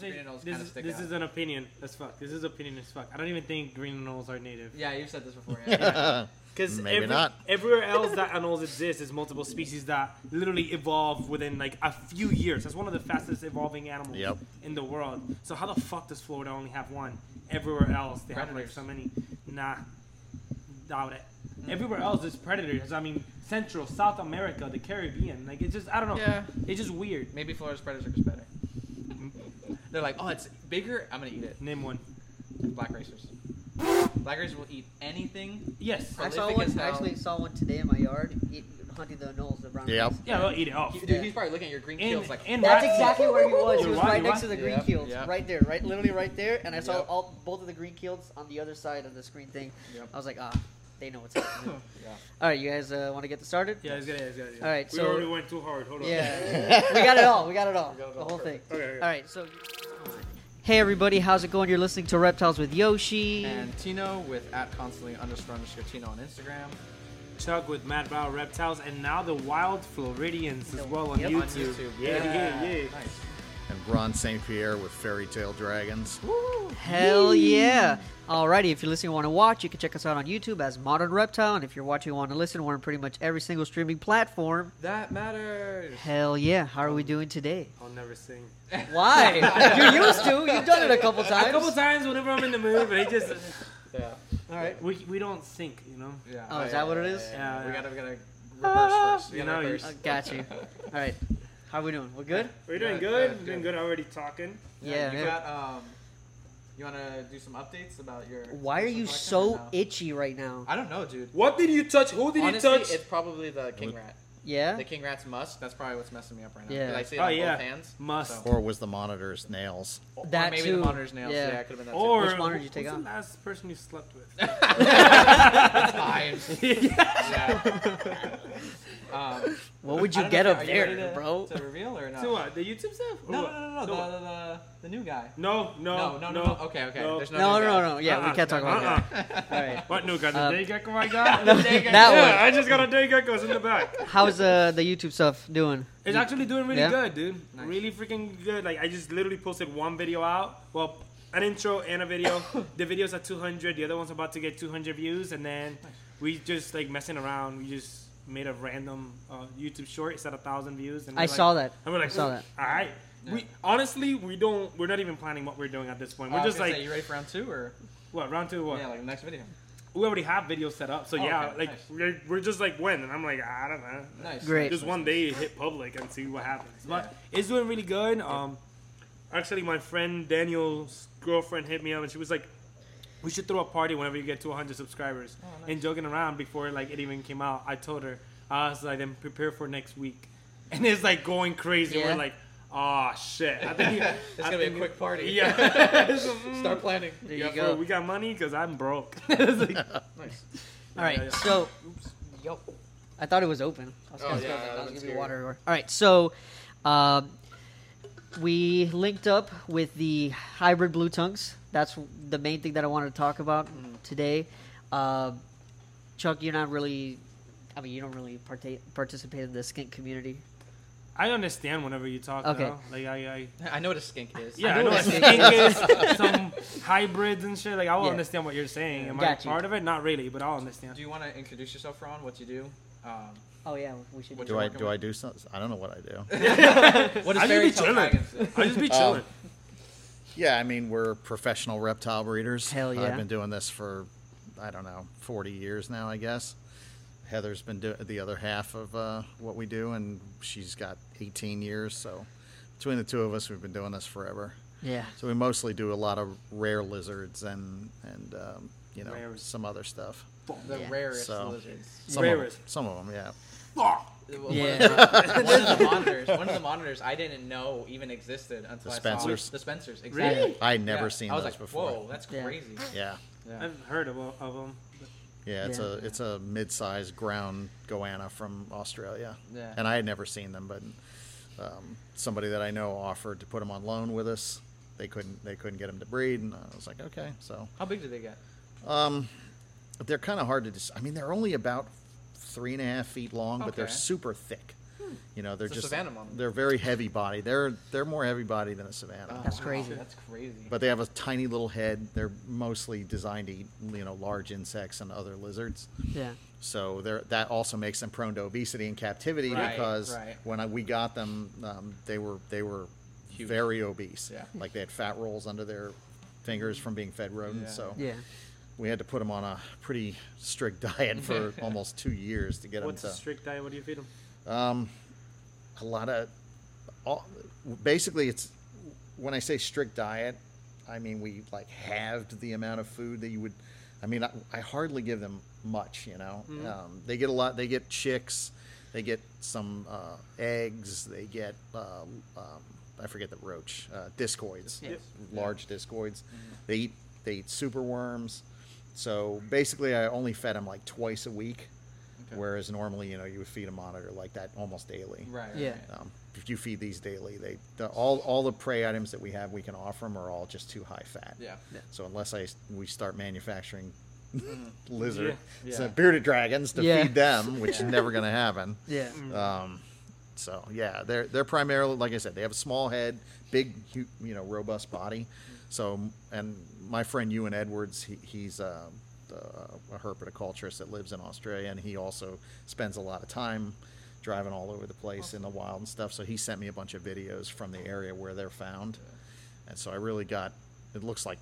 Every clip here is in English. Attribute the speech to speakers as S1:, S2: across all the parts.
S1: This,
S2: green anoles
S1: this,
S2: kind of
S1: is,
S2: stick
S1: this
S2: out.
S1: is an opinion as fuck. This is opinion as fuck. I don't even think green anoles are native.
S2: Yeah, you've said this before. Yeah.
S1: Because
S3: Maybe not.
S1: Everywhere else that anoles exist is multiple species that literally evolve within like a few years. That's one of the fastest evolving animals
S3: Yep.
S1: in the world. So how the fuck does Florida only have one? Everywhere else they have like
S2: Predators.
S1: so many. Nah, doubt it. Hmm. Everywhere else is predators. I mean, Central, South America, the Caribbean. Like it's just I don't know.
S2: Yeah.
S1: It's just weird.
S2: Maybe Florida's predators are just better. They're like, oh, it's bigger. I'm gonna eat it.
S1: Name one.
S2: Black racers. Black racers will eat anything.
S1: Yes.
S4: I saw
S2: Prolific
S4: one.
S2: as hell.
S4: Actually, saw one today in my yard. Eat, hunting the anoles, the brown.
S3: Yep.
S4: ones.
S1: Yeah, they'll eat it off.
S2: Dude, he's probably looking at your green
S1: And-
S2: keels like,
S1: and
S4: That's
S1: rats-
S4: exactly where he was. He
S1: You're
S4: was
S1: right,
S4: right
S1: you're
S4: next to the
S2: right.
S4: green
S2: Yep,
S4: keels,
S2: yep.
S4: right there, right, literally right there. And I saw
S2: Yep.
S4: all both of the green keels on the other side of the screen thing.
S2: Yep.
S4: I was like, ah, they know what's happening.
S2: yeah.
S4: all right, you guys uh, want to get this started?
S1: Yeah, it's good. It's good.
S4: All right,
S1: we
S4: so-
S1: already went too hard. Hold on.
S4: Yeah, we got it all. We got it all.
S2: got it
S4: the
S2: all.
S4: whole thing.
S1: Okay. okay.
S4: All right, so. Hey everybody, how's it going? You're listening to Reptiles with Yoshi.
S2: And Tino with at constantly underscore underscore Tino on Instagram.
S1: Chuck with Mad Bow Reptiles, and now the Wild Floridians as well on
S4: Yep.
S1: YouTube.
S2: On YouTube.
S1: Yeah, yeah, yeah.
S2: Nice.
S3: And Ron St. Pierre with Fairy Tale Dragons.
S4: Hell yeah! Alrighty, if you're listening and want to watch, you can check us out on YouTube as Modern Reptile, and if you're watching and want to listen, we're on pretty much every single streaming platform.
S2: That matters.
S4: Hell yeah! How are we doing today?
S1: I'll never sing.
S4: Why? you used to. You've done it a couple times.
S1: A couple times whenever I'm in the mood, but it just
S2: Yeah.
S4: All right.
S1: we, we don't sync, you know.
S2: Yeah.
S4: Oh, is that what it is?
S1: Yeah,
S2: We
S1: yeah.
S2: gotta we gotta reverse first. We
S1: You
S2: gotta
S1: know, you-
S2: reverse.
S4: Uh, got you. All right. How we doing? We're good.
S1: We're doing
S2: Yeah,
S1: good.
S2: yeah,
S1: We're doing
S2: good.
S1: good. Already talking.
S4: Yeah.
S2: You
S4: man.
S2: got um. You wanna do some updates about your?
S4: Why are you so
S2: or no?
S4: itchy right now?
S2: I don't know, dude.
S1: What did you touch? Who did
S2: Honestly,
S1: you touch?
S2: it's probably the king rat.
S4: Yeah.
S2: The king rat's musk. That's probably what's messing me up right now.
S4: Yeah.
S2: 'Cause I see it
S1: Oh,
S2: on
S1: yeah.
S2: both hands.
S1: Must.
S2: So.
S3: Or was the monitor's nails?
S2: Or
S4: That
S2: maybe
S4: too.
S2: the monitor's nails.
S4: Yeah.
S2: Yeah, it could have been that.
S1: Or
S4: Which one did you
S1: who's
S4: take
S1: the last person you slept with?
S2: too. Times. yeah. Um,
S4: What would you get
S2: know,
S4: up
S2: are you ready
S4: there,
S2: to,
S4: bro?
S2: To reveal or no?
S1: to what? The YouTube stuff? Or
S2: No, no, no, no, the, the, the, the new guy.
S1: No, no,
S2: No, no, no, no. Okay, okay.
S1: No.
S2: There's no.
S4: No, no, no, no. Yeah,
S1: Uh-uh.
S4: we can't talk about
S1: Uh-uh.
S4: that. All right.
S1: What new guy? The
S4: Uh,
S1: day gecko I got?
S4: that
S1: yeah,
S4: one.
S1: I just got a day gecko. It's in the back.
S4: How's uh, the YouTube stuff doing?
S1: It's actually doing really
S4: Yeah?
S1: good, dude.
S2: Nice.
S1: Really freaking good. Like I just literally posted one video out. Well, an intro and a video. the video's at 200. The other one's about to get 200 views, and then we just like messing around. We just made a random uh, YouTube short. It's at a thousand views. And
S4: I
S1: like-
S4: saw that.
S1: And we're like,
S4: I saw that.
S1: All right.
S2: Yeah.
S1: We honestly we don't. We're not even planning what we're doing at this point.
S2: Uh,
S1: We're
S2: I was
S1: just like
S2: say, you ready for round two or?
S1: what round two? What?
S2: Yeah, like the next video.
S1: we already have videos set up. So
S2: Oh,
S1: yeah,
S2: okay,
S1: like
S2: nice.
S1: we're, we're just like when, and I'm like I don't know.
S2: Nice.
S4: Great.
S1: Just one day hit public and see what happens. But it's doing really good. Um, actually, my friend Daniel's girlfriend hit me up and she was like, "We should throw a party whenever you get to 100 subscribers."
S2: Oh, nice.
S1: And joking around before like it even came out, I told her I was like, "Then prepare for next week," and it's like going crazy.
S4: Yeah.
S1: We're like, "Oh shit!" I think
S2: It's
S1: I
S2: gonna be a
S1: think-
S2: quick party.
S1: Yeah. Mm,
S2: Start planning.
S4: There
S1: yeah,
S4: you
S1: bro,
S4: go.
S1: we got money because I'm broke. It's like-
S2: Nice.
S4: All right.
S1: Yeah, yeah.
S4: So,
S2: Yo.
S4: I thought it was open. I was
S2: Oh,
S4: kinda
S2: yeah,
S4: scared that
S2: that
S4: I was gonna be water. Or... All right. So, um, we linked up with the hybrid blue tongues. That's the main thing that I wanted to talk about
S2: Mm-hmm.
S4: today. Um Chuck, you're not really. I mean, you don't really partake, participate in the skink community.
S1: I understand whenever you talk.
S4: Okay.
S1: Though. Like I, I
S2: I know what a skink is.
S1: Yeah,
S4: I
S1: I
S4: know
S1: know
S4: what
S1: what
S4: a
S1: skink is, some hybrids and shit. Like I will
S4: Yeah.
S1: understand what you're saying. Am
S4: Got
S1: I
S4: you.
S1: part of it? Not really, but I'll understand.
S2: Do you want to introduce yourself, Ron? What you do? Um,
S4: Oh yeah, we should.
S2: What
S4: do
S3: Do I do? I do something? I don't know what I do.
S2: what
S1: I just
S2: is fairy
S1: be
S2: tale
S1: chilling.
S2: dragons?
S1: I just be
S3: Um,
S1: chilling.
S3: Yeah, I mean we're professional reptile breeders.
S4: Hell yeah.
S3: I've been doing this for I don't know 40 years now, I guess. Heather's been doing the other half of uh, what we do, and she's got 18 years. So between the two of us, we've been doing this forever.
S4: Yeah.
S3: So we mostly do a lot of rare lizards and and um, you know
S1: Rares.
S3: some other stuff.
S2: The
S4: Yeah.
S2: rarest
S3: So-
S2: lizards.
S3: Some
S1: Rarest.
S3: Of them, some of them, yeah.
S1: Fuck.
S2: One
S4: Yeah.
S2: Of the, one of the monitors. One of the monitors I didn't know even existed until
S3: The
S2: I
S3: Spencers?
S2: saw the Spencers. Exactly.
S1: Really?
S3: I had never
S2: Yeah.
S3: seen
S2: I was
S3: those
S2: like,
S3: before.
S2: Whoa, that's
S4: Yeah.
S2: crazy.
S3: Yeah,
S2: Yeah.
S1: I've heard of, of them.
S3: yeah. It's
S4: Yeah.
S3: a it's a mid-sized ground goanna from Australia.
S2: Yeah.
S3: and I had never seen them, but um, somebody that I know offered to put them on loan with us. They couldn't they couldn't get them to breed, and I was like, okay. So
S2: How big do they get?
S3: um, they're kind of hard to. Dis- I mean, they're only about three and a half feet long, but they're
S2: Okay.
S3: super thick. You know, they're
S2: It's a
S3: just
S2: savanna monitor.
S3: they're very heavy body. They're they're more heavy body than a savannah.
S4: That's
S2: wow,
S4: crazy.
S2: That's crazy.
S3: But they have a tiny little head. They're mostly designed to eat, you know, large insects and other lizards.
S4: Yeah.
S3: So they're, that also makes them prone to obesity in captivity
S2: Right,
S3: because
S2: right.
S3: when I, we got them, um, they were they were
S2: Huge.
S3: very obese.
S2: Yeah.
S3: Like they had fat rolls under their fingers from being fed rodents.
S2: Yeah.
S3: So
S4: Yeah.
S3: We had to put them on a pretty strict diet for almost two years to get them
S1: What's
S3: to
S1: a strict diet? What do you feed them?
S3: um, a lot of all, basically it's when I say strict diet, I mean we like halved the amount of food that you would. I mean I, I hardly give them much, you know. Um, they get a lot. They get chicks. They get some uh, eggs. They get uh, um, I forget the roach uh, discoids,
S2: Yes.
S3: large discoids. They eat they eat super worms. So basically, I only fed them like twice a week,
S2: Okay.
S3: whereas normally, you know, you would feed a monitor like that almost daily.
S2: Right.
S4: Yeah.
S2: right.
S3: Um, if you feed these daily, they the, all all the prey items that we have we can offer them are all just too high fat.
S2: Yeah. yeah.
S3: So unless I we start manufacturing lizard,
S2: Yeah.
S3: so bearded dragons to
S4: Yeah.
S3: feed them, which is never going to happen.
S4: Yeah.
S3: Um, so yeah, they're they're primarily like I said, they have a small head, big, you know, robust body. So and my friend Ewan Edwards, he, he's uh, the- a herpetoculturist that lives in Australia, and he also spends a lot of time driving all over the place in the wild and stuff. So he sent me a bunch of videos from the area where they're found, and so I really got. It looks like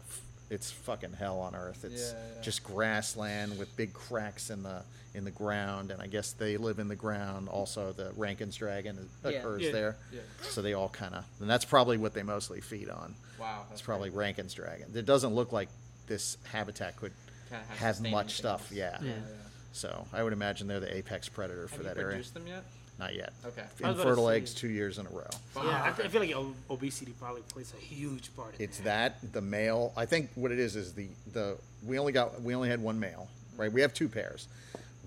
S3: it's fucking hell on earth. It's
S2: Yeah, yeah.
S3: just grassland with big cracks in the in the ground, and I guess they live in the ground. Also, the Rankin's dragon occurs
S1: Yeah.
S3: there,
S2: Yeah.
S3: so they all kind of, and that's probably what they mostly feed on.
S2: Wow.
S3: It's probably Rankin's dragon. It doesn't look like this habitat could
S2: Kinda have
S3: have much
S2: anything
S3: stuff.
S2: else.
S3: Yeah.
S4: Yeah.
S3: So I would imagine they're the apex predator for
S2: Have
S3: that
S2: you
S3: area.
S2: produced them yet?
S3: Not yet.
S2: Okay.
S1: I was about to
S3: Infertile eggs two years in a row.
S2: Wow.
S1: Yeah, I, I feel like o- obesity probably plays a huge part. In
S3: It's
S1: that.
S3: that the male. I think what it is is the the we only got we only had one male, right? We have two pairs.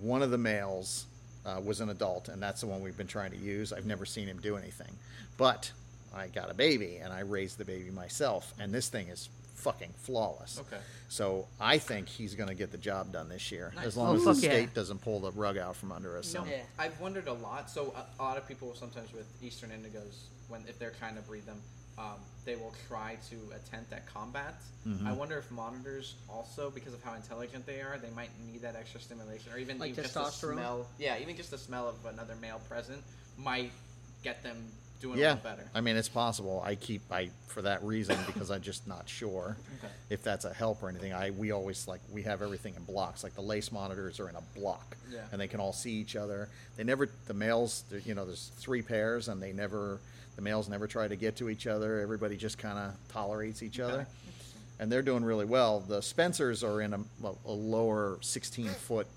S3: One of the males uh, was an adult, and that's the one we've been trying to use. I've never seen him do anything, but I got a baby, and I raised the baby myself, and this thing is fucking flawless.
S2: Okay.
S3: So I think he's going to get the job done this year,
S2: Nice.
S3: as long
S4: Oh,
S3: as the
S4: fuck yeah.
S3: state doesn't pull the rug out from under us.
S2: You know,
S3: So.
S4: Yeah.
S2: I've wondered a lot. So a, a lot of people sometimes with Eastern Indigos, when if they're trying to breed them, um, they will try to attempt at combat.
S3: Mm-hmm.
S2: I wonder if monitors also, because of how intelligent they are, they might need that extra stimulation, or even,
S4: Like
S2: even just the smell. Yeah, even just the smell of another male present might get them doing a
S3: Yeah,
S2: little better.
S3: I mean it's possible. I keep I for that reason because I'm just not sure
S2: Okay.
S3: if that's a help or anything. I we always like we have everything in blocks. Like the lace monitors are in a block,
S2: Yeah.
S3: and they can all see each other. They never the males. You know, there's three pairs, and they never the males never try to get to each other. Everybody just kind of tolerates each other, and they're doing really well. The Spencers are in a, a lower 16 foot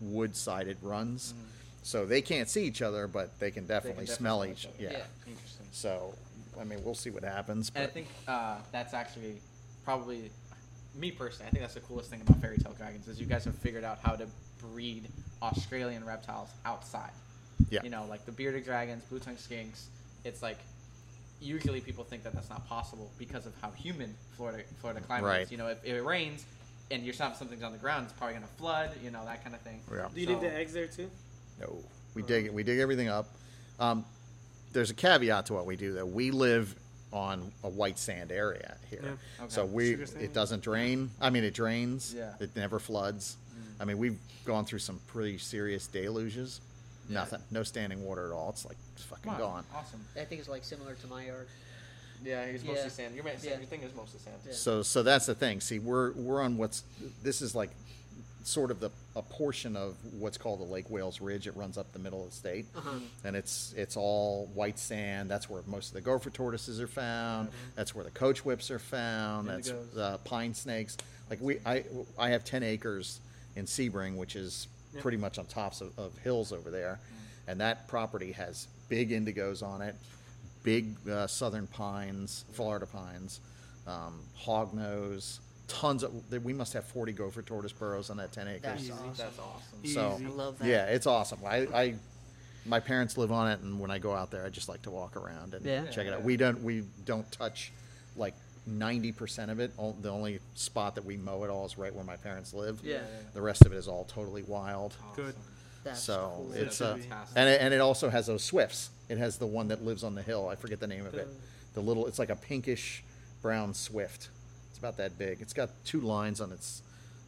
S3: wood sided runs. Mm. So they can't see each other, but they can.
S2: They can
S3: definitely, smell each.
S2: other.
S3: Yeah.
S4: Yeah.
S2: Interesting.
S3: So, I mean, we'll see what happens. But
S2: And I think uh, that's actually probably me personally. I think that's the coolest thing about fairy tale dragons is you guys have figured out how to breed Australian reptiles outside.
S3: yeah,
S2: You know, like the bearded dragons, blue tongue skinks. It's like usually people think that that's not possible because of how humid Florida Florida climate
S3: Right.
S2: is. You know, if, if it rains and you're not something's on the ground, it's probably gonna flood. You know, that kind of thing.
S3: Yeah.
S1: Do you
S2: So-
S1: leave the eggs there too?
S3: No, we dig it. We dig everything up. Um, there's a caveat to what we do, though. We live on a white sand area here,
S1: Yeah.
S3: so we
S1: sand.
S3: it doesn't drain. I mean, it drains.
S2: Yeah. Mm.
S3: It never floods. I mean, we've gone through some pretty serious deluges.
S2: Yeah.
S3: Nothing. No standing water at all. It's like it's fucking
S2: Wow,
S3: gone.
S2: Awesome.
S4: I think it's like similar to my yard.
S2: Yeah, it's
S4: mostly
S2: mostly sand. Your,
S4: Yeah.
S2: your thing is mostly sand.
S4: Yeah.
S3: So so that's the thing. See, we're we're on what's this is like sort of the a portion of what's called the Lake Wales Ridge. It runs up the middle of the state,
S4: Uh-huh.
S3: and it's it's all white sand. That's where most of the gopher tortoises are found. That's where the coach whips are found. That's
S2: Indigos.
S3: uh, pine snakes. Like we, I I have ten acres in Sebring, which is
S1: Yep.
S3: pretty much on tops of, of hills over there, and that property has big indigos on it, big uh, southern pines, Florida pines, um, hognose, tons of. We must have forty gopher tortoise burrows on that ten acres.
S4: That's
S1: Easy.
S4: awesome.
S2: That's awesome.
S3: So
S1: Easy.
S4: I love that.
S3: yeah, it's awesome. I, I my parents live on it, and when I go out there, I just like to walk around and
S4: Yeah.
S3: check it out. We don't we don't touch like ninety percent of it. O- The only spot that we mow it all is right where my parents live.
S4: Yeah.
S3: The rest of it is all totally wild.
S1: Good.
S4: That's
S3: so
S4: cool.
S3: it's
S1: That's
S3: uh,
S2: fantastic.
S3: and it, and it also has those swifts. It has the one that lives on the hill. I forget the name of it.
S1: The-
S3: The little, it's like a pinkish brown swift. It's about that big. It's got two lines on its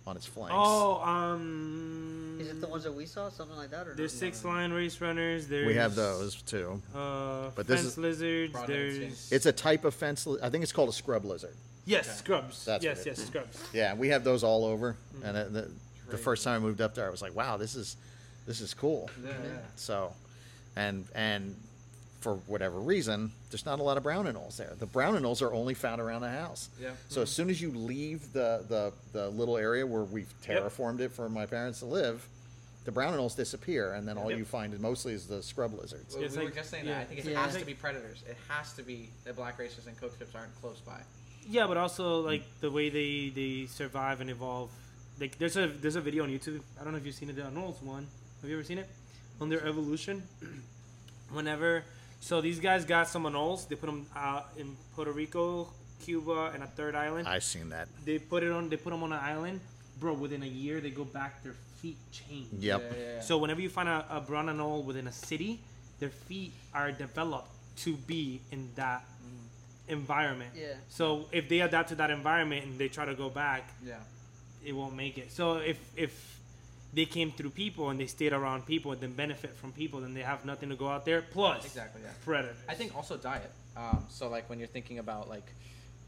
S3: on its flanks.
S1: Oh, um.
S4: Is it the ones that we saw, something like that, or
S1: There's
S4: no?
S1: six line race runners. There's
S3: we have those too.
S1: Uh,
S3: But this
S1: fence
S3: is-
S1: lizards.
S2: Broadhead
S1: There's.
S3: It's a type of fence. li- I think it's called a scrub lizard.
S1: yes,
S2: Okay.
S1: scrubs.
S3: That's
S1: yes,
S3: what it
S1: yes, scrubs.
S3: Yeah, we have those all over.
S1: Mm.
S3: And uh, the, the first time I moved up there, I was like, "Wow, this is this is cool."
S2: Yeah, yeah.
S3: So, and and for whatever reason, there's not a lot of brown anoles there. The brown anoles are only found around the house.
S2: Yeah.
S3: So as mm-hmm. soon as you leave the, the, the little area where we've
S1: Yep.
S3: terraformed it for my parents to live, the brown anoles disappear, and then all
S1: Yep.
S3: you find mostly is the scrub lizards.
S2: Well,
S1: It's
S2: we were just saying
S1: yeah.
S2: that. I think it
S4: Yeah.
S2: has
S1: It's
S2: to be predators. It has to be that black racers and coach whips aren't close by.
S1: Yeah, but also like the way they they survive and evolve. Like there's a there's a video on YouTube. I don't know if you've seen it. The Arnold's one. Have you ever seen it? On their evolution. Whenever, so these guys got some anoles. They put them out in Puerto Rico, Cuba, and a third island.
S3: I've seen that.
S1: they put it on. They put them on an island, bro. Within a year, they go back. Their feet change.
S3: Yep.
S2: Yeah, yeah, yeah.
S1: So whenever you find a, a brown anole within a city, their feet are developed to be in that mm-hmm. environment.
S4: Yeah.
S1: So if they adapt to that environment and they try to go back,
S2: yeah.
S1: it won't make it. So if if they came through people and they stayed around people and then benefit from people, then they have nothing to go out there. Plus
S2: Exactly. Yeah.
S1: predators.
S2: I think also diet. Um, so like when you're thinking about like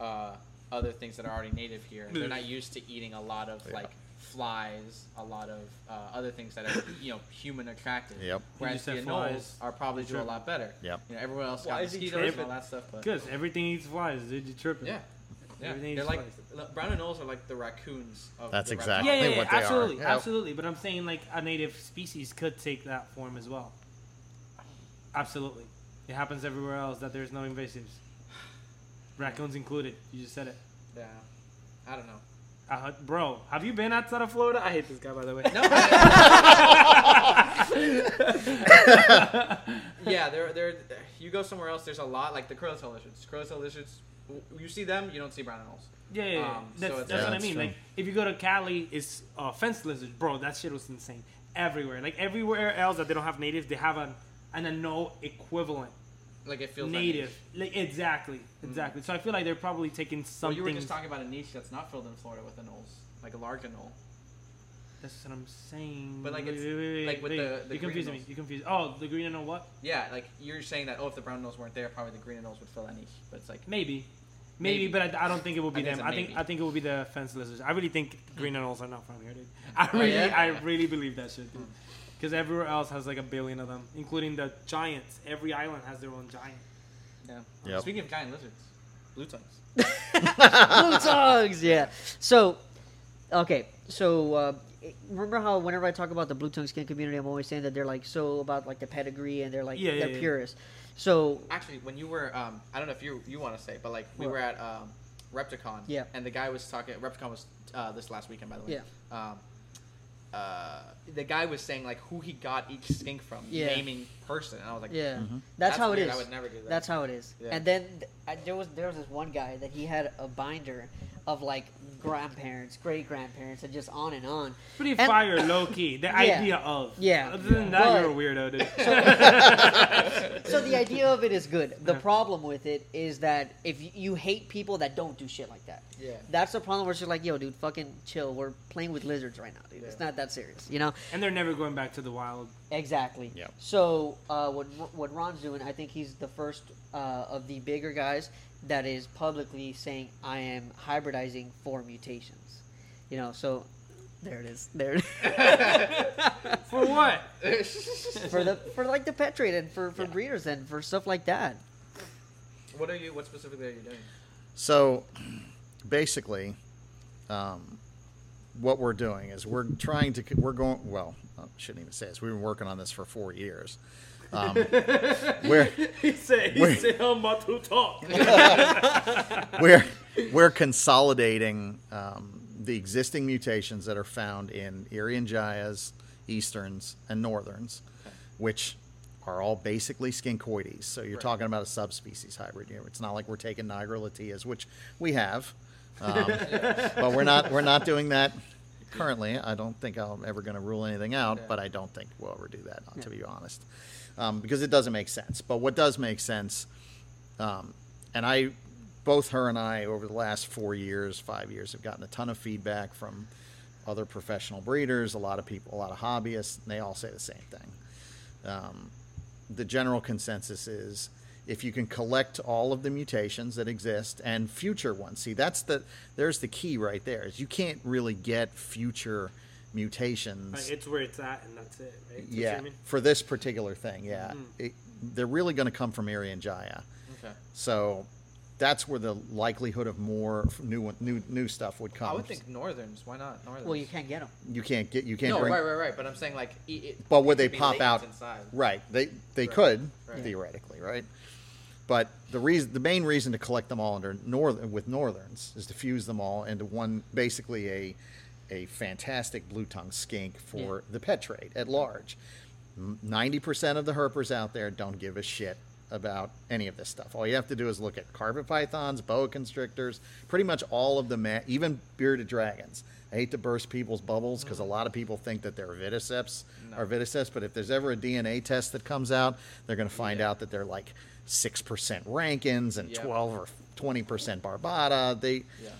S2: uh, other things that are already native here, they're not used to eating a lot of
S3: Yeah.
S2: like flies, a lot of uh, other things that are you know human attractive.
S3: Yep.
S2: Whereas the
S1: said
S2: anoles
S1: flies.
S2: are probably do a lot better.
S3: Yep.
S2: You know, everyone else
S4: Why
S2: got mosquitoes and all that stuff, but
S1: because everything eats flies. They're just tripping.
S2: yeah. Yeah,
S1: Everything
S2: they're like
S1: flies.
S2: l- brown anoles are like the raccoons of
S3: That's
S2: the
S3: exactly-
S1: Yeah, yeah, yeah
S3: what they are.
S1: absolutely,
S3: Yeah.
S1: absolutely. But I'm saying like a native species could take that form as well. Absolutely, it happens everywhere else that there's no invasives, raccoons included. You just said it,
S2: Yeah. I don't know.
S1: uh, bro. Have you been outside of Florida? I hate this guy by the way.
S2: No. yeah, there, there. You go somewhere else. There's a lot like the curly-tailed lizards. Curly-tailed lizards. You see them, you don't see brown anoles.
S1: Yeah, yeah, yeah.
S2: Um,
S1: that's,
S2: so
S1: that's
S2: it's-
S1: what I mean.
S3: that's
S1: Like, if you go to Cali, it's uh, fence lizards, bro. That shit was insane. Everywhere, like everywhere else that they don't have natives, they have an an anole equivalent
S2: Like it feels like
S1: native. Like exactly, exactly. So I feel like they're probably taking
S2: Well,
S1: something.
S2: you were just talking about a niche that's not filled in Florida with anoles, like a large anole.
S1: That's what I'm saying.
S2: But, like, it's-
S1: wait, wait, wait,
S2: like, with the- the
S1: you confusing me. You confused. Oh, the green anole what?
S2: Yeah, like you're saying that. Oh, if the brown anoles weren't there, probably the green anoles would fill that niche. But it's like
S1: Maybe. Maybe,
S2: Maybe.
S1: but I, I don't think it will be
S2: I
S1: them.
S2: it's
S1: I
S2: a
S1: think
S2: maybe.
S1: I think it will be the fence lizards. I really think green anoles are not from here, dude. I
S2: Oh,
S1: really,
S2: yeah?
S1: I really believe that shit, dude. Because everywhere else has like a billion of them, including the giants. Every island has their own giant.
S2: yeah.
S3: Yep.
S2: Speaking of giant lizards, blue tongues.
S4: Blue tongues, yeah. So, okay, so uh, remember how whenever I talk about the blue tongue skin community, I'm always saying that they're like so about like the pedigree and they're like
S1: Yeah, yeah,
S4: they're
S1: yeah.
S4: purists. So
S2: Actually, when you were, um, I don't know if you you want to say, but like we
S4: What?
S2: were at um, Repticon.
S4: Yeah.
S2: And the guy was talking. Repticon was uh, this last weekend, by the way.
S4: Yeah.
S2: Um, uh, the guy was saying like who he got each skink from,
S4: Yeah.
S2: naming person, and I was like,
S4: yeah,
S3: Mhm.
S4: that's, how
S2: weird.
S4: it is.
S2: I would never do that.
S4: That's how it is.
S2: Yeah.
S4: And then th- I, there was there was this one guy that he had a binder of like grandparents, great grandparents, and just on and on.
S1: Pretty
S4: And-
S1: fire, low key. The
S4: Yeah.
S1: idea of.
S4: Yeah.
S1: Other than that,
S4: But-
S1: you're a weirdo, dude.
S4: So the idea of it is good. The problem with it is that if y- you hate people that don't do shit like that,
S2: Yeah.
S4: that's the problem. Where it's just like, yo, dude, fucking chill. We're playing with lizards right now, dude. It's not that serious, you know.
S1: and they're never going back to the wild.
S4: Exactly.
S3: Yeah.
S4: So uh, what what Ron's doing, I think he's the first uh, of the bigger guys that is publicly saying, "I am hybridizing for mutations." You know, so there it is. There it is.
S1: For what?
S4: for the for like the pet trade and for for
S3: Yeah.
S4: breeders and for stuff like that.
S2: what are you? What specifically are you doing?
S3: So, basically, um, what we're doing is we're trying to we're going well. I shouldn't even say this. We've been working on this for four years. Um, we're
S1: he said, he said, I'm about to talk.
S3: we're we're consolidating um, the existing mutations that are found in Irian Jayas, Easterns, and Northerns, which are all basically scincoides. So you're
S2: Right.
S3: talking about a subspecies hybrid here. It's not like we're taking nigroluteas, which we have, um, but we're not we're not doing that currently. I don't think I'm ever going to rule anything out,
S2: Yeah.
S3: but I don't think we'll ever do that, uh, to be honest, um, because it doesn't make sense. But what does make sense, um, and I, both her and I, over the last four years, five years, have gotten a ton of feedback from other professional breeders, a lot of people, a lot of hobbyists, and they all say the same thing. Um, the general consensus is if you can collect all of the mutations that exist and future ones see that's the there's the key right there is you can't really get future mutations
S1: Like, it's where it's at, and that's it, right? That's what
S3: yeah
S1: you mean?
S3: for this particular thing yeah
S1: Mhm.
S3: it, they're really going to come from Irian Jaya
S2: Okay.
S3: so that's where the likelihood of more new new new stuff would come
S2: I would think northerns. Why not northerns?
S4: Well, you can't get them.
S3: you can't get you can't
S2: no,
S3: bring
S2: right, right, right. But I'm saying like, it, it,
S3: But would they pop out?
S2: inside?
S3: Right. They they
S2: Right.
S3: could
S2: Right.
S3: theoretically, right? But the reason, the main reason to collect them all under northern with northerns is to fuse them all into one, basically a a fantastic blue tongue skink for the pet trade at large. Ninety percent of the herpers out there don't give a shit about any of this stuff. All you have to do is look at carpet pythons, boa constrictors, pretty much all of the ma- even bearded dragons. I hate to burst people's bubbles because a mm-hmm. lot of people think that they're vitticeps
S2: No.
S3: or vitticeps, but if there's ever a DNA test that comes out, they're going to find
S2: Yeah.
S3: out that they're like six percent Rankins and
S2: Yep.
S3: twelve or twenty percent Barbata. They
S2: Yeah.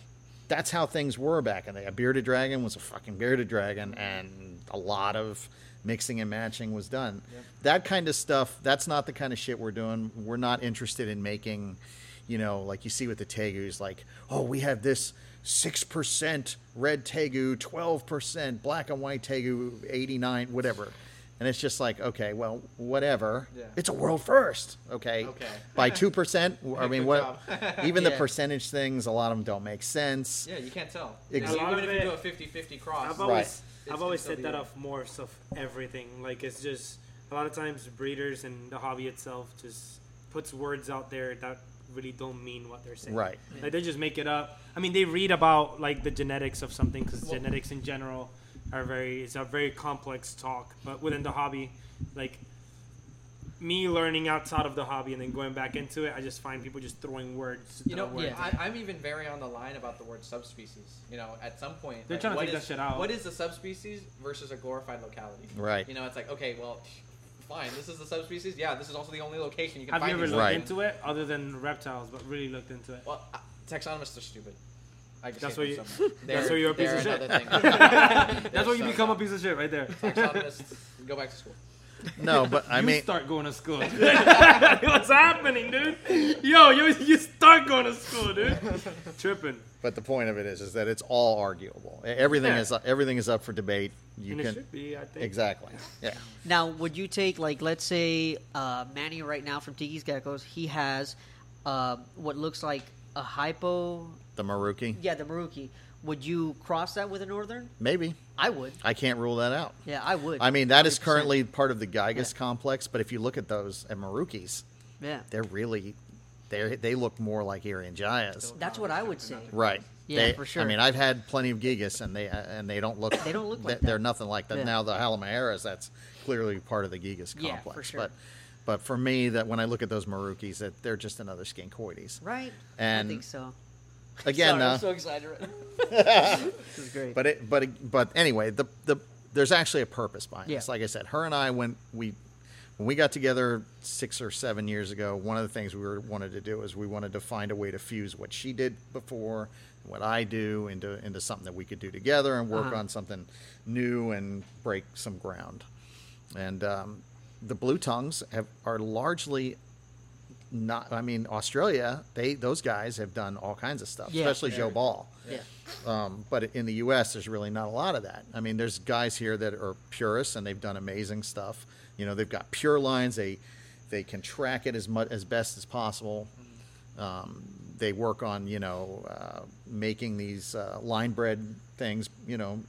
S3: That's how things were back in the day. A bearded dragon was a fucking bearded dragon, and a lot of mixing and matching was done.
S2: Yep.
S3: That kind of stuff, that's not the kind of shit we're doing. We're not interested in making, you know, like you see with the Tegus, like, oh, we have this 6% red Tegu, 12% black and white Tegu, 89, whatever. And it's just like, okay, well, whatever.
S2: Yeah.
S3: It's a world first, okay?
S2: Okay.
S3: By 2%, I mean, what?
S2: job.
S3: even the percentage things, a lot of them don't make sense.
S2: Yeah, you can't tell.
S3: exactly.
S2: You know,
S1: A lot
S2: even
S1: of
S2: if you do a 50-50 cross.
S1: I've
S3: Right.
S1: always,
S2: It's
S1: I've always said that
S2: the-
S1: of more of everything. Like it's just a lot of times breeders and the hobby itself just puts words out there that really don't mean what they're saying.
S3: Right.
S1: Like they just make it up. I mean, they read about like the genetics of something because
S2: Well-
S1: genetics in general are very it's a very complex talk. But within the hobby, like me learning outside of the hobby and then going back into it, I just find people just throwing words.
S2: You know,
S1: words.
S4: yeah.
S2: I, I'm even very on the line about the word subspecies. You know, at some point,
S1: They're
S2: like,
S1: trying to
S2: what
S1: take that
S2: is-
S1: shit out.
S2: What is a subspecies versus a glorified locality?
S3: Right.
S2: You know, it's like, okay, well, fine, this is the subspecies. Yeah, this is also the only location you can
S1: Have you ever looked
S3: Right.
S1: into it other than reptiles, but really looked into it?
S2: Well, uh, taxonomists are stupid. I just
S1: That's
S2: hate
S1: why you-
S2: so much.
S1: that's
S2: They're-
S1: why you're a piece of shit.
S2: thing.
S1: That's
S2: They're
S1: why you
S2: so
S1: become a piece of shit right there.
S2: Go back to school.
S3: No, but I
S1: you
S3: mean,
S1: start going to school. What's happening, dude? Yo, you you start going to school, dude. Tripping.
S3: but the point of it is, is that it's all arguable. Everything
S1: Yeah.
S3: is everything is up for debate. You
S1: and it
S3: can
S1: should be, I think.
S3: exactly, yeah.
S4: Now, would you take like let's say uh, Manny right now from Tiki's Geckos? He has uh, what looks like a hypo.
S3: The Merauke,
S4: Yeah, the Merauke. Would you cross that with a northern?
S3: maybe
S4: I would.
S3: I can't rule that out.
S4: Yeah, I would.
S3: I mean, that is
S4: 100%.
S3: currently part of the Gigas complex, but if you look at those at Meraukes,
S4: Yeah,
S3: they're really they they look more like Irian Jayas.
S4: that's what I would say.
S3: Right.
S4: Yeah,
S3: They-
S4: for sure.
S3: I mean, I've had plenty of Gigas, and they and they don't look.
S4: They don't look like
S3: they- They're nothing like that.
S4: Yeah.
S3: Now the Halmaheras, that's clearly part of the Gigas
S4: Yeah,
S3: complex.
S4: for sure.
S3: But but for me, that when I look at those Meraukes, that they're just another scincoides.
S4: Right?
S3: And
S4: I think so.
S3: Again,
S4: Sorry,
S3: uh,
S4: I'm so excited. Right this is great.
S3: But it, but it, but anyway, the the there's actually a purpose behind
S4: Yeah.
S3: this. Like I said, her and I when we when we got together six or seven years ago, one of the things we were, wanted to do is we wanted to find a way to fuse what she did before, what I do, into into something that we could do together and work
S4: Uh-huh.
S3: on something new and break some ground. And um, the blue tongues have, are largely not. I mean, Australia, they those guys have done all kinds of stuff,
S4: Yeah.
S3: especially Joe Ball.
S4: yeah.
S3: Um, but in the U.S., there's really not a lot of that. I mean, there's guys here that are purists and they've done amazing stuff. You know, they've got pure lines. They they can track it as much as best as possible. Um, they work on you know uh, making these uh, line bred things. You know,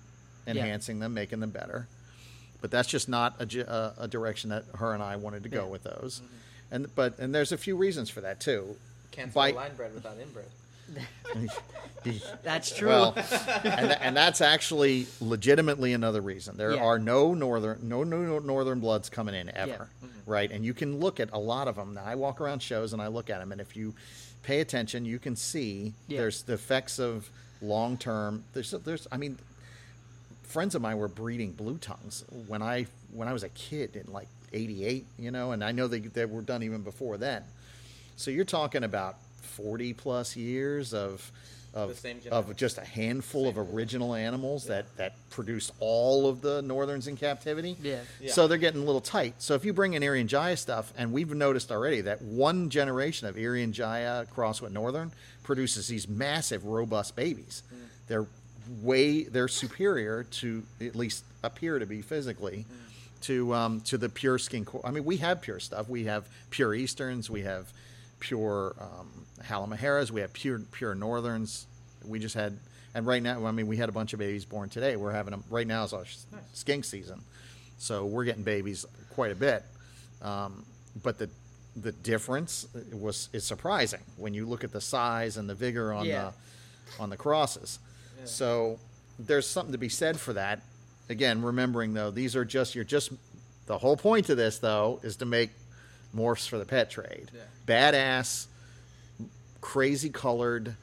S3: enhancing them, making them better. But that's just not a, a, a direction that her and I wanted to go
S4: Yeah.
S3: with those. And but and there's a few reasons for that too.
S2: Can't
S3: By-
S2: line bread without inbred.
S4: That's true.
S3: Well, and, and that's actually legitimately another reason. There
S4: Yeah.
S3: are no northern, no, no northern bloods coming in ever,
S4: Yeah.
S2: Mm-hmm.
S3: right? And you can look at a lot of them. Now, I walk around shows and I look at them, and if you pay attention, you can see
S4: Yeah.
S3: there's the effects of long term. There's, there's, I mean, friends of mine were breeding blue tongues when I when I was a kid in like '88, you know, and I know they they were done even before then. So you're talking about 40 plus years of of, of just a handful of original animals that that produced all of the northerns in captivity.
S4: Yeah.
S2: Yeah.
S3: So they're getting a little tight. So if you bring in Irian Jaya stuff, and we've noticed already that one generation of Irian Jaya crossed with Northern produces these massive, robust babies.
S2: Mm.
S3: They're way they're superior to at least appear to be physically
S2: Mm.
S3: To um, to the pure skin. Co- I mean, we have pure stuff. We have pure Easterns. We have pure um, Halmaheras. We have pure pure Northerns. We just had. And right now, I mean, we had a bunch of babies born today. We're having them right now is our s- skink season, so we're getting babies quite a bit. Um, but the the difference was is surprising when you look at the size and the vigor on
S4: Yeah.
S3: the on the crosses. So there's something to be said for that. Again, remembering though, these are just you're just the whole point of this though is to make morphs for the pet trade.
S2: Yeah.
S3: Badass, crazy colored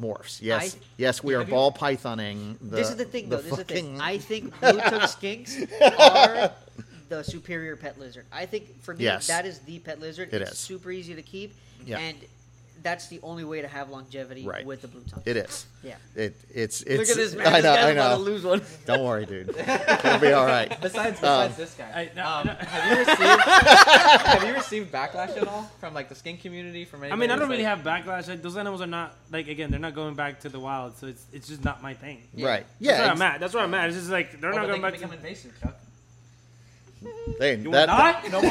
S3: mm-hmm. morphs. Yes,
S4: I-
S3: yes, we are
S2: Have you-
S3: ball pythoning. The,
S4: this is the thing, though. This is the thing. I think blue tongue skinks are the superior pet lizard. I think for me,
S3: Yes.
S4: that is the pet lizard.
S3: It
S4: it's
S3: is.
S4: super easy to keep,
S3: Yeah.
S4: and that's the only way to have longevity
S3: Right.
S4: with the blue tongue.
S3: It is.
S4: Yeah.
S3: It it's it's.
S4: Look at this man.
S3: I know. I
S4: about to
S3: know.
S4: lose one.
S3: Don't worry, dude. It'll be all right.
S2: Besides,
S3: Um,
S2: besides this guy,
S1: I- no,
S2: um,
S1: no.
S2: have you received have you received backlash at all from like the skin community? From
S1: I mean, I don't really
S2: like-
S1: have backlash. Like those animals are not like again, they're not going back to the wild, so it's it's just not my thing.
S3: Right. Yeah.
S1: That's
S3: Yeah.
S1: where I'm at. That's where I'm at. It's just like they're
S2: Oh,
S1: not going
S2: they
S1: back
S2: can
S1: to.
S2: become invasive, Chuck.
S3: They,
S1: You
S3: that,
S1: want to die?
S2: No more,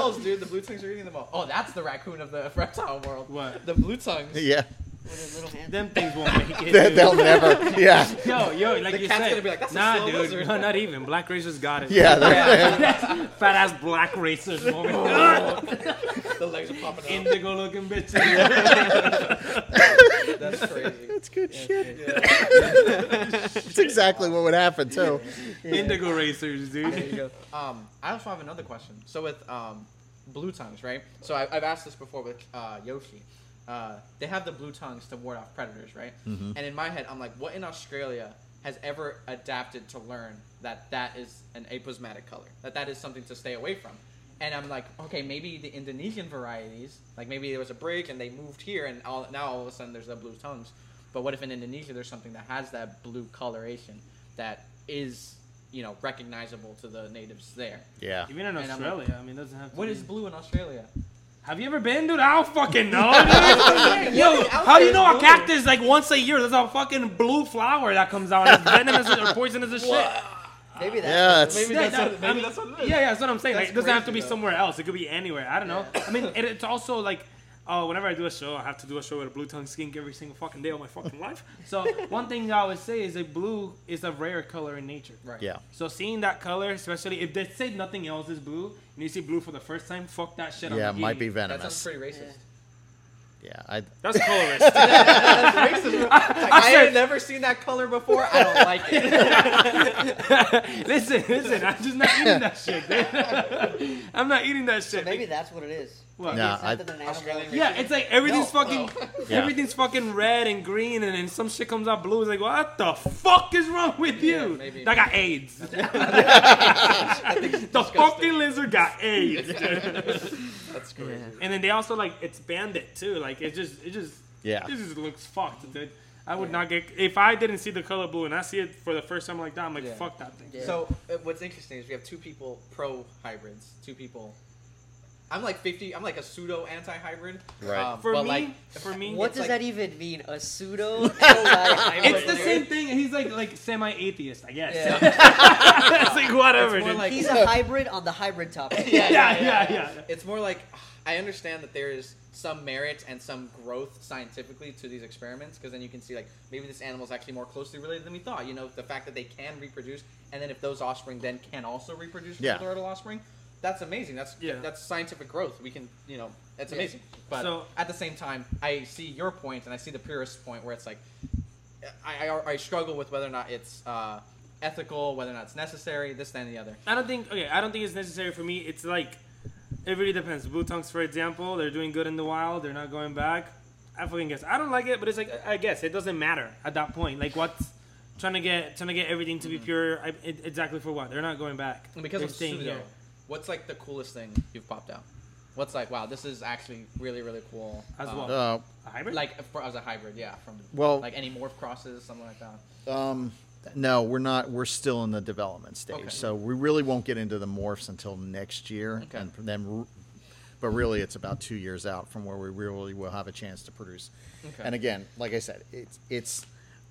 S2: no more dude. The blue tongues are eating them all. Oh, that's the raccoon of the reptile world.
S1: What?
S2: The blue tongues.
S3: yeah.
S4: With his little hand.
S1: Them things won't make it.
S3: They, they'll never. Yeah.
S1: Yo, yo, like
S2: The
S1: you
S2: cat's
S1: said,
S2: gonna be like, "That's a
S1: nah,
S2: slow
S1: dude,
S2: lizard."
S1: no, not even. Black racers got it.
S3: Yeah. they're-
S1: fat ass black racers moment.
S2: The legs are popping out.
S1: Indigo looking bitch.
S2: That's crazy.
S3: That's good shit. That's exactly what would happen too.
S1: Indigo racers, dude.
S2: Um, I also have another question. So with um, blue tongues, right? So I, I've asked this before with uh, Yoshi. Uh, they have the blue tongues to ward off predators, right? And in my head, I'm like, what in Australia has ever adapted to learn that that is an aposematic color? That that is something to stay away from? And I'm like, okay, maybe the Indonesian varieties, like maybe there was a break and they moved here, and all, now all of a sudden there's the blue tongues. But what if in Indonesia there's something that has that blue coloration that is, you know, recognizable to the natives there?
S3: Yeah.
S1: Even in
S2: And I'm
S1: Australia, I mean, it doesn't have to.
S2: What
S1: be-
S2: is blue in Australia?
S1: Have you ever been, dude? I don't fucking know. dude. Yo, how do you know a cactus like once a year? There's a fucking blue flower that comes out. It's venomous or poisonous as shit.
S4: Maybe that's
S3: Yeah,
S4: what-
S2: Maybe
S1: Yeah,
S2: that's
S1: that-
S2: what-
S1: I
S2: maybe
S1: mean,
S2: that's what it is.
S1: Yeah, yeah, that's what I'm saying. Like, it doesn't have to be
S2: though.
S1: somewhere else. It could be anywhere. I don't know. I mean, it, it's also like, oh, whenever I do a show, I have to do a show with a blue tongue skink every single fucking day of my fucking life. So one thing I always say is that blue is a rare color in nature.
S2: Right.
S3: Yeah.
S1: So seeing that color, especially if they say nothing else is blue, and you see blue for the first time, fuck that shit. I'm
S3: Yeah.
S1: not
S3: Might be
S1: venomous.
S2: That sounds pretty racist.
S3: Yeah. I.
S1: That's colorist.
S2: That's racist. Like, I,
S1: said-
S2: had never seen that color before. I don't like it.
S1: listen, listen. I'm just not eating that shit. Dude. I'm not eating that shit.
S4: Maybe that's what it is.
S1: What?
S4: Maybe
S3: Nah, I-
S4: not that an animal-
S2: Australian
S1: Yeah, it's like everything's
S2: No.
S1: fucking,
S3: Yeah.
S1: everything's fucking red and green, and then some shit comes out blue. It's like, what the fuck is wrong with
S2: Yeah,
S1: you?
S2: maybe-
S1: I got AIDS.
S2: I think
S1: the
S2: disgusting.
S1: fucking lizard got AIDS.
S2: That's crazy.
S1: and then they also like expand it too. Like it just, it just,
S3: Yeah.
S1: it just looks fucked, dude. I would not get if I didn't see the color blue and I see it for the first time like that. I'm like,
S2: Yeah.
S1: fuck that thing.
S4: Yeah.
S2: So uh, what's interesting is we have two people pro hybrids, two people. I'm like 50. I'm like a pseudo anti-hybrid.
S3: Right.
S2: Um,
S1: For
S2: but
S1: me,
S2: like,
S1: for me,
S4: What does
S2: like-
S4: that even mean? A pseudo?
S1: it's
S4: it's
S1: the same thing. He's like like semi-atheist, I guess.
S2: Yeah.
S1: it's like whatever.
S2: It's like-
S4: He's a hybrid on the hybrid topic.
S1: yeah, yeah, yeah,
S2: It's more like I understand that there is some merit and some growth scientifically to these experiments because then you can see like maybe this animal is actually more closely related than we thought. You know, the fact that they can reproduce, and then if those offspring then can also reproduce
S3: Yeah.
S2: with their other offspring, that's amazing. That's
S1: Yeah.
S2: that's scientific growth. We can, you know, that's
S4: Yeah.
S2: amazing. But
S1: So-
S2: at the same time, I see your point and I see the purist point where it's like I, I, I struggle with whether or not it's uh, ethical, whether or not it's necessary, this, that, and the other.
S1: I don't think okay. I don't think it's necessary for me. It's like it really depends. Blue tongues, for example, they're doing good in the wild. They're not going back. I fucking guess. I don't like it, but it's like I guess it doesn't matter at that point. Like what's trying to get trying to get everything to be pure. I, it, exactly for what? They're not going back.
S2: And because
S1: They're
S2: of
S1: staying
S2: pseudo,
S1: here.
S2: What's like the coolest thing you've popped out? What's like, wow, this is actually really, really cool.
S1: As
S2: Um,
S1: well.
S3: Uh,
S1: A hybrid?
S2: Like for, as a hybrid, yeah, from
S3: Well-
S2: like any morph crosses, something like that.
S3: Um, no, we're not. We're still in the development stage,
S2: Okay.
S3: so we really won't get into the morphs until next year,
S2: Okay.
S3: and then. But really, it's about two years out from where we really will have a chance to produce.
S2: Okay.
S3: And again, like I said, it's it's.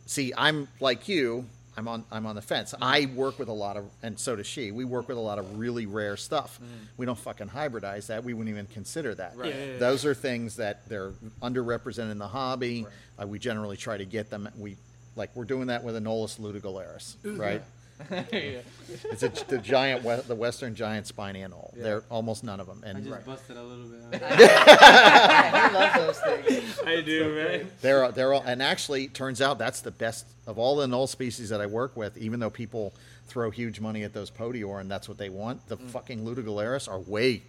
S3: See, I'm like you. I'm on I'm on the fence. I work with a lot of, and so does she. We work with a lot of really rare stuff. We don't fucking hybridize that. We wouldn't even consider that.
S2: Right.
S1: Yeah, yeah, yeah.
S3: Those are things that they're underrepresented in the hobby. Uh, we generally try to get them. We like we're doing that with a Anolis luteogularis, right?
S2: yeah.
S3: It's a, the giant, we- the western giant spiny anole.
S2: Yeah.
S3: They're almost none of them,
S1: I
S3: and
S1: just
S2: Right.
S1: busted a little bit.
S4: I love those things.
S1: I do, man.
S3: they're they're all. And actually, turns out that's the best of all the anole species that I work with. Even though people throw huge money at those podior and that's what they want, the mm-hmm. fucking luteogularis are way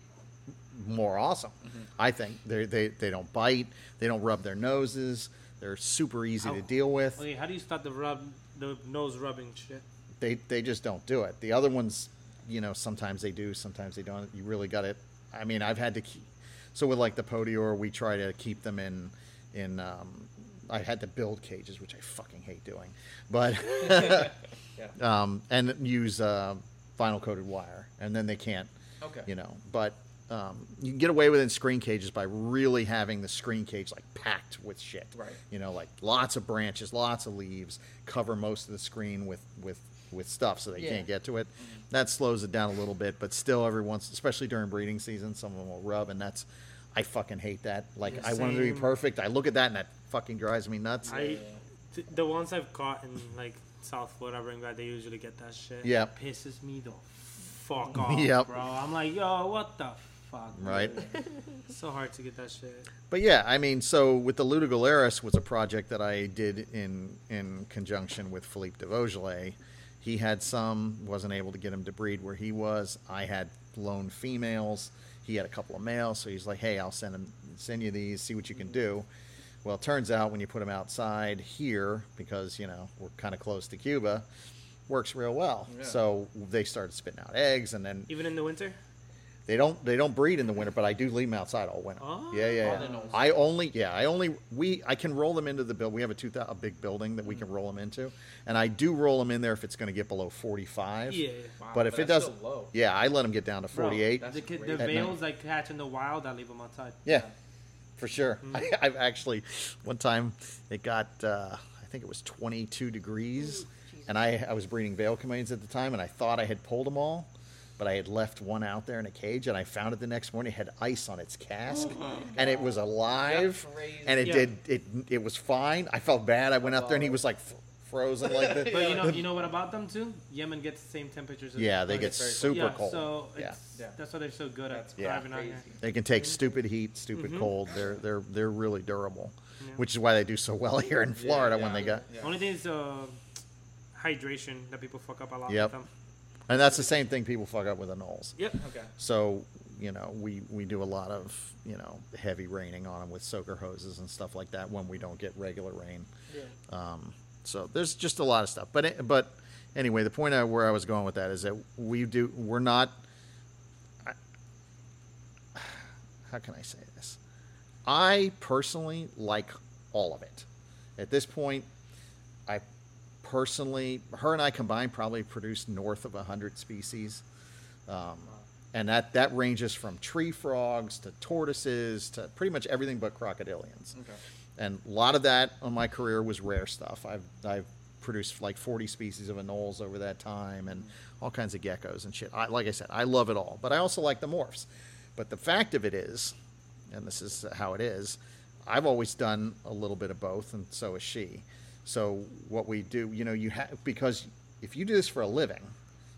S3: more awesome. Mm-hmm. I think they they they don't bite, they don't rub their noses. They're super easy to deal with.
S1: Okay, how do you stop the rub, the nose rubbing shit?
S3: They they just don't do it. The other ones, you know, sometimes they do, sometimes they don't. You really got it. I mean, I've had to keep. So with like the podior, we try to keep them in in. Um, I had to build cages, which I fucking hate doing, but
S2: Yeah.
S3: um, and use uh, vinyl coated wire, and then they can't,
S2: Okay.
S3: you know. But um, you can get away with it in screen cages by really having the screen cage like packed with shit.
S2: Right.
S3: You know, like lots of branches, lots of leaves, cover most of the screen with with with stuff so they
S4: Yeah.
S3: can't get to it. That slows it down a little bit, but still, every once, especially during breeding season, some of them will rub, and that's. I fucking hate that. Like,
S1: Yeah,
S3: I want it to be
S1: same.
S3: perfect. I look at that and that fucking drives me nuts.
S1: I, th- the ones I've caught in like South Florida, bring back, they usually get that shit.
S3: Yeah.
S1: It pisses me the fuck off,
S3: Yep.
S1: bro. I'm like, yo, what the fuck?
S3: Right.
S1: It's so hard to get that shit.
S3: But yeah, I mean, so with the Luteogularis was a project that I did in in conjunction with Philippe de Vosjoli. He had some, wasn't able to get him to breed where he was. I had lone females. He had a couple of males, so he's like, "Hey, I'll send him, send you these, see what you can do." Well, it turns out when you put them outside here, because you know we're kind of close to Cuba, works real well.
S2: Yeah.
S3: So they started spitting out eggs, and then
S1: Even in the winter?
S3: They don't they don't breed in the winter, but I do leave them outside all winter.
S1: Oh.
S3: yeah, yeah,
S2: I
S3: yeah. I only yeah I only we I can roll them into the build. We have a two a big building that we mm. can roll them into, and I do roll them in there if it's going to get below forty five.
S1: Yeah.
S2: Wow,
S3: But if it doesn't, yeah, I let them get down to forty eight.
S2: That's
S1: The, kid,
S2: great.
S1: the
S3: At night.
S1: veils I catch in the wild, I leave them outside.
S3: Yeah, for sure. Mm. I, I've actually one time it got uh, I think it was twenty two degrees, and I I was breeding veil chameleons at the time, and I thought I had pulled them all. But I had left one out there in a cage, and I found it the next morning. It had ice on its casque, and it was alive,
S2: crazy.
S3: and it
S1: Yeah.
S3: did it. It was fine. I felt bad. I went out there, and he was like f- frozen like this.
S1: But you know, you know what about them too? Yemen gets the same temperatures. as
S3: Yeah, they get
S2: very
S3: super
S1: yeah,
S3: cold.
S1: So
S3: Yeah.
S1: it's,
S2: Yeah.
S1: that's why they're so good
S2: That's
S1: at
S3: Yeah.
S1: out
S2: crazy.
S1: here.
S3: They can take stupid heat, stupid
S1: Mhm.
S3: cold. They're they're they're really durable,
S1: Yeah.
S3: which is why they do so well here in Florida when
S2: yeah,
S3: they got.
S2: yeah.
S1: Only thing is uh, hydration that people fuck up a lot
S3: Yep.
S1: with them.
S3: And that's the same thing people fuck up with anoles.
S1: Yep.
S2: Okay.
S3: So you know we we do a lot of you know heavy raining on them with soaker hoses and stuff like that when we don't get regular rain. Um, so there's just a lot of stuff. But it- but anyway, the point I, where I was going with that is that we do we're not. I, how can I say this? I personally like all of it. At this point, personally, her and I combined probably produced north of hundred species. Um, and that, that ranges from tree frogs to tortoises to pretty much everything but crocodilians.
S2: Okay.
S3: And a lot of that on my career was rare stuff. I've, I've produced like 40 species of anoles over that time and all kinds of geckos and shit. I, like I said, I love it all, but I also like the morphs. But the fact of it is, and this is how it is, I've always done a little bit of both, and so has she. So what we do, you know, you have because if you do this for a living,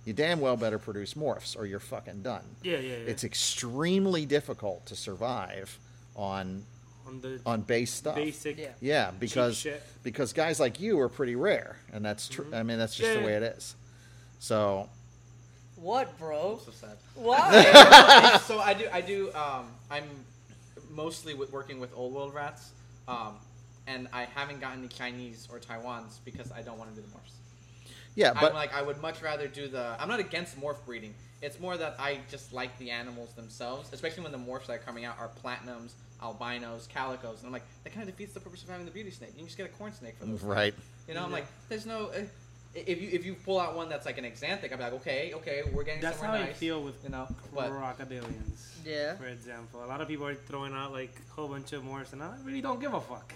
S3: you damn well better produce morphs, or you're fucking done.
S1: Yeah, yeah, yeah.
S3: It's extremely difficult to survive on
S1: on the
S3: on base stuff.
S1: basic.
S4: Yeah.
S3: Yeah, because
S1: shit.
S3: because guys like you are pretty rare, and that's true. I mean, that's just the way it is. So
S4: What, bro?
S2: So sad.
S4: Why?
S2: so I do I do um I'm mostly with working with old world rats. Um and I haven't gotten the Chinese or Taiwans because I don't want to do the morphs.
S3: Yeah,
S2: I'm
S3: but
S2: like I would much rather do the. I'm not against morph breeding. It's more that I just like the animals themselves, especially when the morphs that are coming out are platinums, albinos, calicos, and I'm like that kind of defeats the purpose of having the beauty snake. You can just get a corn snake for those. things.
S3: right.
S2: You know, I'm like, there's no. Uh, if you if you pull out one that's like an axanthic, I'm like, okay, okay, we're getting
S1: That's how
S2: somewhere
S1: I
S2: nice.
S1: feel with
S2: you know, but
S1: crocodilians.
S4: Yeah.
S1: For example, a lot of people are throwing out like a whole bunch of morphs, and I really don't give a fuck.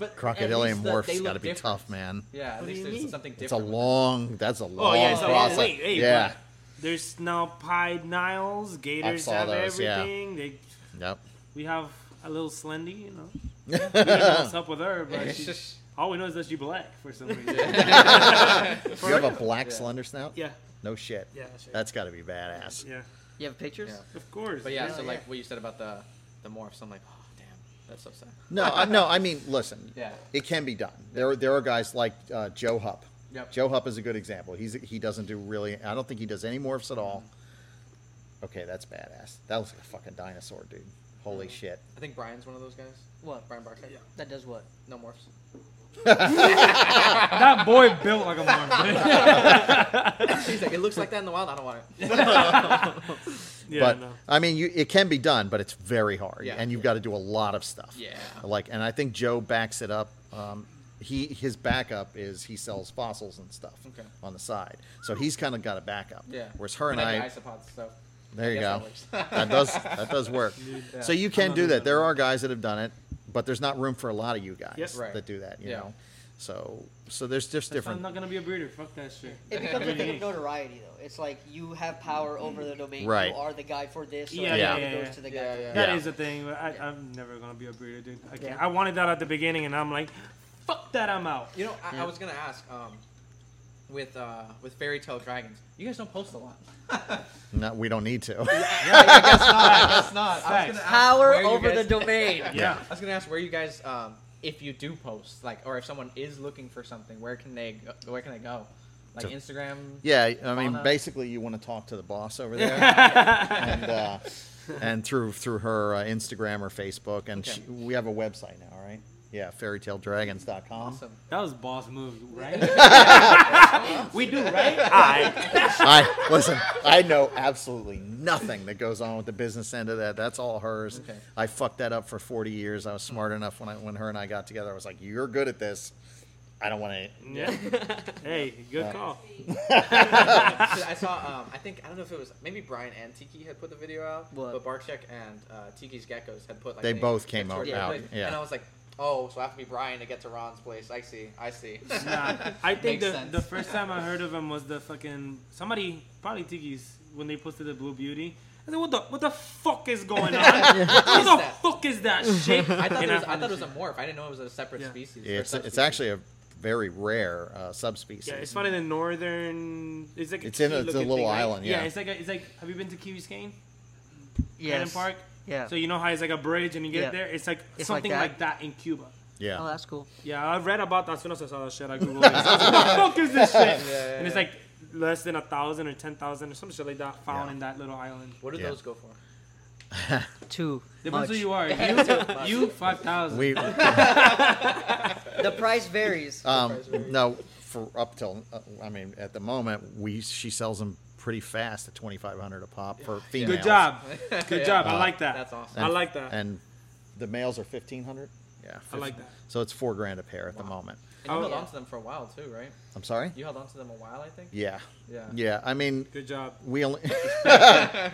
S2: But
S3: Crocodilian
S2: the-
S3: morphs got to be
S2: different.
S3: tough, man.
S2: Yeah, at
S1: What
S2: least there's
S1: mean?
S2: something different.
S3: It's a long. That's a long
S1: Oh yeah, it's a long
S3: process.
S1: wait. Hey,
S3: yeah.
S1: but There's now pied Niles. Gators
S3: saw
S1: have
S3: those, yeah.
S1: They,
S3: Yep.
S1: we have a little Slendy, you know. we don't know what's up with her, but
S2: It's
S1: she,
S2: just
S1: all we know is that she's black for some reason.
S3: You have a black
S2: Yeah.
S3: slender snout?
S1: yeah,
S3: No shit.
S1: yeah, sure.
S3: That's got to be badass.
S1: yeah,
S4: You have pictures?
S2: Yeah.
S1: of course.
S2: But yeah,
S4: Yeah,
S2: so
S4: yeah.
S2: like what you said about the the morphs, I'm like, oh damn, that's so sad.
S3: No, I, no. I mean, listen.
S2: Yeah.
S3: It can be done. There, there are guys like uh, Joe Hupp.
S2: Yep.
S3: Joe Hupp is a good example. He's he doesn't do really. I don't think he does any morphs at all. Okay, that's badass. That looks like a fucking dinosaur, dude. Holy shit.
S2: I think Brian's one of those guys.
S4: What?
S2: Brian Barczyk.
S4: That does what?
S2: No morphs.
S1: that boy built like a morph.
S2: He's like, it looks like that in the wild. I don't want it.
S1: yeah,
S3: but
S1: no.
S3: I mean, you, it can be done, but it's very hard,
S2: Yeah.
S3: and you've got to do a lot of stuff.
S2: Yeah.
S3: Like, and I think Joe backs it up. Um, he his backup is he sells fossils and stuff
S2: Okay.
S3: on the side, so he's kind of got a backup.
S2: Yeah.
S3: Whereas her and
S2: I
S3: I,
S2: the isopods, so
S3: there
S2: I
S3: you go.
S2: that
S3: that does that does work.
S2: Yeah.
S3: So you
S1: I'm
S3: can
S1: not
S3: do that.
S1: that.
S3: There are guys that have done it, but there's not room for a lot of you guys
S1: Yes.
S2: Right.
S3: that do that. You
S2: Yeah.
S3: know, so so there's just different
S1: I'm
S3: different.
S1: not gonna be a breeder. Fuck that shit.
S4: It becomes a thing of notoriety, though. It's like you have power over the domain.
S3: Right.
S4: You are the guy for this. So
S1: Yeah,
S3: yeah,
S4: everybody
S1: yeah,
S4: goes
S1: yeah.
S4: to the guy.
S2: Yeah,
S4: for
S2: yeah.
S1: That
S3: Yeah.
S1: is the thing. But I, I'm never gonna be a breeder, dude. I can't.
S4: Yeah.
S1: I wanted that at the beginning, and I'm like, fuck that. I'm out.
S2: You know, I,
S4: Yeah.
S2: I was gonna ask, um, with uh, with Fairytale Dragons, you guys don't post a lot.
S3: No, we don't need to.
S2: I guess not. I guess not. I was gonna ask
S4: Power
S2: where you
S4: over
S2: guys-
S4: the domain.
S1: Yeah.
S2: I was gonna ask where you guys, um, if you do post, like, or if someone is looking for something, where can they, go, where can they go? Like
S3: To-
S2: Instagram.
S3: Yeah, I mean,
S2: Fauna.
S3: basically, you want to talk to the boss over there, and uh, and through through her uh, Instagram or Facebook, and
S2: Okay.
S3: she, we have a website now, right? Yeah, fairytaledragons.com.
S2: Awesome.
S1: That was boss move, right? we do, right? I.
S3: I listen. I know absolutely nothing that goes on with the business end of that. That's all hers.
S2: Okay.
S3: I fucked that up for 40 years. I was smart enough when I when her and I got together. I was like, "You're good at this. I don't want to."
S1: Yeah. Hey, good
S3: Yeah.
S1: call.
S2: I saw. Um, I think I don't know if it was maybe Brian and Tiki had put the video out,
S4: What?
S2: but Barczyk and uh, Tiki's geckos had put like
S3: They both came out-
S2: of the
S4: out,
S2: place.
S3: yeah.
S2: And I was like, oh, so I have to be Brian to get to Ron's place. I see. I see.
S1: Nah, I think
S2: Makes
S1: the,
S2: sense.
S1: the first time I heard of him was the fucking somebody probably Tiki's when they posted the Blue Beauty. I said, "What the what the fuck is going on? what the
S2: that?
S1: fuck is that shit?"
S2: I thought, it was, I thought it was a morph. I didn't know it was a separate
S1: Yeah.
S2: species. or
S3: It's it's actually a very rare uh, subspecies.
S1: Yeah, it's found in the northern. It's like a
S3: It's in a- it's a little
S1: thing, right?
S3: island, yeah.
S1: it's like a, it's like. Have you been to Key Biscayne?
S4: Yes.
S1: Crandon Park.
S4: Yeah.
S1: So you know how it's like a bridge and you get
S4: Yeah.
S1: there. It's like
S4: It's like
S1: something
S4: that?
S1: like that in Cuba.
S3: yeah.
S4: Oh, that's cool.
S1: Yeah, I read about that as soon as I saw that shit. I googled it. I was like, what the fuck is this shit?
S2: yeah,
S1: and it's like less than a thousand or ten thousand or some shit like that found
S3: Yeah.
S1: in that little island.
S2: What do
S3: Yeah.
S2: those go for?
S4: Two.
S1: Depends
S4: Much.
S1: who you are. You, you five thousand.
S3: we
S4: The price varies.
S3: um, no for up till uh, I mean at the moment we she sells them pretty fast at 2500 a pop for females.
S1: Good job. Good
S2: Yeah.
S1: job. I like that.
S2: That's awesome.
S1: I like that.
S3: And the males are 1500. Yeah,
S1: I like that.
S3: So it's four grand a pair at the moment.
S2: And you
S1: Oh,
S2: held
S1: yeah.
S2: on to them for a while too, right?
S3: I'm sorry.
S2: You held on to them a while, I think.
S3: Yeah,
S2: Yeah.
S3: yeah. I mean,
S1: Good job.
S3: we only,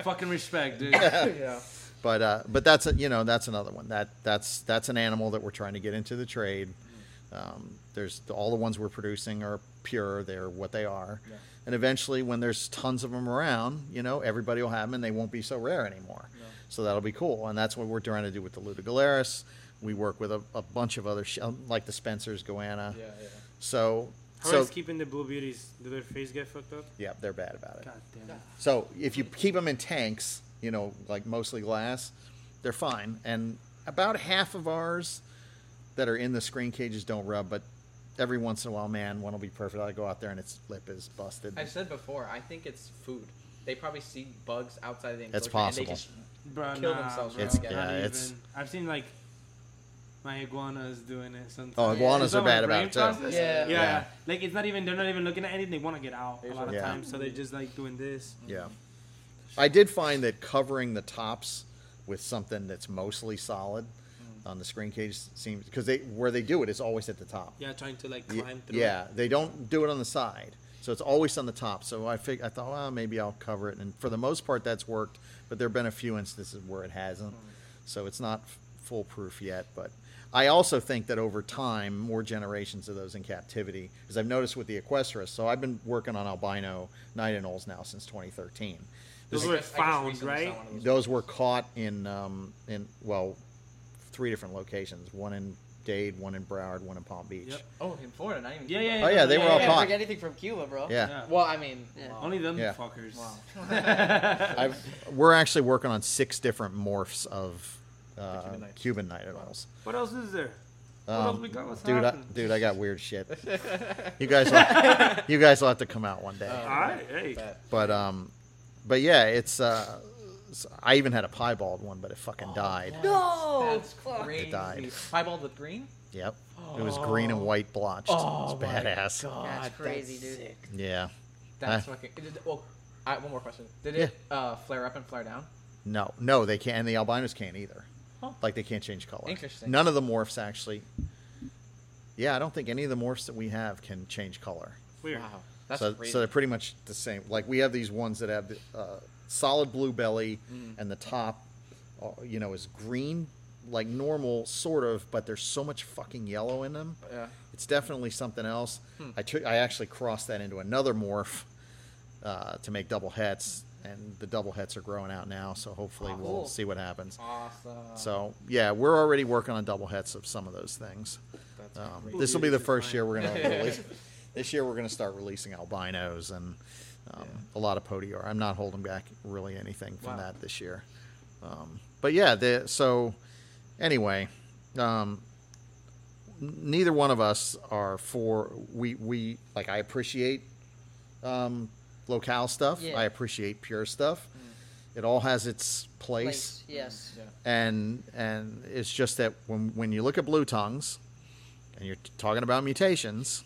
S1: Fucking respect, dude.
S2: yeah.
S3: but uh, but that's a, you know that's another one that that's that's an animal that we're trying to get into the trade. Um, there's all the ones we're producing are pure. They're what they are.
S2: Yeah.
S3: And eventually, when there's tons of them around, you know, everybody will have them, and they won't be so rare anymore.
S2: No.
S3: So that'll be cool, and that's what we're trying to do with the Luteogularis. We work with a, a bunch of other sh- like the Spencers, Goanna.
S2: Yeah, yeah.
S3: So,
S1: How
S3: so
S1: is keeping the blue beauties? Do their face get fucked up?
S3: yeah, they're bad about it.
S1: God damn it.
S3: So if you keep them in tanks, you know, like mostly glass, they're fine. And about half of ours that are in the screen cages don't rub, but every once in a while, man, one will be perfect. I go out there and its lip is busted.
S2: I've said before, I think it's food. They probably see bugs outside of the enclosure
S3: It's
S2: and
S3: possible.
S2: they just
S1: Bro,
S2: Kill
S1: nah,
S2: themselves
S1: bro.
S2: It's-
S1: Not
S3: yeah,
S1: even.
S3: it's-
S1: I've seen like My iguana is doing it sometimes.
S3: Oh, iguanas
S1: It's
S3: are
S1: on
S3: bad about
S1: brain
S3: it, too.
S2: Yeah.
S1: Yeah.
S3: Yeah.
S1: Like it's not even they're not even looking at anything. They want to get out a lot of
S3: Yeah.
S1: times, so they're just like doing this.
S3: Yeah. I did find that covering the tops with something that's mostly solid on the screen cage seems because they where they do it is always at the top.
S1: Yeah, trying to like climb through.
S3: Yeah, they don't do it on the side, so it's always on the top. So I fig- I thought, well, maybe I'll cover it, and for the most part, that's worked. But there have been a few instances where it hasn't, so it's not f- foolproof yet. But I also think that over time, more generations of those in captivity, as I've noticed with the Equestris. So I've been working on albino knight anoles now since 2013.
S1: Those
S2: I
S1: were
S2: just- I just
S1: found, right?
S2: saw one of those.
S3: Those were caught in um, in well, three different locations. One in Dade, one in Broward, one in Palm Beach.
S1: Yep.
S2: Oh, in Florida, not even.
S1: Yeah,
S2: Cuba.
S1: yeah,
S3: Oh, yeah, they were all
S4: Can't
S3: caught.
S4: bring anything from Cuba, bro.
S3: Yeah.
S1: Yeah.
S2: Well, I mean,
S4: Yeah.
S2: wow.
S1: Only them
S3: Yeah.
S1: fuckers.
S2: Wow.
S3: I've, we're actually working on six different morphs of uh,
S2: Cuban knight.
S3: Cuban night owls.
S1: What else is there? What
S3: Um,
S1: else we got? What's
S3: dude, I, dude, I got weird shit. you guys, will, you guys will have to come out one day.
S2: Oh.
S1: All right, hey.
S3: But um, but yeah, it's uh, s- I even had a piebald one, but it fucking died.
S4: No,
S2: That's
S4: fuck.
S2: crazy.
S3: died.
S2: Piebald with green?
S3: Yep, it was green and white blotched.
S2: Oh,
S3: it's
S2: my
S3: badass.
S2: God,
S4: That's crazy,
S2: that's
S4: dude.
S2: sick.
S3: Yeah.
S2: That's fucking. It did, well, I, one more question. Did it uh, flare up and flare down?
S3: No, no, they can't, and the albinos can't either.
S2: Huh.
S3: Like they can't change color.
S2: Interesting.
S3: None of the morphs actually. Yeah, I don't think any of the morphs that we have can change color.
S1: Weird.
S2: Wow, that's
S3: so,
S2: crazy.
S3: so they're pretty much the same. Like we have these ones that have the uh, solid blue belly,
S2: Mm.
S3: and the top, uh, you know, is green, like normal, sort of. But there's so much fucking yellow in them.
S2: yeah.
S3: It's definitely something else.
S2: Hmm.
S3: I took, I actually crossed that into another morph uh, to make double hets, and the double hets are growing out now. So hopefully
S2: Oh,
S3: we'll
S4: cool.
S3: see what happens.
S2: Awesome.
S3: So yeah, we're already working on double hets of some of those things.
S2: That's
S3: Um, this will be the first year we're going to release. This year we're going to start releasing albinos and um, a lot of podior. I'm not holding back really anything from
S2: Wow.
S3: that this year. Um, but yeah, the, so anyway, um, neither one of us are for we we like. I appreciate um, locale stuff.
S4: Yeah.
S3: I appreciate pure stuff. It all has its place
S4: Place, yes.
S2: Yeah.
S3: and and it's just that when when you look at blue tongues and you're talking about mutations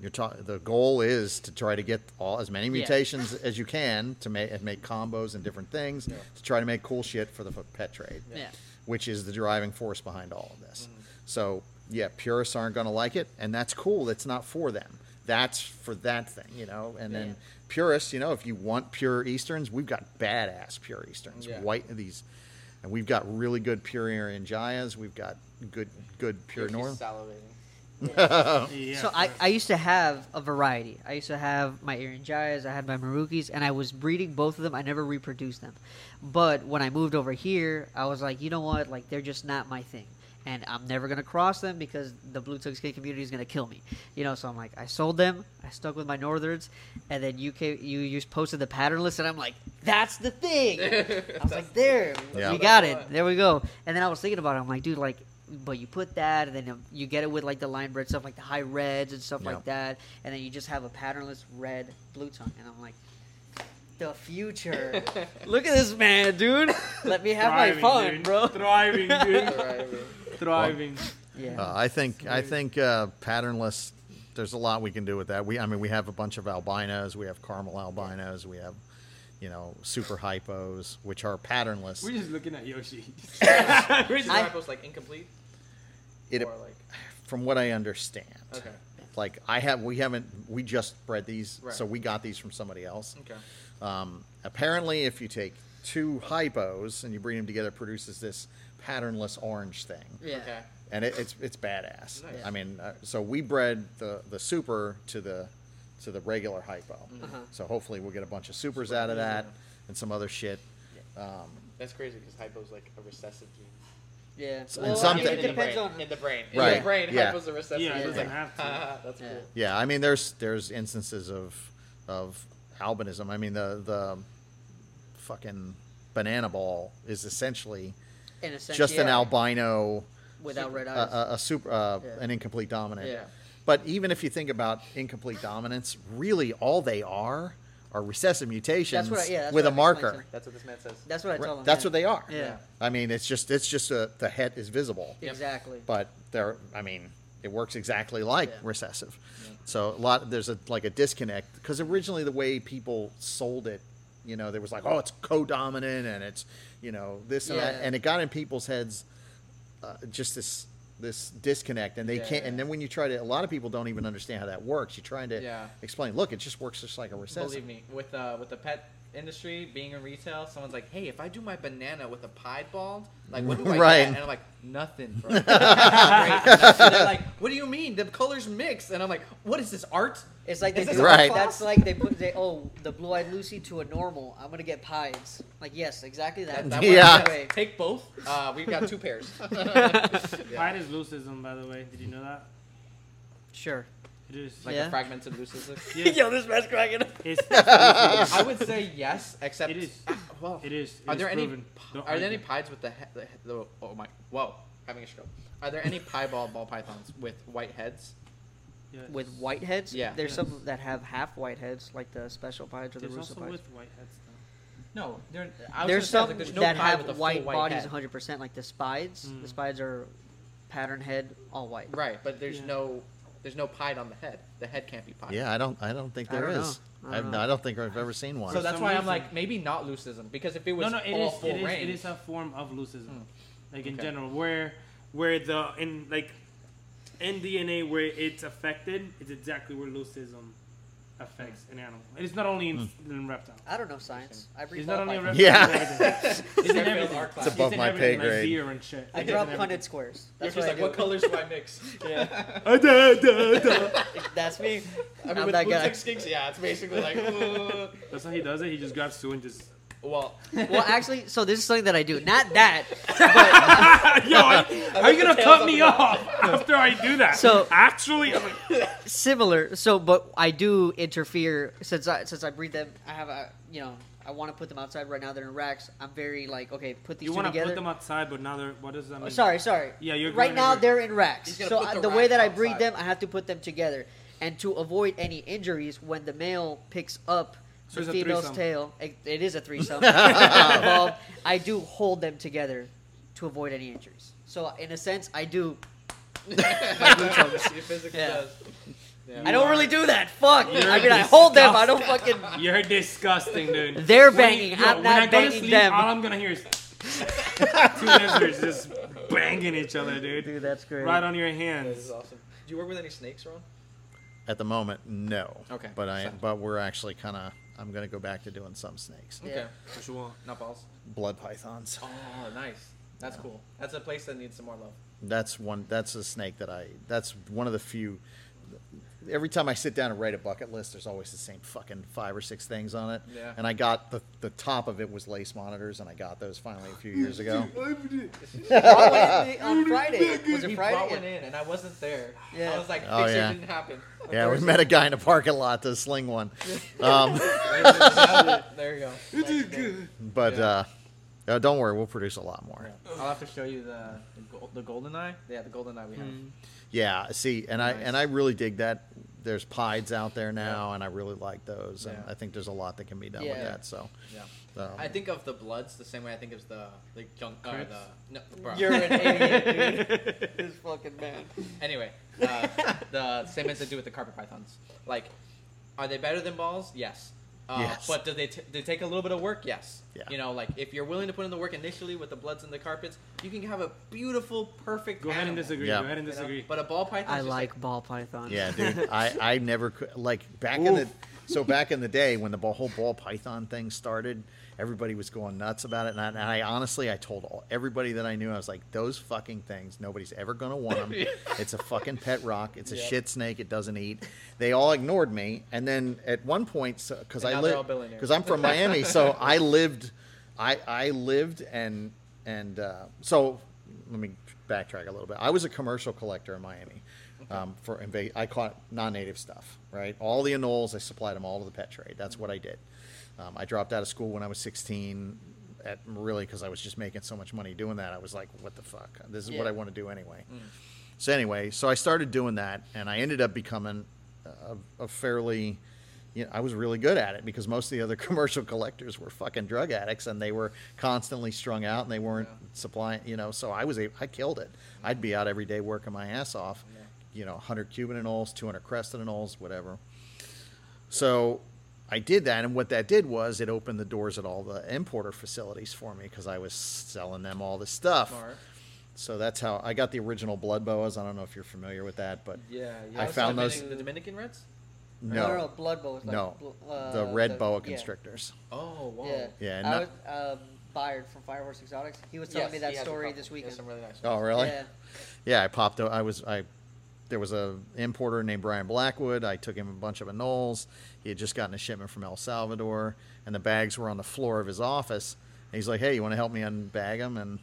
S3: you're ta- the goal is to try to get all as many
S4: Yeah.
S3: mutations as you can to make and make combos and different things to try to make cool shit for the f- pet trade
S4: Yeah.
S3: which is the driving force behind all of this mm-hmm. so yeah purists aren't going to like it and that's cool that's not for them that's for that thing you know and then
S4: Yeah.
S3: purists you know if you want pure easterns we've got badass pure easterns
S2: Yeah.
S3: white these and we've got really good pure Irian Jayas. We've got good good pure
S2: She's
S3: North.
S2: salivating.
S1: Yeah.
S4: So I, I used to have a variety. I used to have my Irian Jayas, I had my Meraukes, and I was breeding both of them. I never reproduced them. But when I moved over here, I was like, you know what? Like they're just not my thing. And I'm never gonna cross them because the blue tongue skink community is gonna kill me. You know, so I'm like, I sold them. I stuck with my northerns, and then you came, you you posted the pattern list, and I'm like, that's the thing. I was like, there,
S3: Yeah.
S4: we got it. There we go. And then I was thinking about it. I'm like, dude, like, but you put that, and then you get it with like the line bred stuff, like the high reds and stuff
S3: Yeah.
S4: like that, and then you just have a patternless red blue tongue, and I'm like, the future. Look at this man, dude. Let me have
S1: Thriving,
S4: my fun,
S1: dude.
S4: bro.
S1: Thriving, dude.
S2: Thriving.
S1: Thriving.
S4: Yeah.
S3: Uh, I think I think uh, patternless. There's a lot we can do with that. We I mean we have a bunch of albinos. We have caramel albinos. We have you know super hypos, which are patternless.
S1: We're just looking at Yoshi.
S2: Is
S4: I-
S2: Ripos like incomplete?
S3: It,
S2: or like
S3: from what I understand,
S2: okay,
S3: like I have we haven't we just bred these,
S2: Right.
S3: so we got these from somebody else.
S2: okay.
S3: Um, apparently, if you take two hypos and you breed them together, it produces this patternless orange thing.
S4: yeah.
S2: Okay.
S3: and it, it's it's badass.
S2: Nice.
S3: I mean, uh, so we bred the the super to the to the regular hypo.
S4: Uh-huh.
S3: So hopefully we'll get a bunch of supers out of that and some other shit. Um,
S2: That's crazy because hypo's like a recessive gene.
S4: Yeah.
S3: So-
S4: Well,
S3: and
S4: I
S3: some
S4: mean,
S3: th-
S4: it
S2: in the
S4: depends
S2: brain.
S4: on.
S2: in the brain. In
S3: Right,
S2: the brain,
S3: yeah.
S2: hypo's a recessive
S1: Yeah, it
S2: gene.
S1: doesn't have to.
S2: That's
S4: Yeah.
S2: cool.
S3: yeah, I mean, there's there's instances of of albinism. I mean, the the fucking banana ball is essentially
S4: In a sense,
S3: just an
S4: yeah,
S3: albino,
S4: without red
S3: a,
S4: eyes.
S3: a, a super, uh,
S4: Yeah.
S3: an incomplete dominant.
S4: Yeah.
S3: But even if you think about incomplete dominance, really all they are are recessive mutations
S4: That's what I- yeah, that's
S3: with a
S4: what I
S3: marker.
S2: That's what this man says.
S4: That's what I
S3: Right,
S4: told him.
S3: That's
S4: yeah.
S3: what they are.
S4: Yeah.
S3: I mean, it's just it's just a, the head is visible,
S2: Yep.
S4: Exactly.
S3: but they're I mean, it works exactly like
S4: Yeah.
S3: recessive. So a lot there's a like a disconnect because originally the way people sold it, you know, there was like, oh, it's co-dominant and it's you know this and that, and it got in people's heads uh, just this this disconnect, and they
S2: Yeah,
S3: can't. And then when you try to, a lot of people don't even understand how that works. You're trying to
S2: Yeah.
S3: explain. Look, it just works just like a recessive.
S2: Believe me, with uh, with the pet industry being in retail, someone's like, "Hey, if I do my banana with a pied bald, like what do I
S3: Right.
S2: get?" And I'm like, "Nothing, bro." Right? And they're like, "What do you mean? The colors mix?" And I'm like, "What is this art?"
S4: It's like they do,
S3: Right.
S4: That's like they put they oh the blue eyed leucy to a normal. I'm gonna get pies. Like yes, exactly that.
S2: That
S3: Yeah.
S4: Way.
S2: Take both. Uh, we've got two pairs.
S1: Pride is leucism, by the way. Did you know that?
S4: Sure.
S1: It is.
S2: Like
S4: Yeah.
S2: a fragmented leucism.
S1: Yes,
S4: Yo, this man's cracking up.
S1: it's, it's.
S2: I would say yes, except
S1: It is.
S2: Ah, well,
S1: It is. It
S2: Are
S1: is
S2: there any?
S1: proven. Don't
S2: Are there any
S1: argue.
S2: pies with the, he- the, the oh my whoa having a stroke? Are there any piebald ball pythons with white heads?
S1: Yes.
S4: With white heads,
S2: Yeah.
S4: There's
S1: Yes.
S4: some that have half white heads, like the special pies or the
S1: There's
S4: Russo
S1: also
S4: pies.
S1: with white heads though.
S2: No, there. I was
S4: There's some
S2: say, like, there's no
S4: that have
S2: with a
S4: white,
S2: white
S4: bodies 100%, like the spides. The
S1: Mm.
S4: spides are pattern head, all white.
S2: Right, but there's
S1: Yeah.
S2: no there's no pied on the head. The head can't be pied.
S3: Yeah, I don't. I don't think
S4: I
S3: there
S4: don't
S3: is.
S4: know. I
S3: I,
S4: don't
S3: don't
S4: know.
S3: I don't think I've ever seen one.
S2: So that's
S1: some
S2: why I'm
S1: reason-
S2: like maybe not leucism because if it was
S1: No, no, it
S2: all
S1: is.
S2: full
S1: It is.
S2: range,
S1: It is a form of leucism, hmm. like in
S2: Okay.
S1: general, where where the in like in DNA where it's affected is exactly where leucism affects an animal. It's not only in, in reptiles.
S4: I don't know science. I read
S1: It's not only in reptiles.
S3: Yeah.
S1: it's in everything. It's in
S2: Failed
S1: everything.
S2: art class.
S3: It's above
S1: in
S3: my
S1: everything,
S3: pay grade.
S1: Like and shit.
S4: I
S1: It's
S4: drop
S1: in everything.
S4: punted squares.
S2: You're
S4: That's
S2: just
S4: what
S2: like,
S4: I
S2: what
S4: do.
S2: colors do I mix?
S4: Yeah,
S1: Ah, da, da, da.
S4: that's me.
S2: I mean,
S4: I'm
S2: with
S4: that guy.
S2: tick skinks, yeah, it's basically like. uh,
S1: That's how he does it. He just grabs two and just.
S2: Well,
S4: Well, actually, so this is something that I do. Not that.
S1: But, Yo, are, are you gonna cut me off after I do that?
S4: So-
S1: actually, I'm like,
S4: similar. So, but I do interfere since I since I breed them. I have a you know I want to put them outside right now. They're in racks. I'm very like okay, put these
S1: you
S4: two
S1: want to
S4: together.
S1: put them outside, but now they're. What does that mean?
S4: Oh, sorry, sorry.
S1: Yeah, you're
S4: right
S1: going
S4: now
S1: over-
S4: they're in racks.
S2: He's gonna
S4: So
S2: put
S4: uh,
S2: the
S4: the way that I
S2: racks
S4: breed
S2: outside.
S4: them, I have to put them together, and to avoid any injuries when the male picks up
S1: So
S4: the
S1: it's
S4: female's
S1: threesome.
S4: tail, it, it is a threesome. involved, I do hold them together to avoid any injuries. So in a sense, I do.
S2: he physically
S4: Yeah.
S2: does. Yeah.
S4: I don't really do that. Fuck.
S1: You're
S4: I mean, I hold them. I don't fucking.
S1: You're disgusting, dude.
S4: They're
S1: When
S4: banging.
S1: you- yo,
S4: I'm
S1: when
S4: not
S1: I go to
S4: banging
S1: sleep,
S4: them.
S1: All I'm gonna hear is two lizards just banging each other, dude.
S4: Dude, that's great.
S1: Right on your
S2: This
S1: hands.
S2: is awesome. Do you work with any snakes, Ron?
S3: At the moment, no.
S2: Okay.
S3: But I.
S2: So-
S3: But we're actually kind of. I'm gonna go back to doing some snakes.
S4: Yeah.
S2: Okay.
S1: What you want?
S2: Not balls.
S3: Blood pythons.
S2: Oh, nice. That's cool. That's a place that needs some more love.
S3: That's one. That's a snake that I. That's one of the few. Every time I sit down and write a bucket list, there's always the same fucking five or six things on it.
S2: Yeah.
S3: And I got the the top of it was lace monitors, and I got those finally a few years ago.
S4: Brought one on Friday. Was
S2: He
S4: it
S2: brought
S4: Friday?
S2: one in, and I wasn't there.
S4: Yeah.
S2: I was like,
S3: Oh,
S2: picture
S3: yeah.
S2: didn't happen.
S3: Yeah, we met a guy in a parking lot to sling one. Um,
S2: there you go.
S3: but
S2: Yeah.
S3: uh, uh, don't worry, we'll produce a lot more.
S2: I'll have to show you the the, gold, the golden eye. Yeah, the golden eye we have.
S3: Yeah, see, and I
S2: Nice.
S3: and I really dig that. There's pides out there now, and I really like those, and
S2: Yeah.
S3: I think there's a lot that can be done with
S4: Yeah.
S3: that. So,
S2: Yeah.
S3: um,
S2: I think of the bloods the same way I think of the the junk or
S1: Crips?
S2: the no, bro.
S4: You're an idiot, dude. this fucking man.
S2: Anyway, uh, the same as they do with the carpet pythons. Like, are they better than balls? Yes. Uh,
S3: Yes.
S2: But do they, t- they take a little bit of work? Yes.
S3: Yeah.
S2: You know, like if you're willing to put in the work initially with the bloods and the carpets, you can have a beautiful, perfect.
S1: Go ahead and disagree.
S3: Yeah.
S1: Go ahead and
S2: you know?
S1: disagree.
S2: But a ball python.
S4: I like ball pythons.
S3: Yeah, dude. I, I never could like back in the so back in the day when the whole ball python thing started, everybody was going nuts about it, and I, and I honestly I told all, everybody that I knew I was like those fucking things nobody's ever gonna want them. it's a fucking pet rock. It's a
S2: Yep.
S3: shit snake. It doesn't eat. They all ignored me, and then at one point because
S2: And
S3: I
S2: now
S3: lived because I'm from Miami, so I lived, I I lived and and uh, so let me backtrack a little bit. I was a commercial collector in Miami. Um, for inva- I caught non-native stuff, right? All the anoles, I supplied them all to the pet trade. That's what I did. Um, I dropped out of school when I was 16, at really because I was just making so much money doing that. I was like, what the fuck? This is what I want to do anyway. So anyway, so I started doing that, and I ended up becoming a, a fairly you know, I was really good at it because most of the other commercial collectors were fucking drug addicts and they were constantly strung out and they weren't
S2: Yeah.
S3: supplying, you know, so I was, a, I killed it. I'd be out every day working my ass off,
S2: Yeah.
S3: you know, 100 Cuban anoles, 200 crested anoles, whatever. So I did that, and what that did was it opened the doors at all the importer facilities for me because I was selling them all this stuff.
S2: Smart.
S3: So that's how I got the original blood boas. I don't know if you're familiar with that, but
S2: Yeah, yeah.
S3: I found
S2: the
S3: those-
S2: The Dominican Reds.
S3: no,
S4: no, no, blood boa. is Like,
S3: no,
S4: bl- uh,
S3: the red boa
S4: yeah.
S3: constrictors.
S2: Oh wow.
S4: Yeah,
S3: Yeah,
S4: I was um, Byard from Firehorse Exotics. He was telling
S2: Yes,
S4: me that story this
S2: He has
S4: weekend.
S2: Some really nice.
S3: Oh, really?
S4: Yeah.
S3: Yeah, I popped. I was I. There was a importer named Brian Blackwood. I took him a bunch of anoles. He had just gotten a shipment from El Salvador, and the bags were on the floor of his office. And he's like, "Hey, you want to help me unbag them?" And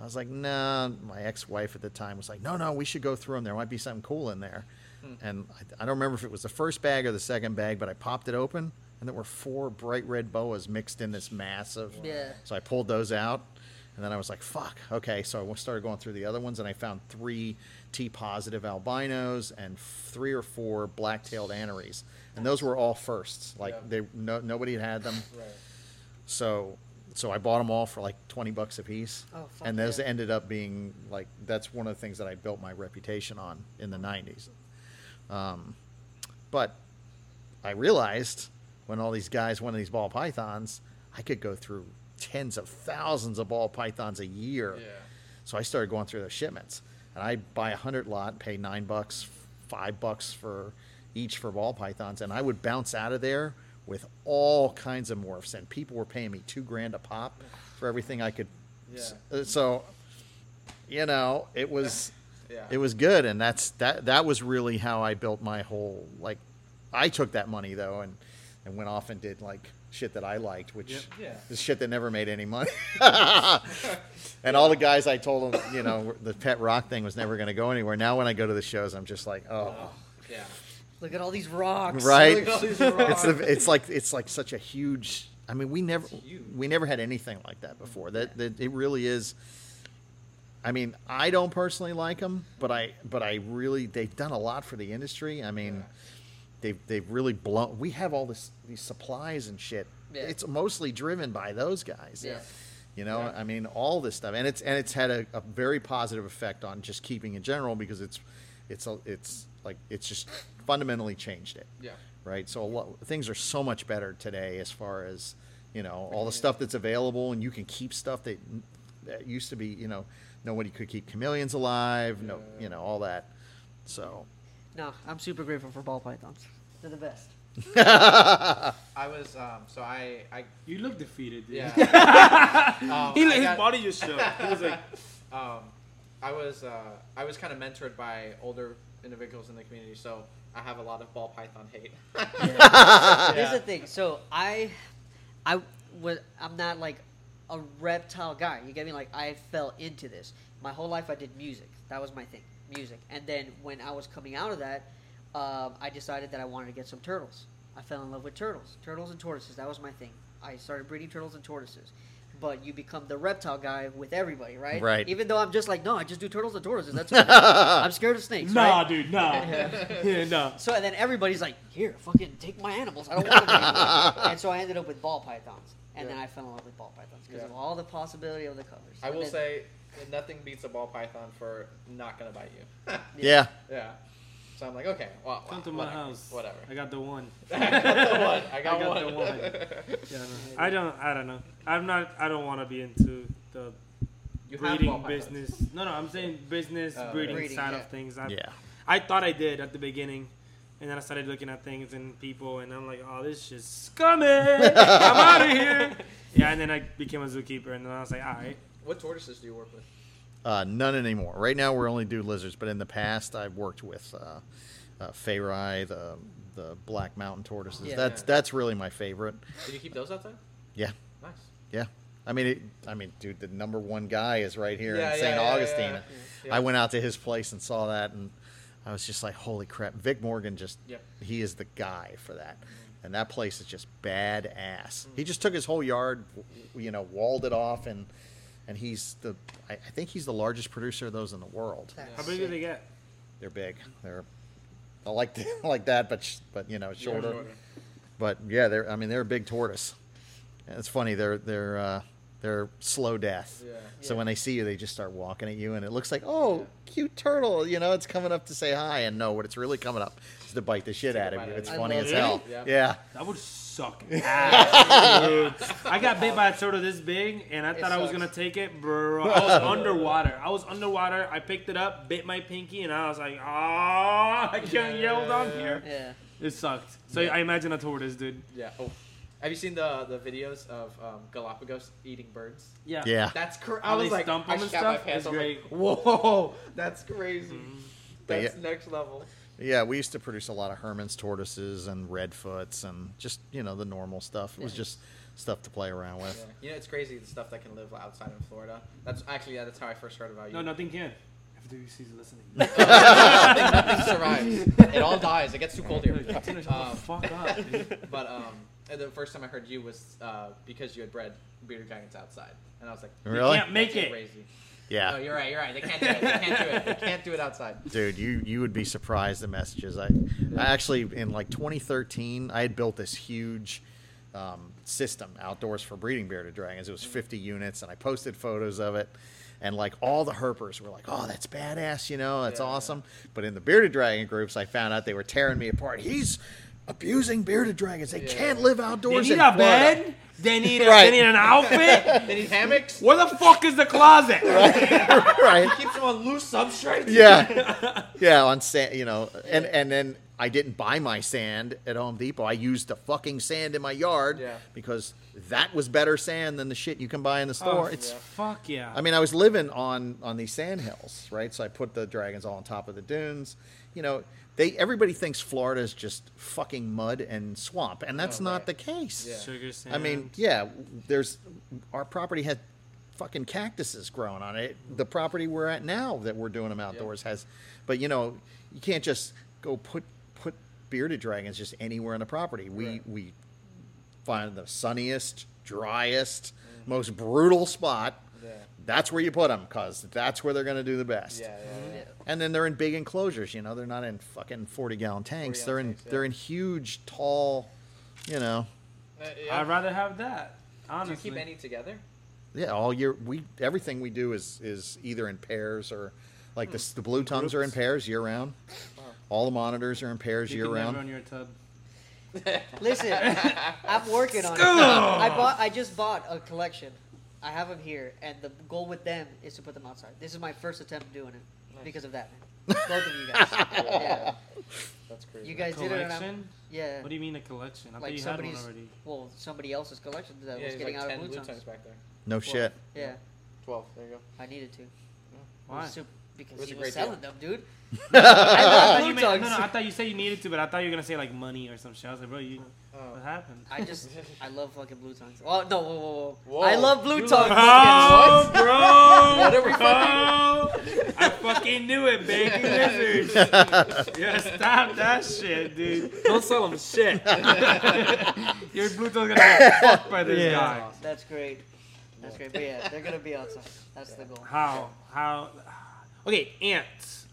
S3: I was like, "Nah." My ex-wife at the time was like, "No, no, we should go through them. There might be something cool in there." Hmm. And I, I don't remember if it was the first bag or the second bag, but I popped it open, and there were four bright red boas mixed in this massive.
S4: Yeah.
S3: So I pulled those out, and then I was like, "Fuck, okay." So I started going through the other ones, and I found three T-positive albinos and three or four black-tailed anneries, and those were all firsts. Like
S2: Yeah.
S3: they, no, nobody had had them.
S2: Right.
S3: So, so I bought them all for like twenty bucks a piece,
S4: Oh, fuck
S3: and those
S4: yeah.
S3: ended up being like that's one of the things that I built my reputation on in the '90s. Um, but I realized when all these guys wanted these ball pythons, I could go through tens of thousands of ball pythons a year.
S2: Yeah.
S3: So I started going through those shipments, and I buy a hundred lot, pay nine bucks, five bucks for each for ball pythons, and I would bounce out of there with all kinds of morphs, and people were paying me two grand a pop for everything I could.
S2: Yeah.
S3: uh, So, you know, it was
S2: Yeah.
S3: it was good, and that's that. That was really how I built my whole like. I took that money though, and and went off and did like shit that I liked, which
S1: Yep.
S2: Yeah.
S3: is shit that never made any money. and all the guys I told them, you know, the pet rock thing was never going to go anywhere. Now when I go to the shows, I'm just like, oh,
S2: Yeah.
S4: Look at all these rocks.
S3: right.
S2: Look at all these
S3: it's the, it's like it's like such a huge. I mean, we never we never had anything like that before. That that it really is. I mean, I don't personally like them, but I but I really they've done a lot for the industry. I mean,
S2: Yeah.
S3: They've they've really blown. We have all this these supplies and shit.
S4: Yeah.
S3: It's mostly driven by those guys.
S4: Yeah.
S3: You know,
S2: Yeah.
S3: I mean, all this stuff, and it's and it's had a, a very positive effect on just keeping in general because it's it's a, it's like it's just fundamentally changed it
S2: Yeah.
S3: right? So a lot, things are so much better today as far as you know all the stuff that's available, and you can keep stuff that, that used to be you know nobody could keep chameleons alive, no you know all that. So
S4: No, I'm super grateful for ball pythons. They're the best.
S2: I was um. So I I
S1: You look defeated, dude.
S2: yeah. um,
S1: he,
S2: I
S1: his
S2: got-
S1: body just shook. He was like,
S2: um, I was uh, I was kind of mentored by older individuals in the community, so I have a lot of ball python hate.
S4: Here's the thing. So I, I was I'm not like a reptile guy. You get me? Like I fell into this. My whole life I did music. That was my thing, music. And then when I was coming out of that, um, I decided that I wanted to get some turtles. I fell in love with turtles, turtles and tortoises. That was my thing. I started breeding turtles and tortoises. But you become the reptile guy with everybody, right?
S3: Right.
S4: Even though I'm just like, no, I just do turtles and tortoises. That's okay. I'm scared of snakes.
S1: nah,
S4: right?
S1: dude, nah. yeah, nah.
S4: So and then everybody's like, "Here, fucking take my animals. I don't want them anymore." and so I ended up with ball pythons, and then I fell in love with ball pythons because
S2: Yeah.
S4: of all the possibility of the colors.
S2: I
S4: And
S2: will
S4: then-
S2: say nothing beats a ball python for not gonna bite you.
S3: yeah,
S2: yeah. So I'm like, okay, well,
S1: Come to
S2: whatever,
S1: my house.
S2: Whatever.
S1: I got the one.
S2: I got the one. I got,
S1: I got
S2: one.
S1: the one. Yeah, no. I don't. I don't know. I'm not. I don't want to be into the
S2: You
S1: breeding
S2: pythons.
S1: business. No, no. I'm saying business
S2: Oh,
S1: breeding,
S4: Breeding,
S1: side
S4: yeah.
S1: of things. I,
S3: yeah.
S1: I thought I did at the beginning, and then I started looking at things and people, and I'm like, oh, this shit's scummy. I'm out of here. Yeah, and then I became a zookeeper, and then I was like, all right.
S2: What tortoises do you work with?
S3: Uh, none anymore. Right now, we're only do lizards, but in the past, I've worked with uh, uh, phayrei, the the black mountain tortoises.
S4: Yeah.
S3: That's that's really my favorite.
S2: Did you keep those outside?
S3: Yeah,
S2: Nice.
S3: yeah. I mean, it, I mean, dude, the number one guy is right here
S2: Yeah,
S3: in St.
S2: yeah,
S3: Augustine.
S2: yeah. Yeah.
S3: I went out to his place and saw that, and I was just like, "Holy crap!" Vic Morgan just he is the guy for that, and that place is just badass. He just took his whole yard, you know, walled it off, and and he's the I, I think he's the largest producer of those in the world.
S4: That's
S1: How big do they get?
S3: They're big. They're I like like that, but sh- but you know shorter. But yeah, they're I mean they're a big tortoise. And it's funny they're they're uh, they're slow death.
S2: Yeah.
S3: So
S4: Yeah.
S3: when they see you, they just start walking at you, and it looks like oh cute turtle, you know, it's coming up to say hi, and no, what it's really coming up is to bite the shit out of
S2: bite
S3: you.
S2: out
S3: It's
S2: of
S4: you.
S3: funny
S4: I
S3: as
S4: love
S3: hell.
S2: it. Yeah.
S3: Yeah.
S1: That would suck ass, dude. I got bit by a turtle this big, and I
S4: It
S1: thought I was
S4: sucks.
S1: gonna take it, bro. I was underwater. I was underwater. I picked it up, bit my pinky, and I was like, "Ah, I can't yell down here."
S4: Yeah.
S1: It sucked. So
S2: Yeah.
S1: I imagine a tortoise, dude.
S2: Yeah. Oh. Have you seen the the videos of um, Galapagos eating birds?
S1: Yeah.
S3: Yeah.
S2: That's crazy. I
S1: How
S2: was
S1: they
S2: like,
S1: stump
S2: I
S1: 'em and
S2: shat my
S1: stuff?
S2: pants.
S1: It's
S2: I was
S1: great.
S2: like, whoa, that's crazy.
S3: But
S2: That's
S3: yeah.
S2: next level.
S3: Yeah, we used to produce a lot of Hermann's tortoises and redfoots and just you know the normal stuff. It was just stuff to play around with.
S2: Yeah. You know, it's crazy the stuff that can live outside in Florida. That's actually yeah, that's how I first heard about you.
S1: No, nothing can. FWC's listening.
S2: nothing, nothing survives. It all dies. It gets too cold here.
S1: Tina, shut
S2: Um,
S1: fuck up.
S2: But um, the first time I heard you was uh, because you had bred bearded dragons outside, and I was like,
S3: Really?
S1: can't make it.
S2: Crazy.
S3: Yeah.
S2: No, you're right. You're right. They can't do it. They can't do it. They can't do it outside.
S3: Dude, you you would be surprised the messages. I, I actually in like 2013, I had built this huge um, system outdoors for breeding bearded dragons. It was 50 units, and I posted photos of it. And like all the herpers were like, "Oh, that's badass," you know, that's
S2: Yeah,
S3: awesome. But in the bearded dragon groups, I found out they were tearing me apart. He's abusing bearded dragons. They
S2: Yeah.
S3: can't live outdoors. in Florida.
S1: bed. They need a,
S3: Right.
S1: they need an outfit.
S2: They need hammocks.
S1: Where the fuck is the closet?
S3: right? right.
S2: He Keeps them on loose substrate.
S3: yeah, yeah, on sand, you know, and and then I didn't buy my sand at Home Depot. I used the fucking sand in my yard
S2: Yeah.
S3: because that was better sand than the shit you can buy in the oh, store.
S1: Oh,
S3: it's,
S2: yeah.
S1: Fuck yeah.
S3: I mean, I was living on on these sand hills, right? So I put the dragons all on top of the dunes. You know, they everybody thinks Florida is just fucking mud and swamp, and that's
S2: Oh,
S3: not
S2: right.
S3: the case.
S2: Yeah.
S1: Sugar sand.
S3: I mean, yeah, there's our property had fucking cactuses growing on it. The property we're at now that we're doing them outdoors has, but you know, you can't just go put put bearded dragons just anywhere on the property. We
S2: Right.
S3: we find the sunniest, driest, most brutal spot.
S2: Yeah.
S3: That's where you put them because that's where they're going to do the best.
S2: Yeah. Yeah. yeah.
S3: And then they're in big enclosures. You know, they're not in fucking forty gallon tanks.
S2: 40
S3: they're in
S2: tanks, yeah.
S3: they're in huge, tall. You know,
S2: Uh, yeah.
S1: I'd rather have that. Honestly.
S2: Do you keep any together?
S3: Yeah, all year we everything we do is is either in pairs or like the the blue tongues are in pairs year round. All the monitors are in pairs
S1: You
S3: year
S1: can never
S3: round.
S1: on your tub.
S4: Listen, I'm working on it. I bought. I just bought a collection. I have them here, and the goal with them is to put them outside. This is my first attempt doing it
S2: Nice.
S4: because of that. Man. Both of you guys. yeah,
S2: That's crazy.
S4: you guys did it. And I'm,
S1: Collection?
S4: yeah.
S1: What do you mean a collection? I
S4: like
S1: thought you had one
S4: somebody's,
S1: already.
S4: well, somebody else's collection that
S2: yeah,
S4: was getting
S2: like
S4: out
S2: ten
S4: of blue
S2: blue
S4: tongues.
S2: tongues back there.
S3: No shit.
S4: Yeah,
S2: Twelve. There you go.
S4: I needed to.
S1: Why?
S4: Sup- because
S2: It was
S4: he was selling
S2: deal.
S4: them, dude.
S1: I
S4: I
S1: thought you
S4: blue
S1: no, no, I thought you said you needed to, but I thought you were gonna say like money or some shit. I was like, bro, you,
S2: Oh.
S1: what happened?
S4: I just, I love fucking blue tongues. Oh no, whoa, whoa, whoa!
S2: Whoa.
S4: I love blue
S1: You
S4: tongues.
S1: love- Oh, bro!
S2: What are we
S1: bro! I fucking knew it, baby lizards. yeah, stop that shit, dude. Don't sell them shit. Your blue tongue's gonna get fucked by this
S3: Yeah.
S1: guy.
S4: That's great. That's great. But yeah, they're gonna be outside. That's the goal.
S1: How? How? Okay, ants.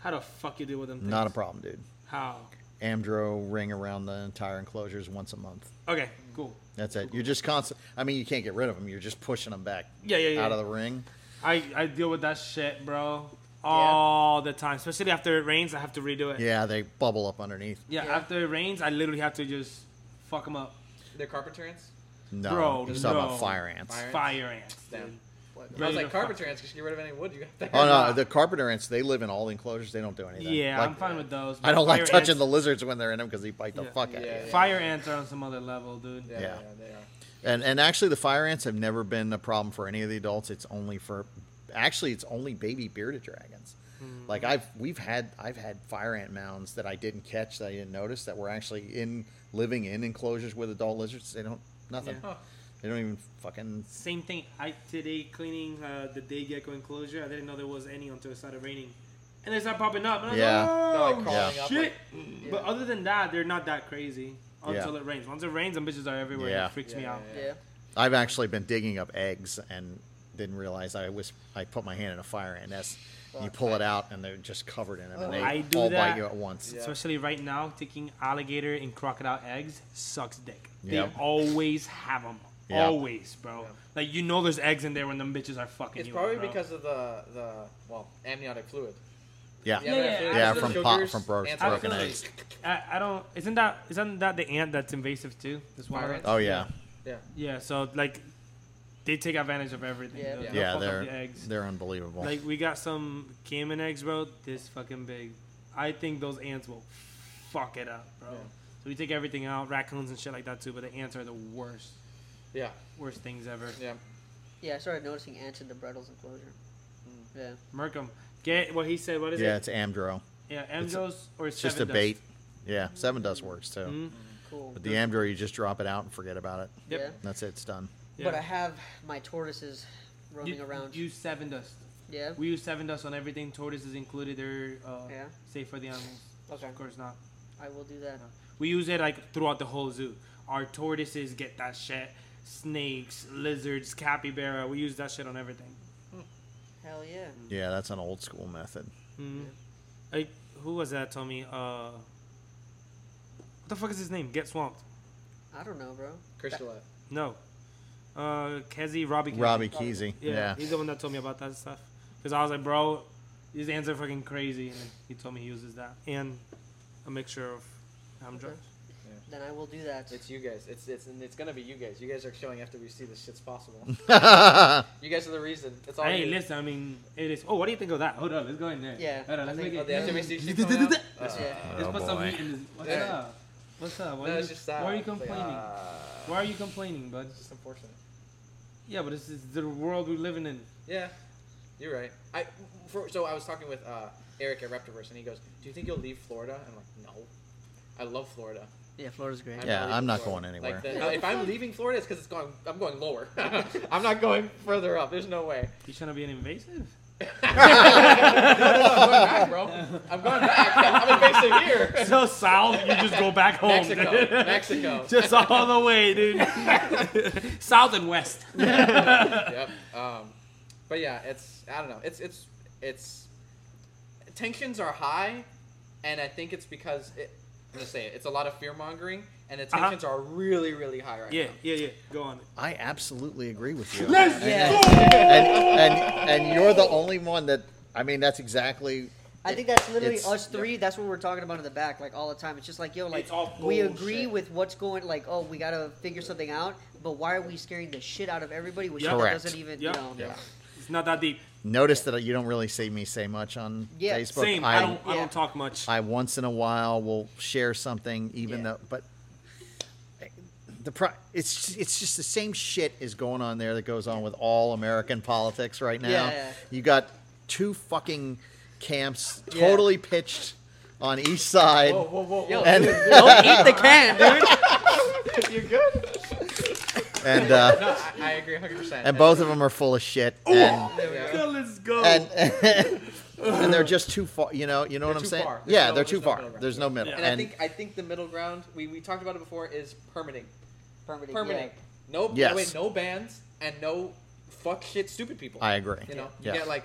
S1: How the fuck you deal with them? Things?
S3: Not a problem, dude.
S1: How?
S3: Amdro ring around the entire enclosures once a month.
S1: Okay, cool.
S3: That's it. You're just constant. I mean, you can't get rid of them. You're just pushing them back
S1: Yeah, yeah, yeah.
S3: out of the ring.
S1: I, I deal with that shit, bro, all the time. Especially after it rains, I have to redo it.
S3: Yeah, they bubble up underneath.
S1: Yeah,
S4: Yeah.
S1: after it rains, I literally have to just fuck them up.
S2: They're carpenter ants.
S3: No,
S1: Bro,
S3: you're talking about fire ants.
S2: Fire-
S1: Fire ants.
S2: Damn. I was like carpenter ants because you get rid of any wood you got there.
S3: Oh no, the carpenter ants. They live in all the enclosures. They don't do anything.
S1: Yeah,
S3: Like,
S1: I'm fine with those.
S3: I don't like
S1: fire
S3: touching
S1: ants-
S3: the lizards when they're in them because they bite the
S1: Yeah.
S3: fuck out
S2: Yeah,
S3: of you.
S2: yeah.
S1: Fire ants are on some other level, dude.
S2: Yeah,
S3: Yeah.
S2: yeah, they are.
S3: And and actually, the fire ants have never been a problem for any of the adults. It's only for, actually, it's only baby bearded dragons.
S1: Hmm.
S3: Like I've we've had I've had fire ant mounds that I didn't catch that I didn't notice that were actually in living in enclosures with adult lizards. They don't nothing.
S1: Yeah.
S2: Huh.
S3: They don't even fucking.
S1: Same thing. I today cleaning uh, the day gecko enclosure. I didn't know there was any until it started raining, and they start popping up. And I was
S3: Yeah.
S1: like, oh,
S2: like, crawling
S1: shit.
S2: like-
S1: But other than that, they're not that crazy until
S3: Yeah.
S1: it rains. Once it rains, them bitches are everywhere.
S3: Yeah.
S1: It freaks me
S2: Yeah,
S1: out.
S2: yeah,
S4: Yeah.
S3: I've actually been digging up eggs and didn't realize I was I put my hand in a fire and nest You pull it out, and they're just covered in them, and they
S1: I do
S3: all
S1: that.
S3: bite you at once.
S2: Yeah.
S1: Especially right now, taking alligator and crocodile eggs sucks dick.
S3: Yep.
S1: They always have them.
S3: Yeah.
S1: Always, bro.
S2: Yeah.
S1: Like you know, there's eggs in there when them bitches are fucking
S2: It's
S1: you.
S2: probably
S1: up, bro.
S2: because of the the well amniotic fluid.
S3: Yeah,
S2: The
S3: yeah,
S1: yeah, yeah,
S3: from
S2: the
S3: pop- from bro- broken eggs.
S1: I, I don't. Isn't that isn't that the ant that's invasive too? This one.
S2: Fire
S1: right?
S3: Oh yeah,
S2: Yeah.
S1: Yeah. So like, they take advantage of everything.
S4: Yeah.
S1: They'll-
S2: Yeah.
S1: they'll
S3: yeah.
S1: fuck up
S3: They're
S1: the eggs.
S3: they're unbelievable.
S1: Like we got some caiman eggs, bro. This fucking big. I think those ants will fuck it up, bro.
S2: Yeah.
S1: So we take everything out, raccoons and shit like that too. But the ants are the worst,
S2: Yeah.
S1: worst things ever.
S2: Yeah.
S4: Yeah, I started noticing ants in the Brettles enclosure.
S2: Mm.
S4: Yeah.
S1: Merkham, get what he said. What is
S3: yeah,
S1: it?
S3: Yeah, it's Amdro.
S1: Yeah,
S3: it's-
S1: Amdros or
S3: It's just a
S1: Sevin
S3: bait.
S1: Dust?
S3: Yeah, Sevin dust works too.
S1: Mhm.
S4: Cool.
S3: But the Amdro, you just drop it out and forget about it.
S1: Yep.
S4: Yeah.
S3: That's it. It's done.
S1: Yeah.
S4: But I have my tortoises roaming
S1: You-
S4: around.
S1: Use Sevin Dust.
S4: yeah.
S1: We use Sevin Dust on everything. Tortoises included. They're uh,
S4: Yeah.
S1: safe for the animals.
S4: Okay.
S1: Of course not.
S4: I will do that.
S1: We use it like throughout the whole zoo. Our tortoises get that shit. Snakes, lizards, capybara. We use that shit on everything.
S4: Hell yeah.
S3: Yeah, that's an old school method.
S1: Mm. Like who was that? Told me. Uh, what the fuck is his name? Get swamped.
S4: I don't know, bro.
S2: Crystalite.
S1: No. Uh, Kezi, Robbie. Kezi.
S3: Robbie Kesey.
S1: Yeah,
S3: Yeah.
S1: he's the one that told me about that stuff. Because I was like, bro, these ants are fucking crazy, and he told me he uses that and a mixture of Amdro.
S4: Okay. Then I will do that.
S2: It's you guys. It's it's and it's gonna be you guys. You guys are showing after we see this shit's possible. you guys are the reason. It's all
S1: Hey,
S2: you.
S1: listen, I mean, it is. Oh, what do you think of that? Hold up, let's go in there.
S4: Yeah,
S1: Hold on, let's
S4: think-
S1: make
S2: Oh,
S1: it.
S2: the FWC shit coming out?
S1: Let's,
S2: Uh,
S4: Yeah.
S1: let's
S3: Oh,
S1: put some
S3: boy.
S1: heat in this. What's
S2: Yeah.
S1: up? What's up? Why,
S2: no,
S1: you-
S2: just
S1: why are you
S2: It's like,
S1: complaining?
S2: uh,
S1: Why are you complaining, bud?
S2: It's just unfortunate.
S1: Yeah, but this is the world we're living in.
S2: Yeah, you're right. I for, so I was talking with uh, Eric at Reptiverse, and he goes, "Do you think you'll leave Florida?" I'm like, "No, I love Florida.
S4: Yeah, Florida's great.
S2: I'm
S3: Yeah,
S2: leaving
S3: I'm not
S2: Florida."
S3: going anywhere.
S2: Like, the, if I'm leaving Florida, it's because it's going. I'm going lower. I'm not going further up. There's no way.
S1: You trying to be an invasive?
S2: I'm going back, bro. I'm going back. I'm invasive here.
S1: so south, you just go back home.
S2: Mexico,
S1: dude.
S2: Mexico.
S1: just all the way, dude. south and west.
S2: yep. Um, but yeah, it's I don't know. It's it's it's tensions are high, and I think it's because it, I'm gonna say it. It's a lot of fear mongering, and the
S1: Uh-huh.
S2: are really really high right
S1: Yeah,
S2: now.
S1: yeah, yeah. yeah. Go on.
S3: I absolutely agree with you.
S4: Yeah.
S3: and, and and you're the only one that I mean that's exactly
S4: I think that's literally us three. That's what we're talking about in the back, like all the time. It's just like, yo, like we
S1: bullshit.
S4: agree with what's going. Like, oh, we gotta figure something out. But why are we scaring the shit out of everybody with
S1: Yeah.
S4: shit that
S3: Correct.
S4: doesn't even,
S1: Yeah.
S4: you know?
S3: Yeah.
S1: It's not that deep.
S3: Notice that you don't really see me say much on
S4: Yeah.
S3: Facebook.
S1: Same. I,
S3: I,
S1: don't. I don't talk much.
S3: I once in a while will share something, even
S4: Yeah.
S3: though, but the pro, it's it's just the same shit is going on there that goes on with all American politics right now.
S4: Yeah, yeah.
S3: You got two fucking camps
S4: Yeah.
S3: totally pitched on each side.
S2: Whoa whoa whoa!
S4: Yo.
S3: And-
S4: dude, don't eat the can, dude.
S2: You're good?
S3: And uh,
S2: No, I, I agree 100. percent
S3: and both of them are full of shit, and
S1: Yeah, let's go.
S3: and and they're just too far. You know, you know what
S2: They're
S3: I'm saying?
S2: far.
S3: Yeah,
S2: no-
S3: they're too far.
S2: middle.
S3: There's no middle.
S1: Yeah.
S2: And, I think I think the middle ground we, we talked about it before is permitting.
S4: Permitting,
S2: Permitting.
S4: yeah.
S2: No,
S3: Yes.
S2: wait, no bans and no fuck shit stupid people.
S3: I agree.
S2: You know, you
S3: Yeah.
S2: get like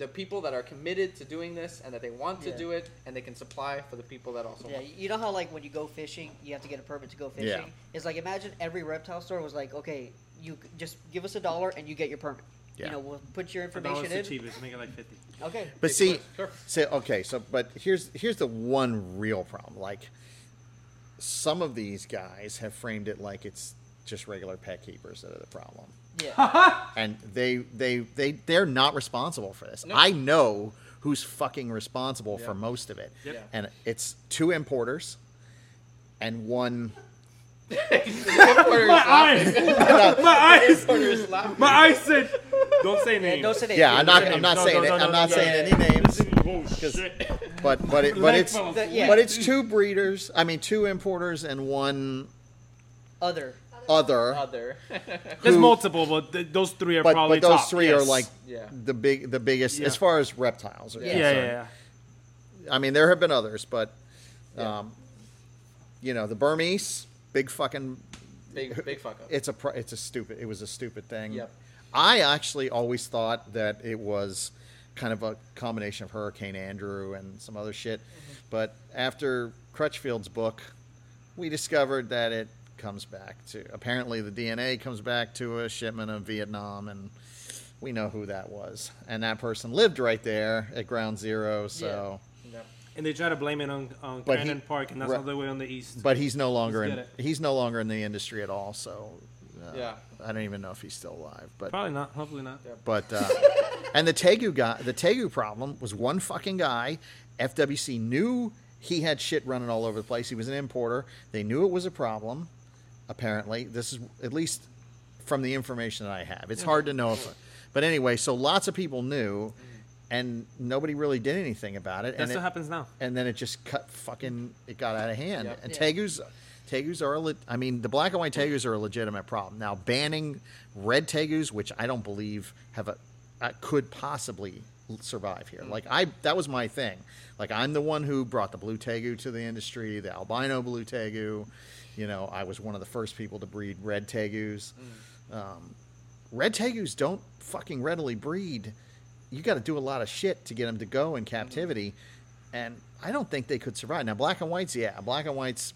S2: the people that are committed to doing this and that they want to
S4: Yeah.
S2: do it and they can supply for the people that also
S4: Yeah,
S2: want.
S4: you know how like when you go fishing, you have to get a permit to go fishing.
S3: Yeah.
S4: It's like imagine every reptile store was like, okay, you c- just give us a dollar and you get your permit.
S3: Yeah.
S4: You know, we'll put your
S1: For dollars
S4: information
S1: the
S4: in.
S1: cheapest. Make it like fifty.
S4: Okay.
S3: But see.
S2: Sure.
S3: say okay. So, but here's here's the one real problem. Like, some of these guys have framed it like it's just regular pet keepers that are the problem,
S4: Yeah.
S3: and they they they they're not responsible for this.
S2: No.
S3: I know who's fucking responsible
S2: Yeah.
S3: for most of it,
S1: Yep.
S3: And it's two importers and one.
S1: My eyes. My eyes. My eyes said. Don't say names.
S4: Don't say names.
S3: Yeah, I'm not. I'm not
S1: No,
S3: saying
S1: no,
S3: it.
S1: no,
S3: I'm not
S1: no,
S3: saying
S4: yeah.
S3: any names.
S1: Bullshit.
S3: But but it, but it's
S4: The- yeah.
S3: but it's two breeders. I mean, two importers and one
S4: Other.
S3: Other.
S2: Other.
S1: There's
S3: who-
S1: multiple, but th- those three are
S3: but,
S1: probably
S3: but those
S1: top.
S3: three are like
S2: Yeah.
S3: the big the biggest
S1: Yeah.
S3: as far as reptiles are
S4: Yeah.
S1: Yeah, yeah, yeah.
S3: I mean, there have been others, but
S2: Yeah.
S3: um, you know, the Burmese, big fucking.
S2: Big big fuck up.
S3: It's a it's a stupid. It was a stupid thing.
S2: Yep.
S3: I actually always thought that it was kind of a combination of Hurricane Andrew and some other shit. But after Crutchfield's book, we discovered that it comes back to apparently the DNA comes back to a shipment of Vietnam, and we know who that was. And that person lived right there at Ground Zero, so.
S2: Yeah.
S1: And they try to blame it on, on
S3: But he-
S1: Park, and that's all the way on the east.
S3: But he's no longer
S1: Let's
S3: in.
S1: get
S3: He's no longer in the industry at all. So, uh,
S2: Yeah.
S3: I don't even know if he's still alive. But
S1: Probably not. Hopefully not.
S3: But uh, and the Tegu guy, the Tegu problem was one fucking guy. FWC knew he had shit running all over the place. He was an importer. They knew it was a problem. Apparently, this is at least from the information that I have. It's hard to know if, but anyway. So lots of people knew, and nobody really did anything about it.
S1: That's
S3: and
S1: what
S3: it,
S1: happens now.
S3: and then it just cut fucking it got out of hand.
S2: Yep.
S3: And tegus, tegus are a le- I mean the black and white tegus are a legitimate problem. Now banning red tegus, which I don't believe have a uh, could possibly survive here. Like I that was my thing. Like I'm the one who brought the blue tegu to the industry, the albino blue tegu. You know, I was one of the first people to breed red tegus. Um, red tegus don't fucking readily breed. You got to do a lot of shit to get them to go in captivity, and I don't think they could survive. Now, black and whites, yeah, black and whites,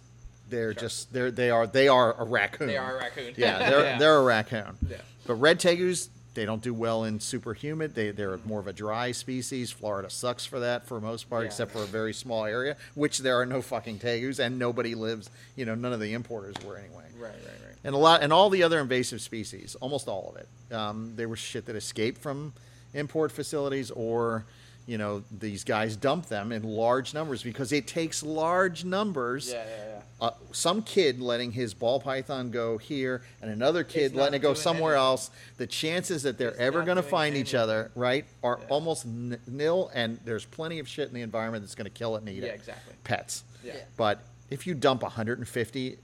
S3: they're just they're they are they are a raccoon.
S2: They are a raccoon.
S3: Yeah, they're
S2: Yeah.
S3: they're a raccoon.
S2: Yeah.
S3: But red tegus, they don't do well in super humid. They they're more of a dry species. Florida sucks for that for most part,
S2: Yeah.
S3: except for a very small area, which there are no fucking tegus, and nobody lives. You know, none of the importers were anyway
S2: Right, right, right.
S3: and a lot and all the other invasive species, almost all of it. Um, they were shit that escaped from import facilities, or you know these guys dump them in large numbers because it takes large numbers.
S2: Yeah, yeah, yeah.
S3: Uh, some kid letting his ball python go here, and another kid
S2: It's
S3: letting it go
S2: doing
S3: somewhere
S2: anything.
S3: else. The chances that they're
S2: It's
S3: ever
S2: not
S3: going to
S2: doing
S3: find each
S2: anything.
S3: other, right, are
S2: Yeah.
S3: almost n- nil. And there's plenty of shit in the environment that's going to kill it and eat
S2: Yeah,
S3: it.
S2: exactly.
S3: Pets.
S2: Yeah.
S4: Yeah.
S3: But if you dump 150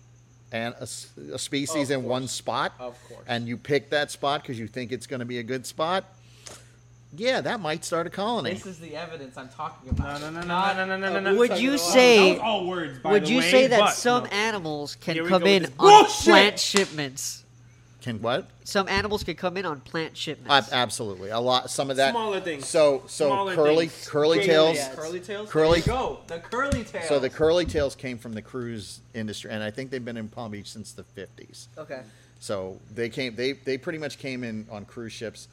S3: and a, s- a species
S2: Of
S3: in one
S2: course.
S3: spot,
S2: Of course.
S3: and you pick that spot because you think it's going to be a good spot, yeah, that might start a colony.
S2: This is the evidence I'm talking about.
S1: no, no, no,
S2: Not
S1: no, no, no, no, no.
S4: Would you say-
S1: That was all words, by
S4: Would
S1: the
S4: you
S1: way,
S4: say that
S1: but
S4: some
S1: no.
S4: animals can
S1: we
S4: come
S1: go with
S4: in
S1: this
S4: on
S1: bullshit!
S4: plant shipments?
S3: Can what?
S4: Some animals can come in on plant
S3: Ab-
S4: shipments.
S3: absolutely, a lot. Some of that.
S1: Smaller things.
S3: So so
S1: Smaller
S3: curly
S1: things.
S3: curly
S1: Yeah,
S3: tails.
S1: yeah,
S2: Curly tails.
S3: Curly-
S2: There you go. The curly tails.
S3: So the curly tails came from the cruise industry, and I think they've been in Palm Beach since the fifties.
S4: okay.
S3: So they came. They they pretty much came in on cruise ships.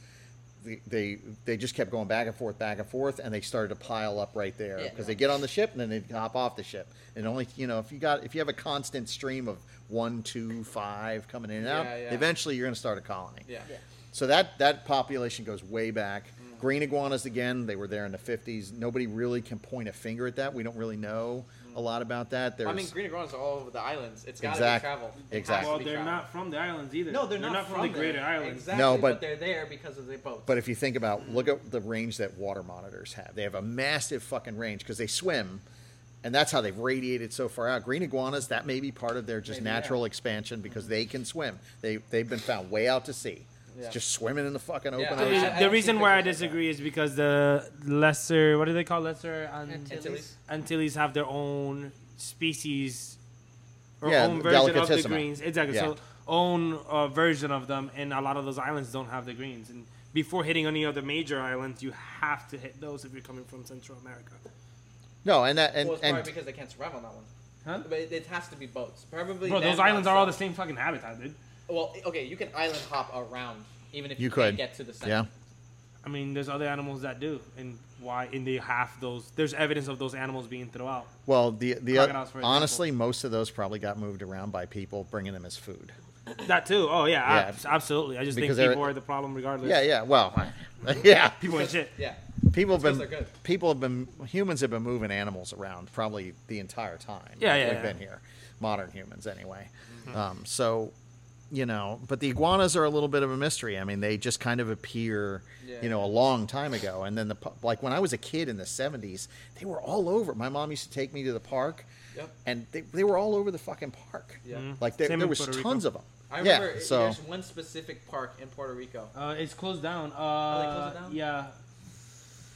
S3: They, they they just kept going back and forth, back and forth, and they started to pile up right there
S4: Yeah.
S3: because they get on the ship and then they hop off the ship. And only you know if you got if you have a constant stream of one, two, five coming in and out,
S2: Yeah, yeah.
S3: eventually you're going to start a colony.
S2: Yeah.
S4: Yeah.
S3: So that that population goes way back.
S2: Mm.
S3: Green iguanas again, they were there in the 50s. Nobody really can point a finger at that. We don't really know a lot about that. There's.
S2: I mean, green iguanas are all over the islands. It's got to
S3: Exact-
S2: be travel. It has
S3: exactly.
S2: to
S1: Well,
S2: be
S1: they're
S2: travel.
S1: not from the islands either.
S2: No, they're, not,
S1: from, the Greater
S2: there.
S1: Islands.
S2: Exactly.
S3: No,
S2: but,
S3: but-
S2: they're there because of the boats.
S3: But if you think about, look at the range that water monitors have. They have a massive fucking range because they swim, and that's how they've radiated so far out. Green iguanas, that may be part of their just
S2: Maybe, yeah.
S3: natural expansion because they can swim. They they've been found way out to sea,
S2: Yeah.
S3: just swimming in the fucking open
S2: Yeah, I-
S1: The,
S3: ocean.
S2: I-
S1: the
S2: I've
S1: reason
S2: seen
S1: why I
S2: pictures like that.
S1: disagree is because the lesser, what do they call lesser and
S4: Antilles.
S1: Antilles have their own species or
S3: Yeah,
S1: own version of the
S3: delicatissima.
S1: greens. Exactly.
S3: Yeah.
S1: So own uh, version of them, and a lot of those islands don't have the greens. And before hitting any other major islands, you have to hit those if you're coming from Central America.
S3: no, and that and,
S2: well, it's
S3: and
S2: because they can't survive on that one.
S1: Huh?
S2: But it, it has to be boats. Probably.
S1: Bro,
S2: them,
S1: those
S2: not
S1: islands are all the same fucking habitat, dude.
S2: Well, okay, you can island hop around even if
S3: You
S2: you,
S3: could.
S2: can't get to the center.
S3: yeah.
S1: I mean, there's other animals that do, and why? And they have those. There's evidence of those animals being throughout.
S3: Well, the the
S1: Crocodiles, for
S3: honestly, most of those probably got moved around by people bringing them as food.
S1: That too. Oh yeah,
S3: Yeah.
S1: abs- absolutely. I just think
S3: Because they're-
S1: people are the problem regardless.
S3: Yeah, yeah. Well, yeah.
S1: People and shit.
S2: Yeah.
S3: People have
S2: It's
S3: been
S2: 'cause they're good.
S3: people have been humans have been moving animals around probably the entire time.
S1: Yeah,
S3: that
S1: yeah,
S3: We've
S1: yeah.
S3: been here, modern humans anyway.
S2: Mm-hmm.
S3: Um, so, you know, but the iguanas are a little bit of a mystery. I mean, they just kind of appear,
S2: Yeah.
S3: you know, a long time ago. And then the like when I was a kid in the '70s, they were all over. My mom used to take me to the park,
S2: Yep.
S3: and they, they were all over the fucking park.
S2: Yeah.
S1: Mhm.
S3: Like there, there was
S1: Puerto
S3: tons
S1: Rico.
S3: of them.
S2: I
S3: yeah. So
S2: there's one specific park in Puerto Rico.
S1: Uh, it's closed down. Uh,
S2: Oh, they closed it down?
S1: Yeah.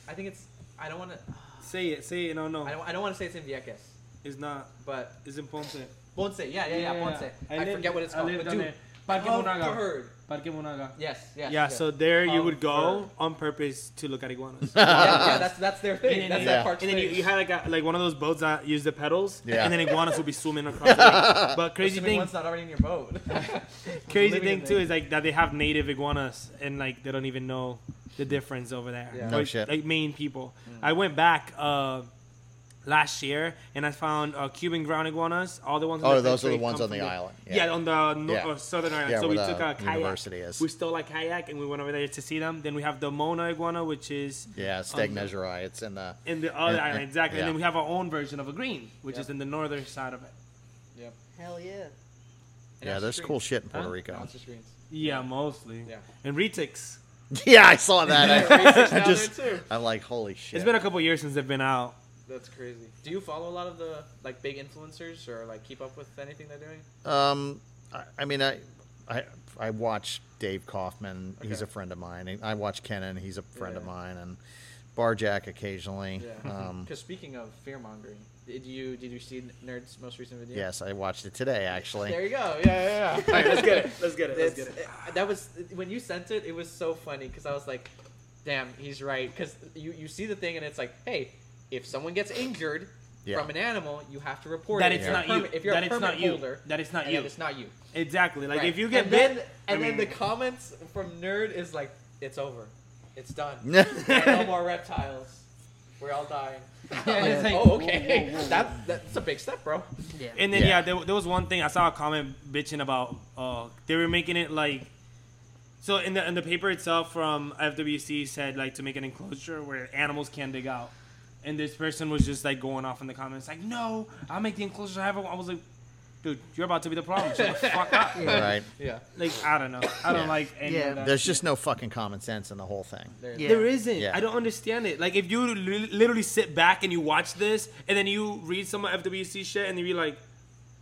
S2: I think it's. I don't want to.
S1: Say it. Say it. No, no.
S2: I don't. I don't want to say it's in Vieques,
S1: It's not.
S2: but
S1: It's in Ponce.
S2: Ponce. Yeah, yeah, yeah, Ponce. I,
S1: lived-
S2: forget what it's
S1: I
S2: called.
S1: lived
S2: But
S1: down
S2: dude,
S1: there. Parque Munaga.
S2: Covered.
S1: Parque Munaga.
S2: Yes, yes.
S1: Yeah,
S2: yes.
S1: so there you would go
S2: Covered.
S1: on purpose to look at iguanas.
S2: yeah, yeah, that's that's their thing.
S1: And
S2: That's
S1: then,
S2: that
S3: Yeah.
S1: and then you, you had like a, like one of those boats that use the pedals,
S3: Yeah.
S1: and then iguanas will be swimming across. the lake. But crazy
S2: Assuming
S1: thing,
S2: one's not already in your boat.
S1: crazy thing too is like that they have native iguanas, and like they don't even know the difference over there.
S2: Yeah.
S3: No
S1: like,
S3: shit.
S1: Like Maine people. I went back uh, last year and I found uh, Cuban ground iguanas. All the ones. in
S3: Oh,
S1: the
S3: those are the ones on the
S1: from
S3: island.
S1: Yeah,
S3: Yeah.
S1: on the no,
S3: Yeah.
S1: uh, southern island.
S3: Yeah,
S1: so we
S3: where
S1: took
S3: the
S1: a kayak.
S3: university is.
S1: We stole a kayak and we went over there to see them. Then we have the Mona iguana, which is
S3: Yeah, Steg Measuri. It's in the.
S1: in the other
S3: And-
S1: island exactly.
S3: yeah.
S1: And then we have our own version of a green, which
S2: Yep.
S1: is in the northern side of it.
S2: yep.
S4: Hell yeah.
S2: And
S3: Yeah, there's
S2: of
S3: cool shit in Puerto
S1: Huh?
S3: Rico.
S2: Ounce of screens.
S1: Yeah, mostly.
S2: Yeah.
S1: And retics.
S3: Yeah, I saw that. I, I just, I'm like, holy shit.
S1: It's been a couple years since they've been out.
S2: That's crazy. Do you follow a lot of the like big influencers or like keep up with anything they're doing?
S3: Um, I, I mean, I, I, I watch Dave Kaufman. He's a friend of mine. I watch Kenan. He's a friend of mine, and Barczyk occasionally.
S2: Yeah.
S3: Um,
S2: Because speaking of fear mongering, did you did you see Nerd's most recent video?
S3: yes, I watched it today actually.
S2: There you go. Yeah, yeah, yeah.
S1: All right, let's get it. Let's get it. Let's
S2: It's-
S1: get it.
S2: uh, That was when you sent it. It was so funny because I was like, "Damn, he's right." Because you you see the thing and it's like, "Hey, if someone gets injured
S3: Yeah.
S2: from an animal, you have to report it.
S1: That
S2: it.
S1: it's
S2: If you're
S1: not
S2: a
S1: you.
S2: permit- If you're
S1: That
S2: a
S1: it's
S2: permit
S1: not you.
S2: holder,
S1: That it's not
S2: and
S1: you.
S2: then it's not you.
S1: Exactly. Like
S2: Right.
S1: if you get
S2: and
S1: bit,
S2: then, and
S1: I
S2: then the comments from Nerd is like, "It's over, it's done.
S3: Yeah.
S2: There are no more reptiles. We're all dying." I'm like,
S1: It's like-
S2: oh, okay. That that's a big step, bro.
S4: Yeah.
S1: And then yeah,
S3: Yeah.
S1: there, there was one thing I saw a comment bitching about. Uh, they were making it like. So in the in the paper itself from FWC said like to make an enclosure where animals can't dig out, and this person was just like going off in the comments like, no, I'll make the enclosure. However, I was like, dude, you're about to be the problem. Shut the fuck up.
S3: right.
S2: Yeah.
S1: Like I don't know. I don't
S3: Yeah.
S1: like any
S4: Yeah.
S1: of that.
S3: There's just no fucking common sense in the whole thing.
S4: Yeah.
S1: There isn't.
S3: Yeah.
S1: I don't understand it. Like if you li- literally sit back and you watch this, and then you read some of FWC shit, and you be like,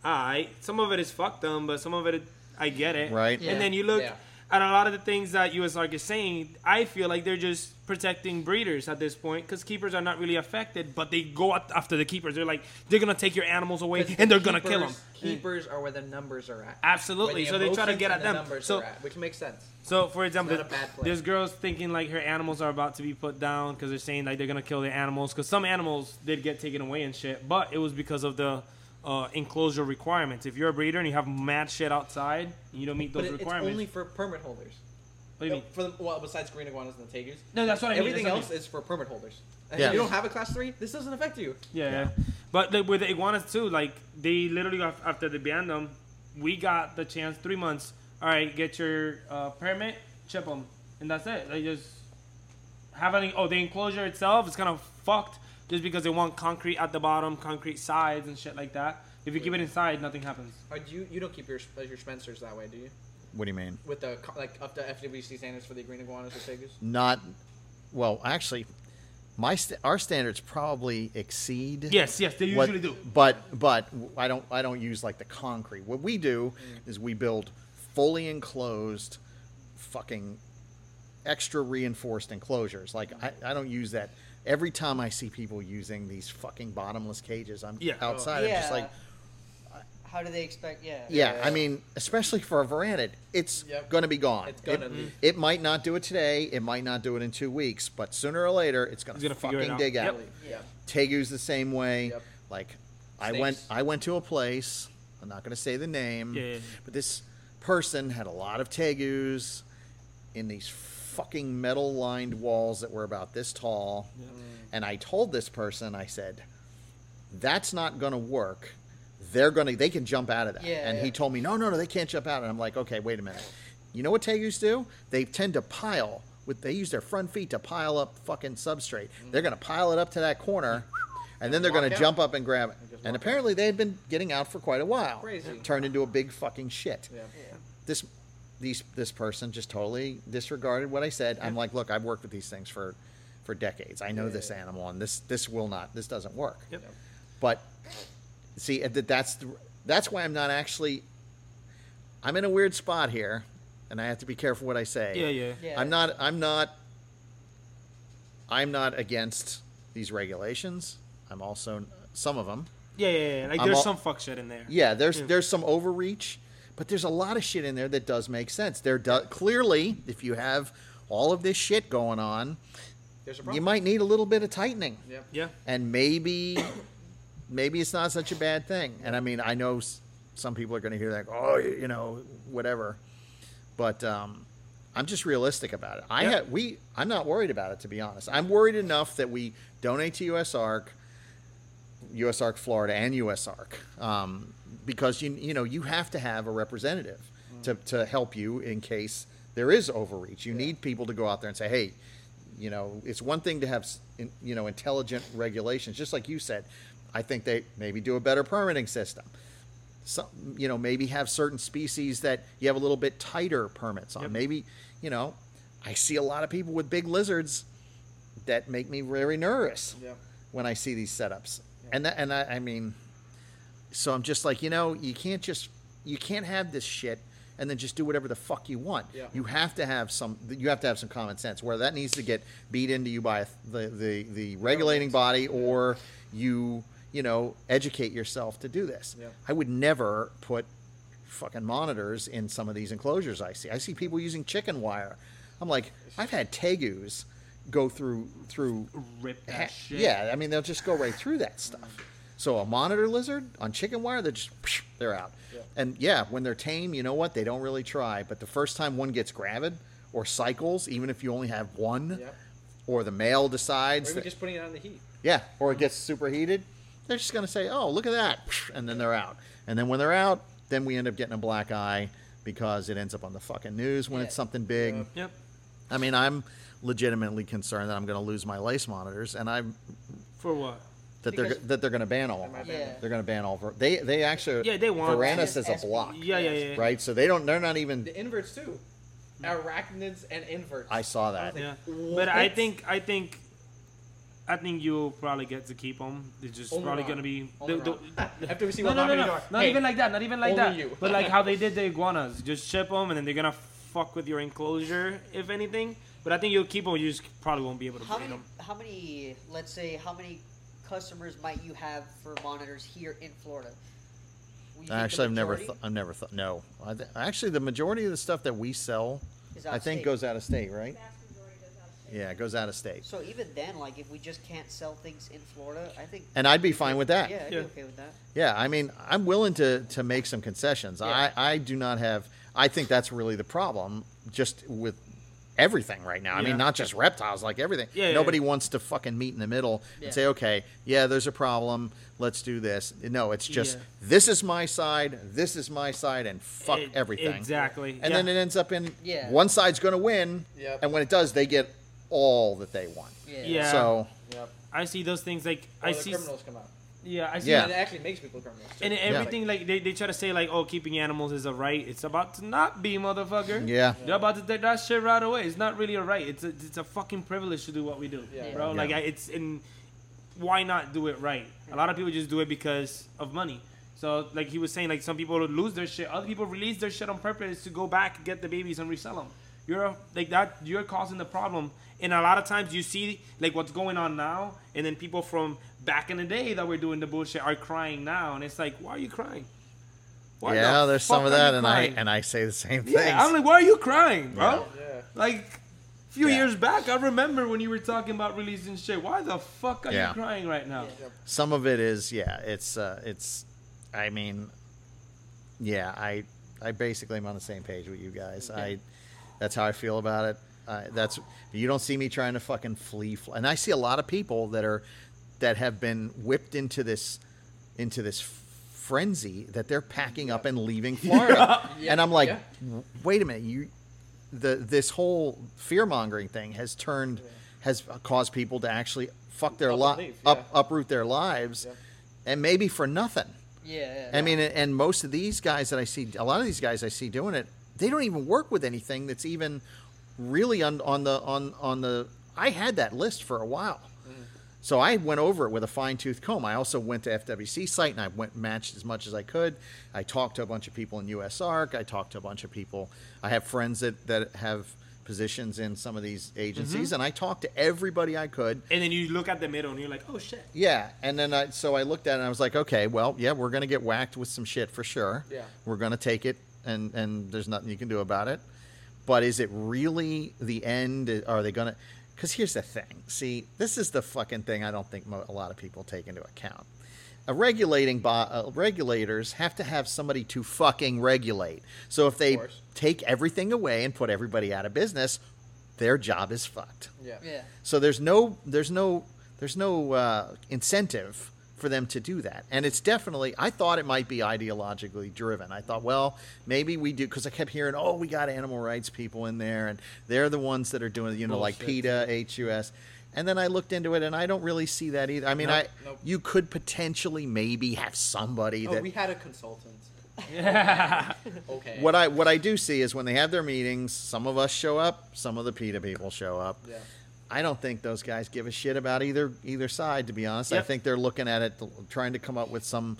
S1: "Alright, some of it is fucked them, but some of it, I get it."
S3: Right.
S4: Yeah.
S1: And then you look
S2: Yeah.
S1: At a lot of the things that USARK is saying. I feel like they're just protecting breeders at this point because keepers are not really affected, but they go after the keepers. They're like, they're gonna take your animals away and
S2: the
S1: they're gonna kill them.
S2: keepers- Keepers are where the numbers are at.
S1: Absolutely.
S2: Where
S1: So they try to get at
S2: the
S1: them. So
S2: at, which makes sense.
S1: so, for example, there's girls thinking like her animals are about to be put down because they're saying like they're gonna kill their animals because some animals did get taken away and shit, but it was because of the uh, enclosure requirements. If you're a breeder and you have mad shit outside and you don't meet
S2: But
S1: those
S2: it, it's only for permit holders.
S1: what do you mean?
S2: For the, well, besides green iguanas and the tegus.
S1: No, that's what I mean.
S2: Everything
S1: That's what I
S2: else
S1: mean.
S2: is for permit holders.
S3: Yeah.
S2: If you don't have a class three, this doesn't affect you.
S1: Yeah, yeah. But like, with the iguanas too, like they literally after they banned them, we got the chance three months. All right, get your uh, permit, chip them, and that's it. They just have any. Oh, the enclosure itself is kind of fucked just because they want concrete at the bottom, concrete sides and shit like that. If you keep it inside, nothing happens.
S2: Or do you you don't keep your your Spencers that way, do you?
S3: What do you mean?
S2: With the co- like up to FWC standards for the green iguanas or tegus.
S3: Not. Well, actually, my st- our standards probably exceed.
S1: Yes, yes, they
S3: what-
S1: usually do.
S3: But but I don't I don't use like the concrete. What we do
S1: Mm.
S3: is we build fully enclosed, fucking extra reinforced enclosures. Like I, I don't use that. Every time I see people using these fucking bottomless cages, I'm
S1: Yeah.
S3: outside. I'm just like, uh,
S4: How do they expect? Yeah.
S3: yeah,
S2: Yeah.
S3: I mean, especially for a varanid, it's
S2: Yep.
S3: going to be gone.
S2: It's gonna
S3: it,
S2: leave.
S3: it might not do it today. It might not do it in two weeks, but sooner or later, it's going to
S1: gonna
S3: fucking
S1: out.
S3: dig
S1: Yep.
S3: out.
S2: Yeah.
S3: Tegu's the same way.
S2: Yep.
S3: Like, I went I went to a place. I'm not going to say the name.
S1: Yeah, yeah, yeah.
S3: But this person had a lot of Tegus in these fucking metal lined walls that were about this tall. And I told this person, I said, "That's not going to work. They're going to they can jump out of that."
S4: Yeah,
S3: and he told me, "No, no, no, they can't jump out." And I'm like, "Okay, wait a minute. You know what Tegus do? They tend to pile with they use their front feet to pile up fucking substrate. They're going to pile it up to that corner." And then they're going to jump up and grab it.
S2: just
S3: And apparently they had been getting out for quite a while.
S2: Crazy.
S3: Turned into a big fucking shit
S2: Yeah.
S3: this these this person just totally disregarded what I said. I'm like, look, I've worked with these things for for decades. I know
S2: Yeah,
S3: this
S2: yeah.
S3: animal, and this this will not. This doesn't work.
S1: Yep.
S3: But see, uh, that that's the, that's why I'm not actually. I'm in a weird spot here, and I have to be careful what I say.
S1: Yeah, yeah.
S4: Yeah.
S3: I'm not. I'm not. I'm not against these regulations. I'm also some of them.
S1: Yeah, yeah, yeah. Like
S3: I'm
S1: there's
S3: all-
S1: some fuck shit in there.
S3: Yeah, there's
S1: Yeah.
S3: there's some overreach, But there's a lot of shit in there that does make sense. There do, clearly, if you have all of this shit going on,
S2: There's a problem.
S3: you might need a little bit of tightening
S2: Yep.
S1: Yeah.
S3: and maybe maybe it's not such a bad thing and i mean i know s- some people are going to hear that oh you know whatever but um, i'm just realistic about it i
S1: Yeah.
S3: had we i'm not worried about it to be honest i'm worried enough that we donate to usark usark florida and usark um, because you you know you have to have a representative to, to help you in case there is overreach you need people to go out there and say hey you know, it's one thing to have, you know, intelligent regulations, just like you said. I think they maybe do a better permitting system. Some, you know, maybe have certain species that you have a little bit tighter permits on.
S1: Yep.
S3: Maybe, you know, I see a lot of people with big lizards that make me very nervous
S2: Yep.
S3: when I see these setups. And that, and I, I mean, so I'm just like, you know, you can't just you can't have this shit and then just do whatever the fuck you want.
S2: Yeah.
S3: You have to have some you have to have some common sense where that needs to get beat into you by the the, the regulating body or you you know educate yourself to do this.
S2: Yeah.
S3: I would never put fucking monitors in some of these enclosures I see. I see people using chicken wire. I'm like, I've had tegus go through through
S1: Rip that
S3: Ha-
S1: shit.
S3: Yeah, I mean they'll just go right through that stuff. So a monitor lizard on chicken wire, they're just they're out.
S2: Yeah.
S3: And yeah, when they're tame, you know what? They don't really try. But the first time one gets gravid or cycles, even if you only have one,
S2: Yep.
S3: or the male decides,
S2: even
S3: that,
S2: just putting it on the heat.
S3: yeah, or it gets superheated, they're just gonna say, "Oh, look at that," and then they're out. And then when they're out, then we end up getting a black eye because it ends up on the fucking news when
S4: Yeah.
S3: it's something big.
S2: Yeah.
S1: Yep.
S3: I mean, I'm legitimately concerned that I'm going to lose my lace monitors, and I'm
S1: For what?
S3: that they're
S4: Because-
S3: that they're going to ban all. of them.
S4: Yeah.
S3: They're going to ban all. Ver- they they actually
S1: Yeah, they want
S3: Varanus
S4: to.
S3: is a block,
S1: Yeah, yeah, yeah.
S3: right? So they don't. They're not even.
S2: The inverts too. Arachnids and inverts.
S3: I saw that.
S1: Yeah, but I think I think I think you'll probably get to keep them. They're just
S2: Only
S1: probably
S2: Ron.
S1: gonna be.
S2: Only
S1: the- the-
S2: Ron. After we see
S1: no,
S2: what
S1: no, no, no,
S2: Door-
S1: not
S2: Hey,
S1: even like that. Not even like
S2: only
S1: that.
S2: you.
S1: But like how they did the iguanas, just ship them and then they're gonna fuck with your enclosure if anything. But I think you'll keep them. You just probably won't be able to
S4: How many?
S1: them.
S4: How many? Let's say how many customers might you have for monitors here in Florida? You think the
S3: Actually, I've never.
S4: majority
S3: Th- I've never thought. No, I th- actually, the majority of the stuff that we sell, I think,
S4: state.
S3: goes out of state, right?
S5: vast majority does out of state.
S3: Yeah, it goes out of state.
S4: So even then, like if we just can't sell things in Florida, I think.
S3: And I'd be fine with that.
S4: Yeah, I'd
S1: Yeah.
S4: be okay with that.
S3: Yeah, I mean, I'm willing to to make some concessions.
S4: Yeah.
S3: I I do not have. I think that's really the problem, just with everything right now. I
S1: Yeah.
S3: mean, not just reptiles, like everything.
S1: Yeah, yeah,
S3: Nobody
S1: yeah.
S3: wants to fucking meet in the middle
S4: Yeah.
S3: and say, okay, yeah, there's a problem. Let's do this. No, it's just
S1: Yeah.
S3: this is my side, this is my side, and fuck
S1: It-
S3: everything.
S1: Exactly.
S3: And
S1: yeah.
S3: then it ends up in
S4: Yeah.
S3: one side's going to win,
S2: Yep.
S3: and when it does, they get all that they want.
S4: Yeah.
S1: Yeah.
S3: So
S2: Yep.
S1: I see those things like
S2: Or
S1: I
S2: the
S1: see.
S2: criminals come out.
S1: Yeah, I see.
S3: Yeah.
S2: And it actually makes people criminals. Too.
S1: And everything like they, they try to say like oh keeping animals is a right. It's about to not be motherfucker.
S3: yeah,
S1: They're about to take that shit right away. It's not really a right. It's a it's a fucking privilege to do what we do,
S2: Yeah.
S1: bro.
S3: Yeah.
S1: Like I, it's in. Why not do it right? A lot of people just do it because of money. So like he was saying, like some people would lose their shit. Other people release their shit on purpose to go back get the babies and resell them. You're like that. You're causing the problem. And a lot of times you see like what's going on now, and then people from back in the day that were doing the bullshit are crying now, and it's like, why are you crying? Why
S3: yeah.
S1: the
S3: There's some of that,
S1: you
S3: and I and I say the same thing.
S1: Yeah, I'm like, why are you crying, bro?
S3: Yeah.
S2: Yeah.
S1: Like, a few
S3: Yeah.
S1: years back, I remember when you were talking about releasing shit. Why the fuck are
S3: Yeah.
S1: you crying right now?
S3: Some of it is yeah it's uh it's i mean yeah i i basically am on the same page with you guys i that's how i feel about it uh, that's you don't see me trying to fucking flee fl- and i see a lot of people that are that have been whipped into this into this frenzy that they're packing up and leaving florida
S2: Yeah.
S3: and i'm like
S2: Yeah.
S3: wait a minute you the this whole fear mongering thing has turned has caused people to actually fuck their
S2: Up
S3: li- up uproot their lives
S2: Yeah.
S3: and maybe for nothing
S4: Yeah.
S3: i mean and most of these guys that i see a lot of these guys i see doing it they don't even work with anything that's even really on on the on on the i had that list for a while so I went over it with a fine tooth comb. I also went to FWC site and I went matched as much as I could. I talked to a bunch of people in USARK. I talked to a bunch of people. I have friends that, that have positions in some of these agencies, mm-hmm. and I talked to everybody I could.
S1: And then you look at the middle and you're like, oh shit.
S3: Yeah, and then I so I looked at it and I was like, okay, well, yeah, we're gonna get whacked with some shit for sure.
S2: Yeah.
S3: we're gonna take it and and there's nothing you can do about it. But is it really the end? Are they gonna? Because here's the thing. See, this is the fucking thing. I don't think mo- a lot of people take into account. A regulating bo- uh, regulators have to have somebody to fucking regulate. So if they take everything away and put everybody out of business, their job is fucked.
S2: Yeah.
S4: Yeah.
S3: So there's no there's no there's no uh, incentive for them to do that, and it's definitely. I thought it might be ideologically driven. I thought, well, maybe we do because I kept hearing, oh, we got animal rights people in there, and they're the ones that are doing, you know, like PETA, HUS. And then I looked into it, and I don't really see that either. I mean,
S2: Nope,
S3: I
S2: nope.
S3: you could potentially maybe have somebody
S2: Oh,
S3: that
S2: we had a consultant.
S1: Yeah.
S2: Okay.
S3: what I what I do see is when they have their meetings, some of us show up, some of the PETA people show up.
S2: Yeah.
S3: I don't think those guys give a shit about either either side. To be honest, I think they're looking at it, trying to come up with some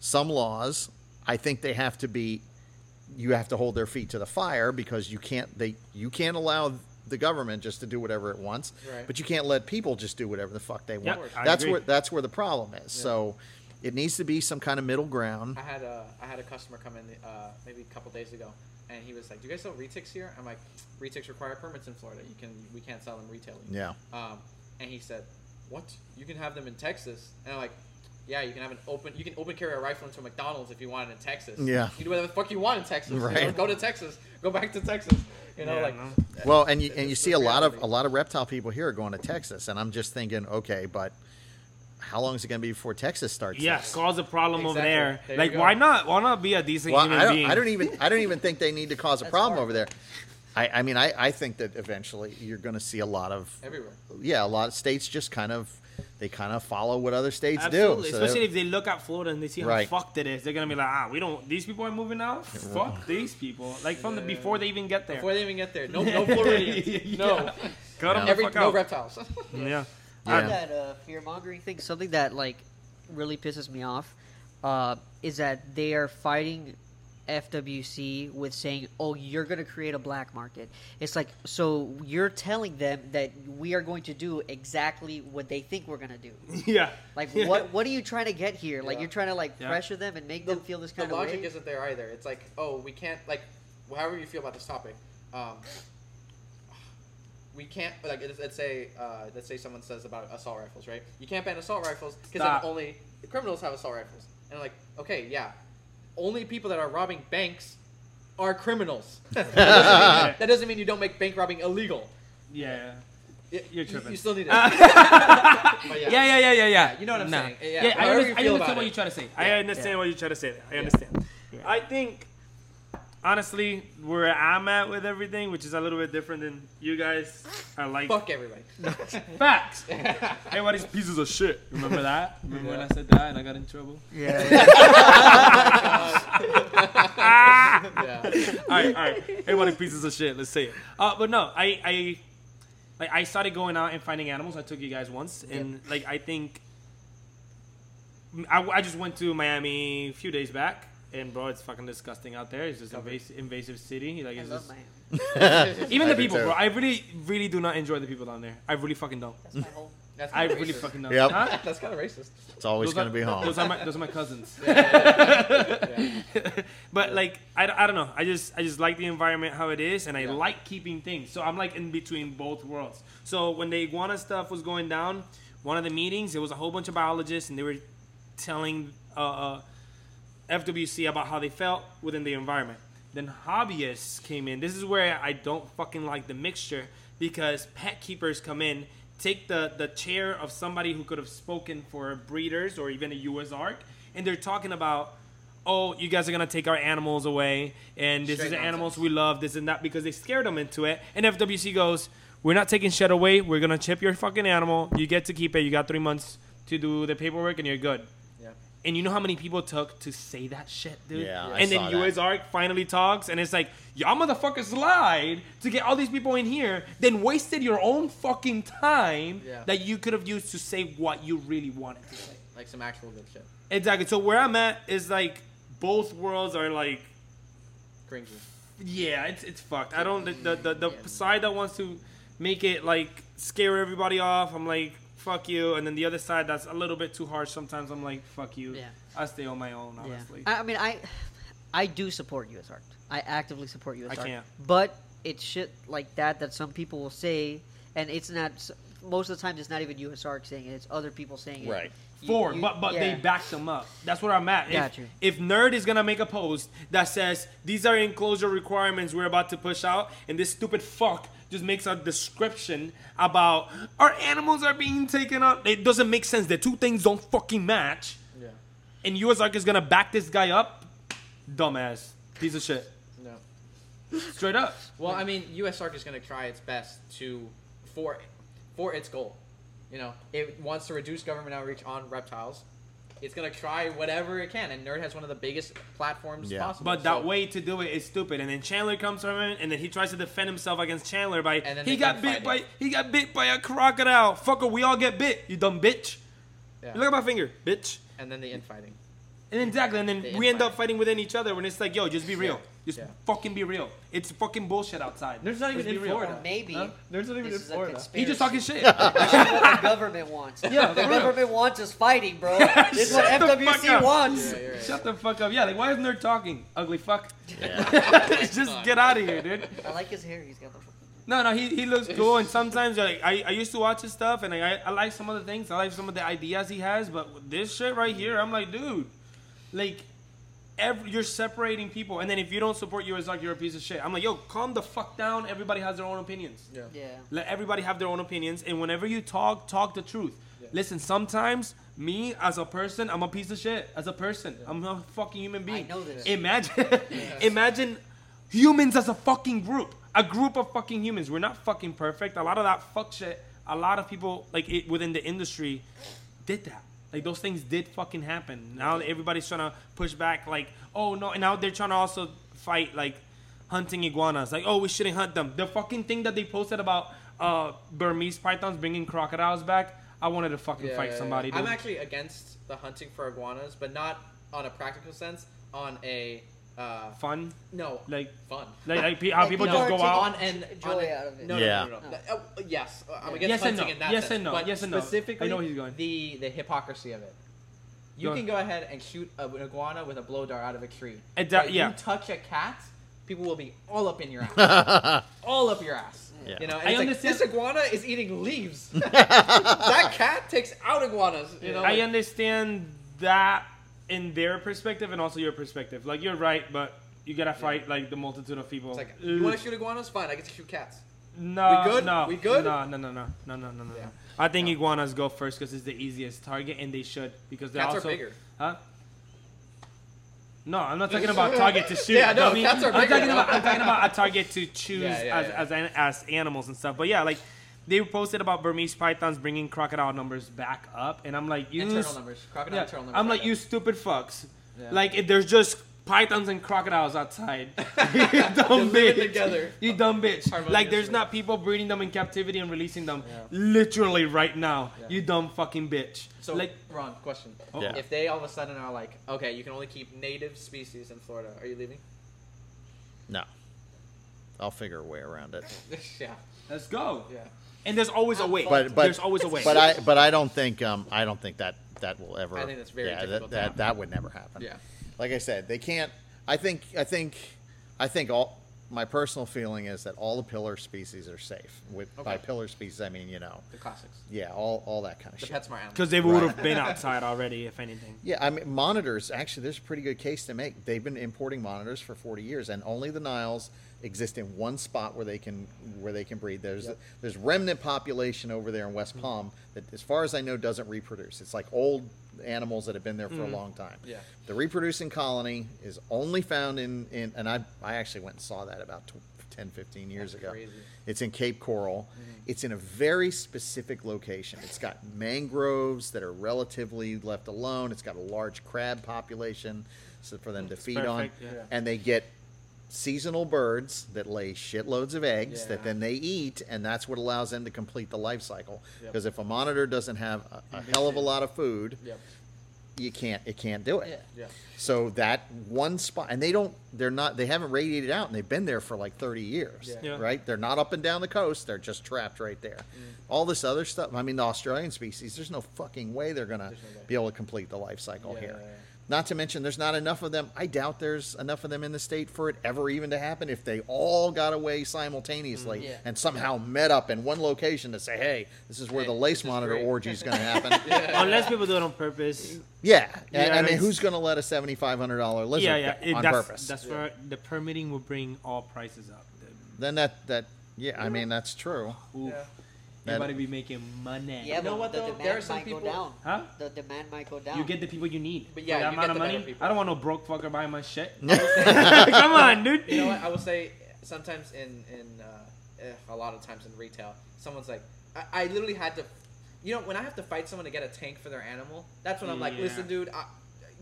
S3: some laws. I think they have to be. You have to hold their feet to the fire because you can't they you can't allow the government just to do whatever it wants,
S2: Right.
S3: but you can't let people just do whatever the fuck they want.
S1: Yep,
S3: that's where that's where the problem is. So it needs to be some kind of middle ground.
S2: I had a I had a customer come in uh, maybe a couple days ago, and he was like, "Do you guys sell retics here?" I'm like, "Retics require permits in Florida. You can we can't sell them retailing."
S3: Yeah.
S2: Um, and he said, "What? You can have them in Texas?" And I'm like, "Yeah, you can have an open you can open carry a rifle into a McDonald's if you want it in Texas.
S3: Yeah.
S2: you can do whatever the fuck you want in Texas. you know?
S3: Right.
S2: Go to Texas. Go back to Texas. You know,
S1: Yeah,
S2: like
S1: no.
S3: Well, and you and you see a lot of a lot of reptile people here are going to Texas, and I'm just thinking, okay, but how long is it going to be before Texas starts?
S1: Yeah,
S3: this?
S1: cause a problem over there.
S2: There
S1: like, why not? Why not be a decent
S3: Well,
S1: human
S3: I don't,
S1: being?
S3: I don't even I don't even think they need to cause a
S4: That's
S3: problem
S4: smart.
S3: over there. I, I mean, I, I think that eventually you're going to see a lot of
S2: everywhere.
S3: yeah, a lot of states just kind of they kind of follow what other states
S1: Absolutely,
S3: do. So
S1: especially if they look at Florida and they see how
S3: Right.
S1: fucked it is, they're gonna be like, ah, we don't. These people are moving out. Fuck these people. Like from the before they even get there.
S2: Before they even get there, no, no Floridians. No,
S1: Yeah. Cut 'em
S3: Yeah.
S1: the
S2: every
S1: fuck
S2: no
S1: out.
S2: reptiles.
S1: Yeah.
S3: Yeah.
S4: that uh, fear mongering thing, something that like really pisses me off, uh, is that they are fighting FWC with saying, "Oh, you're going to create a black market." It's like so you're telling them that we are going to do exactly what they think we're going to do.
S1: yeah.
S4: Like,
S1: Yeah.
S4: what what are you trying to get here? Like,
S2: Yeah.
S4: you're trying to like
S1: Yeah.
S4: pressure them and make
S2: the,
S4: them feel this
S2: the
S4: kind of way.
S2: The logic
S4: way.
S2: isn't there either. It's like, oh, we can't like, however you feel about this topic, um, we can't like let's, let's say uh, let's say someone says about assault rifles, right? You can't ban assault rifles because
S1: Stop.
S2: only criminals have assault rifles, and I'm like, okay, yeah, only people that are robbing banks are criminals. that, doesn't mean, that doesn't mean you don't make bank robbing illegal.
S1: Yeah.
S2: Y-
S1: You're tripping.
S2: You, still need it.
S1: yeah.
S2: But
S1: yeah, yeah, yeah, yeah, yeah.
S2: you know what I'm
S1: Nah.
S2: saying. Yeah,
S1: Yeah, I, under-
S2: you
S1: I understand what you're trying to say. I understand
S4: Yeah.
S1: what you're trying to say. I
S2: Yeah.
S1: understand. I think, honestly, where I'm at with everything, which is a little bit different than you guys, I like
S2: Fuck everybody.
S1: facts. Everybody's pieces of shit. Remember that? Remember when I said that and I got in trouble?
S4: yeah.
S2: yeah.
S1: all right, all right. Everybody pieces of shit. Let's say it. Uh, but no, I, I, like, I started going out and finding animals. I took you guys once, and like, I think, I, I just went to Miami a few days back, and bro, it's fucking disgusting out there. It's just invasive, invasive city. Like,
S4: I
S1: it's
S4: love
S1: just,
S4: Miami.
S1: even
S3: I
S1: the
S3: do
S1: people,
S3: too.
S1: bro. I really, really do not enjoy the people down there. I really fucking don't.
S4: That's my whole.
S2: That's
S1: I
S2: kinda
S1: really
S2: racist.
S1: fucking don't.
S3: Yep.
S1: Huh?
S2: That's kind of racist.
S3: It's always
S1: Those
S3: going
S1: are-
S3: to be home.
S1: Those are my those are my cousins.
S2: Yeah.
S1: but like I, I don't know. I just I just like the environment how it is, and I
S2: Yeah.
S1: like keeping things. So I'm like in between both worlds. So when the iguana stuff was going down, one of the meetings, it was a whole bunch of biologists, and they were telling uh, uh, FWC about how they felt within the environment. Then hobbyists came in. This is where I don't fucking like the mixture because pet keepers come in, take the, the chair of somebody who could have spoken for breeders or even a US ARK, and they're talking about, oh, you guys are gonna take our animals away, and this
S2: Straight
S1: is the animals we love, this and that, because they scared them into it. And FWC goes, we're not taking shit away. We're gonna chip your fucking animal. You get to keep it. You got three months to do the paperwork, and you're good.
S2: Yeah.
S1: And you know how many people took to say that shit, dude?
S3: Yeah, I
S1: and then
S3: saw that.
S1: US ARK finally talks, and it's like, y'all motherfuckers lied to get all these people in here, then wasted your own fucking time
S2: Yeah.
S1: that you could have used to say what you really wanted to say.
S2: Like some actual good shit.
S1: Exactly. So where I'm at is like both worlds are like,
S2: Cringy.
S1: yeah, it's it's fucked. I don't the the, the, the
S2: Yeah.
S1: side that wants to make it like scare everybody off. I'm like. Fuck you, and then the other side that's a little bit too harsh. Sometimes I'm like, fuck you.
S4: Yeah.
S1: I stay on my own,
S4: Yeah.
S1: honestly.
S4: I, I mean, I I do support U.S. Ark. I actively support U.S.
S1: I
S4: Ark.
S1: can't.
S4: But it's shit like that that some people will say, and it's not. Most of the time, it's not even U.S. Ark saying it. It's other people saying it.
S3: Right.
S4: You-
S1: Four,
S4: you-
S1: but but
S4: yeah.
S1: they back them up. That's where I'm at. If,
S4: Got you.
S1: if Nerd is gonna make a post that says these are enclosure requirements we're about to push out, and this stupid fuck just makes a description about our animals are being taken out, it doesn't make sense. The two things don't fucking match.
S2: Yeah.
S1: And US Ark is gonna back this guy up, dumbass, piece of shit,
S2: No.
S1: straight up.
S2: Well, I mean, U.S. Ark is to try its best to for for its goal. You know, it wants to reduce government outreach on reptiles. It's going to try whatever it can, and Nerd has one of the biggest platforms
S3: Yeah.
S2: possible.
S1: But that
S2: so-
S1: way to do it is stupid. And then Chandler comes from him, and then he tries to defend himself against Chandler by
S2: And then
S1: he got bit by
S2: fighting.
S1: he got bit by a crocodile. Fucker, we all get bit. You dumb bitch.
S2: Yeah.
S1: Look at my finger, bitch.
S2: and then the infighting.
S1: And then exactly, and then
S2: The
S1: we end up fighting within each other when it's like, yo, just be real.
S2: Yeah.
S1: Just
S2: Yeah.
S1: fucking be real. It's fucking bullshit outside.
S2: There's not even in
S1: real.
S2: Florida.
S4: Maybe
S2: Huh? There's not even
S4: this
S2: in
S4: is a
S2: Florida.
S4: conspiracy.
S1: He just talking shit.
S4: This is what the government wants.
S1: Yeah,
S4: the
S1: real.
S4: government wants us fighting, bro. This is what
S1: Shut
S4: FWC wants.
S2: Yeah, you're right.
S1: Shut the fuck up. Yeah, like why is nerd talking? Ugly fuck.
S3: Yeah.
S1: just get out of here, dude.
S4: I like his hair. He's got the.
S1: No, no, he, he looks cool, and sometimes like I, I used to watch his stuff, and I, I like some of the things, I like some of the ideas he has, but this shit right here, I'm like, dude, like, every, you're separating people, and then if you don't support you, it's like you're a piece of shit. I'm like, yo, calm the fuck down. Everybody has their own opinions.
S2: Yeah.
S4: Yeah.
S1: Let everybody have their own opinions, and whenever you talk, talk the truth.
S2: Yeah.
S1: Listen, sometimes me as a person, I'm a piece of shit. As a person, I'm a fucking human being.
S4: I know this.
S1: Imagine, imagine humans as a fucking group, a group of fucking humans. We're not fucking perfect. A lot of that fuck shit. A lot of people like it, within the industry did that. Like those things did fucking happen. Now everybody's trying to push back. Like, oh no, and now they're trying to also fight like hunting iguanas. Like, oh, we shouldn't hunt them. The fucking thing that they posted about uh, Burmese pythons bringing crocodiles back. I wanted to fucking
S2: Yeah,
S1: fight
S2: yeah,
S1: somebody.
S2: yeah. I'm actually against the hunting for iguanas, but not on a practical sense. On a uh,
S1: fun,
S2: no,
S1: like,
S2: fun.
S1: like, like pe- how
S4: Like
S1: people
S4: people
S1: just
S4: are
S1: go out.
S2: on and
S4: joy
S2: on
S4: out of it.
S2: No,
S3: Yeah.
S2: no, no, no.
S4: No.
S2: Oh, yes, I'm against
S1: Yes and
S2: hunting
S1: no.
S2: in that
S1: Yes
S2: sense.
S1: and no.
S2: But
S1: Yes and no.
S2: Specifically,
S1: I know he's going.
S2: The the hypocrisy of it. You
S1: Go
S2: can go ahead and shoot a, an iguana with a blow dart out of a tree.
S1: It do-
S2: But
S1: yeah.
S2: You touch a cat, people will be all up in your ass, all up your ass.
S3: Yeah.
S2: You know, and
S1: I
S2: it's like, this iguana is eating leaves. that cat takes out iguanas. You know,
S1: I
S2: like-
S1: understand that in their perspective and also your perspective. Like you're right, but you gotta fight like the multitude of people.
S2: It's like, you want to shoot iguanas? Fine, I get to shoot cats.
S1: No,
S2: We good?
S1: no,
S2: We good?
S1: No, no, no, no, no, no, no, no.
S2: Yeah.
S1: I think iguanas go first because it's the easiest target, and they should because they're
S2: Cats
S1: also
S2: are bigger.
S1: Huh? No, I'm not talking about target to shoot.
S2: Yeah, no,
S1: dummy.
S2: cats are
S1: I'm
S2: bigger.
S1: talking about I'm talking about a target to choose
S2: Yeah, yeah,
S1: as
S2: yeah.
S1: as an- as animals and stuff. But yeah, like they posted about Burmese pythons bringing crocodile numbers back up, and I'm like, you
S2: Internal numbers. Crocodile
S1: yeah,
S2: internal numbers.
S1: I'm
S2: are
S1: like,
S2: better.
S1: you stupid fucks.
S2: Yeah.
S1: Like, if there's just pythons and crocodiles outside. you dumb
S2: They're
S1: bitch.
S2: together.
S1: You dumb bitch.
S2: Harmoniously.
S1: Like, there's not people breeding them in captivity and releasing them
S2: Yeah.
S1: literally right now.
S2: Yeah.
S1: You dumb fucking bitch.
S2: So,
S1: like,
S2: Ron, question.
S1: Oh.
S3: Yeah.
S2: If they all of a sudden are like, okay, you can only keep native species in Florida, are you leaving?
S3: No. I'll figure a way around it.
S2: yeah.
S1: let's go.
S2: Yeah.
S1: And there's always a way.
S3: But but
S1: there's always a way.
S3: But I but I don't think um I don't think that that will ever.
S2: I think that's very
S3: yeah,
S2: difficult
S3: that, that
S2: happen.
S3: that would never happen.
S2: Yeah.
S3: Like I said, they can't. I think I think I think all. My personal feeling is that all the pillar species are safe. With by pillar species, I mean you know,
S2: The classics.
S3: yeah, all all that kind of
S2: The
S3: shit.
S2: PetSmart animals.
S1: Because they would have been outside already, if anything.
S3: Yeah, I mean monitors. Actually, there's a pretty good case to make. They've been importing monitors for 40 years, and only the Niles exist in one spot where they can where they can breed. There's
S2: Yep.
S3: there's remnant population over there in West mm-hmm. Palm that, as far as I know, doesn't reproduce. It's like old animals that have been there for a mm-hmm. long time.
S2: Yeah.
S3: The reproducing colony is only found in, in and I I actually went and saw that about tw 10, 15 years
S2: That's
S3: ago.
S2: crazy.
S3: It's in Cape Coral. Mm-hmm. It's in a very specific location. It's got mangroves that are relatively left alone. It's got a large crab population so for them to feed on.
S1: perfect, yeah.
S2: Yeah.
S3: And they get seasonal birds that lay shitloads of eggs that then they eat, and that's what allows them to complete the life cycle.
S2: Yep.
S3: Because if a monitor doesn't have a, a hell of a lot of food,
S2: Yep.
S3: you can't it can't do it.
S4: Yeah.
S2: Yeah.
S3: So that one spot, and they don't, they're not, they haven't radiated out, and they've been there for like 30 years,
S2: Yeah.
S1: Yeah.
S3: right? They're not up and down the coast; they're just trapped right there. Mm. All this other stuff. I mean, the Australian species, there's no fucking way they're gonna
S2: no way.
S3: be able to complete the life cycle
S2: Yeah,
S3: here.
S2: Yeah, yeah.
S3: Not to mention, there's not enough of them. I doubt there's enough of them in the state for it ever even to happen. If they all got away simultaneously
S4: Mm, Yeah.
S3: and somehow met up in one location to say, "Hey, this is where
S2: Hey,
S3: the lace
S2: this is
S3: monitor orgy is going to happen."
S1: Unless people do it on purpose.
S3: yeah,
S1: Yeah,
S3: I- I mean, who's going to let a seventy-five hundred dollar lizard
S1: yeah, yeah. it-
S3: on
S1: that's,
S3: purpose?
S1: That's where the permitting will bring all prices up.
S3: then that that yeah, I mean that's true.
S1: Ooh,
S2: Yeah.
S1: everybody be making money.
S4: Yeah,
S2: You know what,
S4: the
S2: though? There are some people-
S4: down.
S1: Huh?
S4: The demand might go down.
S1: You get the people you need.
S2: But yeah,
S1: that
S2: you
S1: amount
S2: get
S1: of
S2: the better
S1: money.
S2: people.
S1: I don't want no broke fucker buying my shit. Come on, dude.
S2: You know what? I will say sometimes in in uh, eh, a lot of times in retail, someone's like, I, I literally had to, you know, when I have to fight someone to get a tank for their animal, that's when I'm like,
S1: Yeah.
S2: listen, dude, I,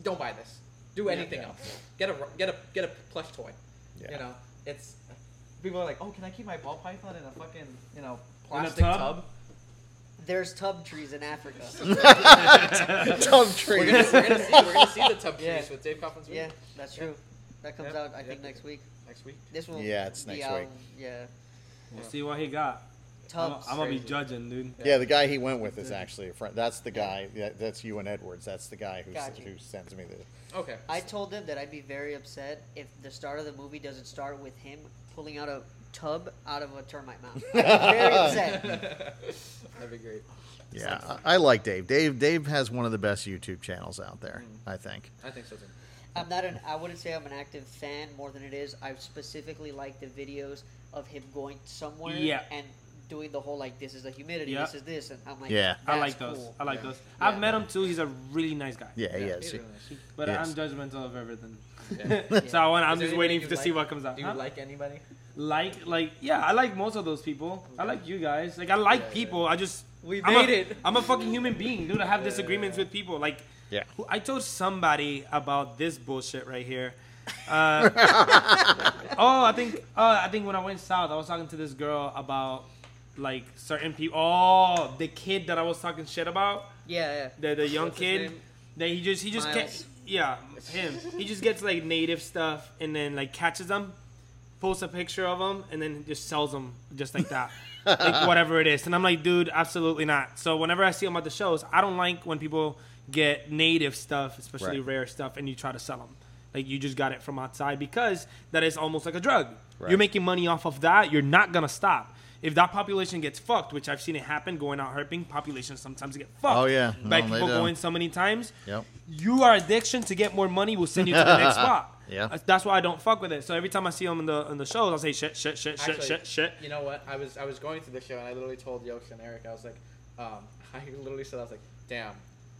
S2: don't buy this. Do anything
S3: yeah.
S2: else. Get a get a get a plush toy.
S3: Yeah.
S2: You know, it's people are like, oh, can I keep my ball python in a fucking you know
S1: In a
S2: plastic
S1: tub?
S2: tub?
S4: There's tub trees in Africa.
S3: Tub
S2: We're gonna, we're gonna see we're gonna see the tub trees
S4: Yeah.
S2: with Dave Kaufman's
S4: yeah, that's true. That comes
S2: Yep,
S4: out, I
S2: yep.
S4: think, next week.
S2: next week.
S4: This one.
S3: Yeah, it's
S4: be
S3: next
S4: out,
S3: week.
S4: Yeah.
S1: We'll see what he got. I'm,
S4: Tubs.
S1: I'm gonna be judging, dude.
S3: Yeah, the guy he went with is actually a friend. That's the guy. Yeah, that's you and Edwards. That's the guy who
S4: Got you.
S3: who sends me the.
S2: Okay.
S4: I told them that I'd be very upset if the start of the movie doesn't start with him pulling out a tub out of a termite mound. Very upset.
S2: That'd be great.
S3: Yeah, I, I like Dave. Dave Dave has one of the best YouTube channels out there.
S2: Mm.
S3: I think.
S2: I think so too.
S4: I'm not an. I wouldn't say I'm an active fan more than it is. I specifically like the videos of him going somewhere
S1: Yeah.
S4: and doing the whole like this is the humidity,
S1: Yeah.
S4: this is this, and I'm like,
S3: Yeah.
S1: I like those.
S4: cool.
S1: I like
S2: Yeah.
S1: those. I've met him too. He's a really nice guy.
S3: Yeah, he
S2: Yeah,
S3: is.
S2: really nice.
S1: But
S3: Yes.
S1: I'm judgmental of everything.
S2: Yeah.
S1: so I want, I'm just waiting to
S2: you
S1: see what comes out.
S2: Do you
S1: Huh?
S2: like anybody?
S1: Like, like, yeah, I like most of those people. I like you guys. Like, I like
S2: Yeah, yeah.
S1: people. I just
S2: We
S1: I'm
S2: made
S1: a,
S2: it.
S1: I'm a fucking human being, dude. I have
S2: Yeah,
S1: disagreements
S2: yeah.
S1: with people. Like,
S3: Yeah.
S1: who- I told somebody about this bullshit right here. Uh, oh, I think, uh, I think when I went south, I was talking to this girl about like certain people. Oh, the kid that I was talking shit about,
S4: Yeah, yeah.
S1: the the young
S2: What's
S1: kid.
S2: name?
S1: That he just he just
S4: Miles.
S1: gets yeah him. He just gets like native stuff and then like catches them, posts a picture of them, and then just sells them just like that. like whatever it is. And I'm like, dude, absolutely not. So whenever I see them at the shows, I don't like when people get native stuff, especially
S3: Right.
S1: rare stuff, and you try to sell them. Like you just got it from outside because that is almost like a drug.
S3: Right.
S1: You're making money off of that. You're not gonna stop. If that population gets fucked, which I've seen it happen, going out herping, populations sometimes get fucked.
S3: Oh, yeah.
S1: by
S3: No,
S1: people going so many times
S3: Yep.
S1: you are addiction to get more money will send you to the next spot.
S3: Yeah.
S1: That's- That's why I don't fuck with it. So every time I see them in the in the shows, I'll say shit, shit, shit, shit,
S2: Actually,
S1: shit, shit.
S2: You know what? I was I was going through the show and I literally told Yosh and Eric I was like, um, I literally said I was like, damn,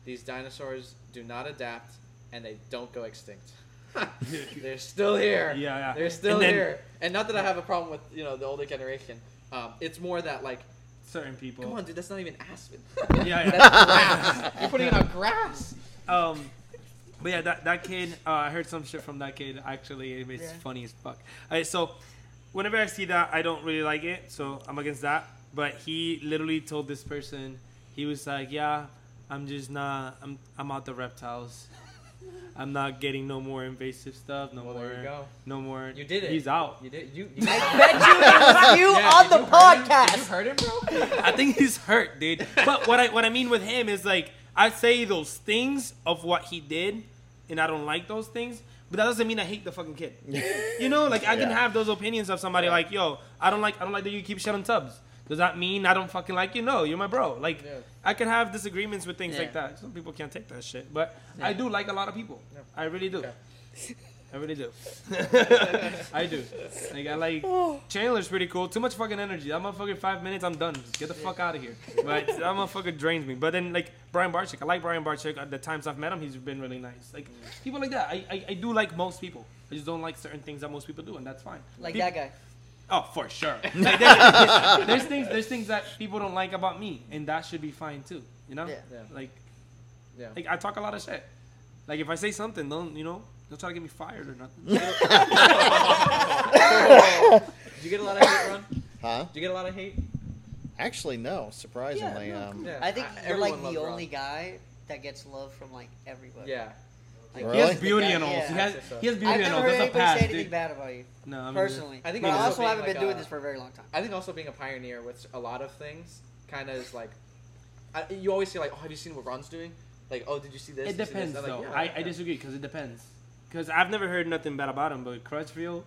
S2: these dinosaurs do not adapt and they don't go extinct. They're still here.
S1: Yeah, yeah.
S2: They're still
S1: And then-
S2: here. And not that I have a problem with you know the older generation. Um, it's more that like,
S1: Certain people.
S2: come on, dude, that's not even aspen.
S1: Yeah, yeah.
S2: that's grass. You're putting it on grass.
S1: Um, but yeah, that that kid. Uh, I heard some shit from that kid. Actually, it's
S4: Yeah.
S1: funny as fuck. Alright, so whenever I see that, I don't really like it. So I'm against that. But he literally told this person, he was like, "Yeah, I'm just not. I'm I'm out the reptiles. I'm not getting no more invasive stuff. No
S2: Well,
S1: more.
S2: there you go.
S1: No more.
S2: You did it.
S1: He's out.
S2: You did. You. you
S4: I bet you it was you
S2: Yeah,
S4: on the
S2: you hurt him? You
S4: podcast.
S2: hurt him, bro?
S1: I think he's hurt, dude. But what I what I mean with him is like I say those things of what he did, and I don't like those things. But that doesn't mean I hate the fucking kid. You know, like I can
S3: Yeah.
S1: have those opinions of somebody like, yo, I don't like I don't like that you keep shit on tubs. Does that mean I don't fucking like you? No, you're my bro. Like
S2: Yeah.
S1: I can have disagreements with things
S4: Yeah.
S1: like that. Some people can't take that shit, but I do like a lot of people. I really do.
S2: Okay.
S1: I really do. I do. Like I like Chandler's pretty cool. Too much fucking energy. That motherfucker five minutes, I'm done. Just get the fuck out of here. But that motherfucker drains me. But then like Brian Barczyk, I like Brian Barczyk. At the times I've met him, he's been really nice. Like people like that. I, I, I do like most people. I just don't like certain things that most people do, and that's fine.
S4: Like
S1: Peop-
S4: that guy.
S1: Oh, for sure. Like, there's, there's things there's things that people don't like about me, and that should be fine too. You know?
S4: Yeah.
S2: Yeah.
S1: Like
S2: Yeah.
S1: like I talk a lot of shit. Like if I say something, don't you know? Don't try to get me fired or nothing.
S2: Did you get a lot of hate, Ron? Huh? Did
S3: Huh?
S2: you get a lot of hate?
S3: Actually, no. Surprisingly,
S1: Yeah, no,
S3: um,
S2: Yeah.
S4: I think
S2: I-
S4: you're like
S2: everyone
S4: the
S2: loved
S4: only
S2: Ron.
S4: guy that gets love from like everybody.
S2: Yeah.
S4: Like,
S3: Really?
S1: He has beauty
S4: guy-
S1: and all.
S4: yeah.
S1: He has
S2: I'd say so.
S1: he has beauty
S4: I've never
S1: all.
S4: heard
S1: That's a
S4: anybody
S1: pass,
S4: say anything
S1: dude.
S4: bad about you
S1: No, I mean,
S4: personally.
S2: I think
S4: but I
S2: also
S4: also
S2: being
S4: haven't been
S2: like
S4: doing
S2: a-
S4: this for a very long time.
S2: I think also being a pioneer with a lot of things kind of is like, I, you always say like, oh, have you seen what Ron's doing? Like, oh, did you see this?
S1: It
S2: Did you see this?
S1: depends
S2: I'm
S1: though.
S2: like, yeah,
S1: I,
S2: yeah.
S1: I disagree because it depends. Because I've never heard nothing bad about him, but Crutchfield,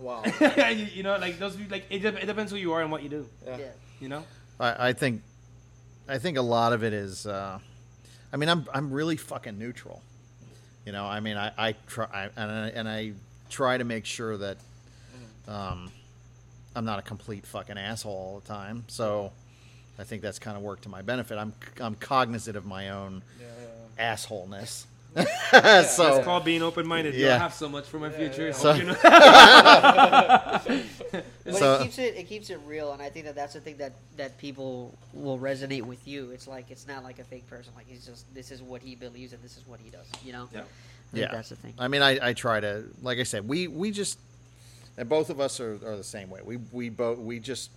S2: Wow.
S1: you, you know, like those people, like it, it depends who you are and what you do.
S2: Yeah.
S4: Yeah.
S1: You know.
S3: I, I think, I think a lot of it is. Uh, I mean, I'm I'm really fucking neutral. You know, I mean, I, I try I, and I, and I try to make sure that um, I'm not a complete fucking asshole all the time. So I think that's kind of worked to my benefit. I'm I'm cognizant of my own
S2: Yeah, yeah,
S3: assholeness.
S2: Yeah.
S3: so
S1: It's called being open-minded. You
S3: Yeah.
S1: don't have so much for my
S2: Yeah,
S1: future.
S2: yeah.
S3: So-
S1: you know?
S4: But
S3: So-
S4: it keeps it it keeps it real, and I think that that's the thing that that people will resonate with you. It's like it's not like a fake person. Like he's just this is what he believes and this is what he does. You know.
S1: Yeah.
S4: I
S3: Yeah.
S4: That's the thing.
S3: I mean, I, I try to, like I said, we, we just, and both of us are, are the same way. We, we both, we just,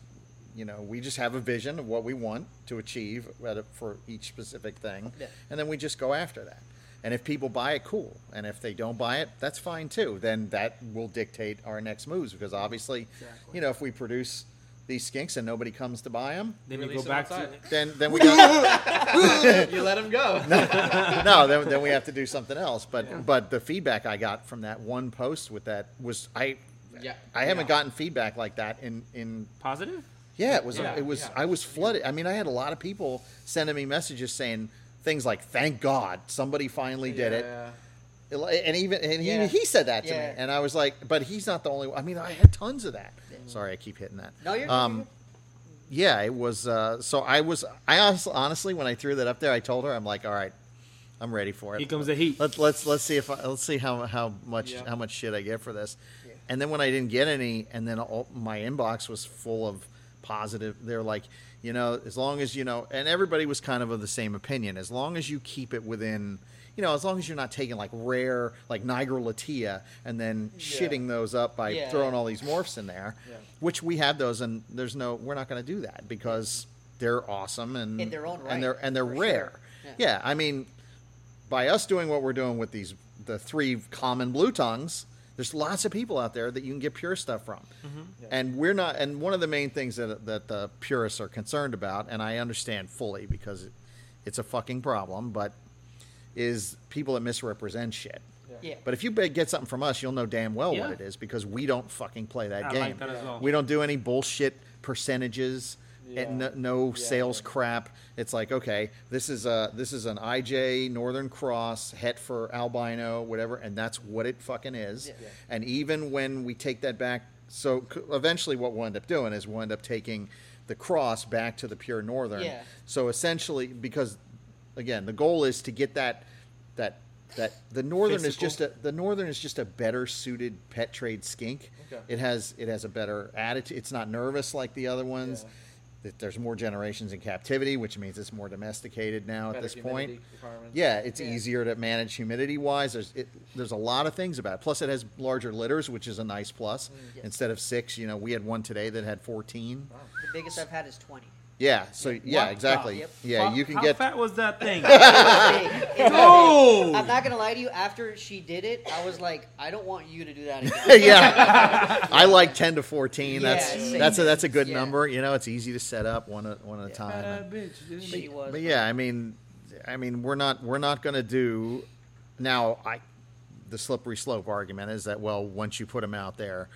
S3: you know, we just have a vision of what we want to achieve for each specific thing.
S4: Yeah.
S3: And then we just go after that. And if people buy it, cool. And if they don't buy it, that's fine too. Then that will dictate our next moves because obviously,
S1: Exactly.
S3: you know, if we produce these skinks and nobody comes to buy them,
S1: Then you
S2: Release
S1: go
S2: him
S1: back to.
S2: outside.
S3: then, then we got,
S2: you let him go.
S3: no, then, then we have to do something else. But but the feedback I got from that one post with that was I
S2: yeah.
S3: I haven't
S2: yeah.
S3: gotten feedback like that in in
S1: Positive.
S3: yeah it was
S2: Yeah,
S3: it was
S2: yeah.
S3: I was flooded. I mean I had a lot of people sending me messages saying things like thank God somebody finally did it. And even and he,
S4: Yeah.
S3: he said that to
S4: Yeah.
S3: me and I was like but he's not the only one. I mean I had tons of that. Sorry I keep hitting that.
S4: No, you're.
S3: Um,
S4: you're
S3: yeah, it was. Uh, so I was. I honestly, honestly, when I threw that up there, I told her, I'm like, all right, I'm ready for it.
S1: Here comes the heat.
S3: Let's let's let's see if I, let's see how how much
S2: Yeah.
S3: how much shit I get for this.
S4: Yeah.
S3: And then when I didn't get any, and then all, my inbox was full of positive. They're like, you know, as long as you know, and everybody was kind of of the same opinion. As long as you keep it within, you know, as long as you're not taking like rare like nigrolutea and then
S2: Yeah.
S3: shitting those up by
S4: Yeah.
S3: throwing all these morphs in there,
S2: Yeah.
S3: which we have those, and there's no, we're not going to do that because they're awesome and
S4: In their own right,
S3: and they're and they're rare.
S4: sure.
S3: Yeah, I mean, by us doing what we're doing with these the three common blue tongues, there's lots of people out there that you can get pure stuff from, mm-hmm.
S2: Yeah.
S3: and we're not. And one of the main things that that the purists are concerned about, and I understand fully because it, it's a fucking problem, but is people that misrepresent shit.
S4: Yeah.
S3: But if you get something from us, you'll know damn well
S1: Yeah.
S3: what it is because we don't fucking play that
S1: I
S3: game.
S1: like that as well.
S3: We don't do any bullshit percentages. And no, no
S2: Yeah,
S3: sales crap. It's like okay, this is a this is an IJ Northern Cross het for albino, whatever, and that's what it fucking is.
S4: Yeah.
S2: Yeah.
S3: And even when we take that back, so eventually what we'll end up doing is we'll end up taking the cross back to the pure Northern.
S4: Yeah.
S3: So essentially, because again, the goal is to get that that that the Northern is just a the Northern is just a better suited pet trade skink.
S2: Okay.
S3: It has it has a better attitude. It's not nervous like the other ones.
S2: Yeah.
S3: That There's more generations in captivity, which means it's more domesticated now at this point. Yeah, it's
S4: Yeah.
S3: easier to manage humidity wise. There's it, there's a lot of things about it. Plus, it has larger litters, which is a nice plus.
S4: Mm, yeah.
S3: Instead of six, you know, we had one today that had 14.
S2: Wow.
S4: The biggest I've had is twenty.
S3: Yeah, so yeah,
S1: What?
S3: exactly.
S4: Yep.
S3: Yeah,
S1: How-
S3: you can
S1: how
S3: get.
S1: fat was that thing?
S4: It was big. It was
S1: No!
S4: I'm not gonna lie to you. After she did it, I was like, I don't want you to do that again.
S3: yeah, I like 10 to 14. That's
S4: same.
S3: that's a that's a good
S4: Yeah.
S3: number. You know, it's easy to set up one at one at a time.
S1: Fat bitch, didn't
S4: She was.
S3: But yeah, I mean, I mean, we're not we're not going to do now. I the slippery slope argument is that well, once you put them out there,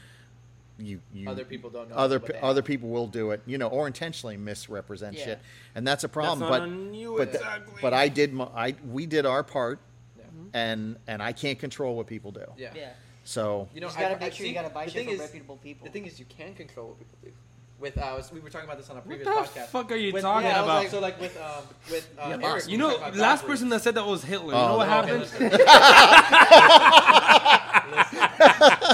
S3: you you
S2: Other people don't know.
S3: other
S2: what
S3: pe- other people will do it, you know, or intentionally misrepresent
S4: Yeah.
S3: shit, and that's a
S1: That's
S3: problem.
S1: not
S3: but
S1: on you
S3: but the-
S1: exactly.
S3: but I did my, I we did our part,
S2: Yeah.
S3: and and I can't control what people do.
S2: Yeah.
S4: Yeah.
S3: So
S2: You know,
S4: You gotta make
S2: I
S4: sure you gotta buy
S2: the
S4: shit from
S2: is-
S4: reputable people.
S2: The thing is, you can control what people do. With uh, we were talking about this on a previous podcast.
S1: What the
S2: podcast.
S1: fuck are you
S2: With-
S1: talking
S2: yeah,
S1: about?
S2: like- so like with um with uh,
S1: Yeah,
S2: Eric,
S1: you know,
S2: talking
S1: last
S2: dog
S1: person that said that was Hitler.
S3: Oh,
S1: you know what
S3: no.
S1: happened?
S2: breeds. Listen,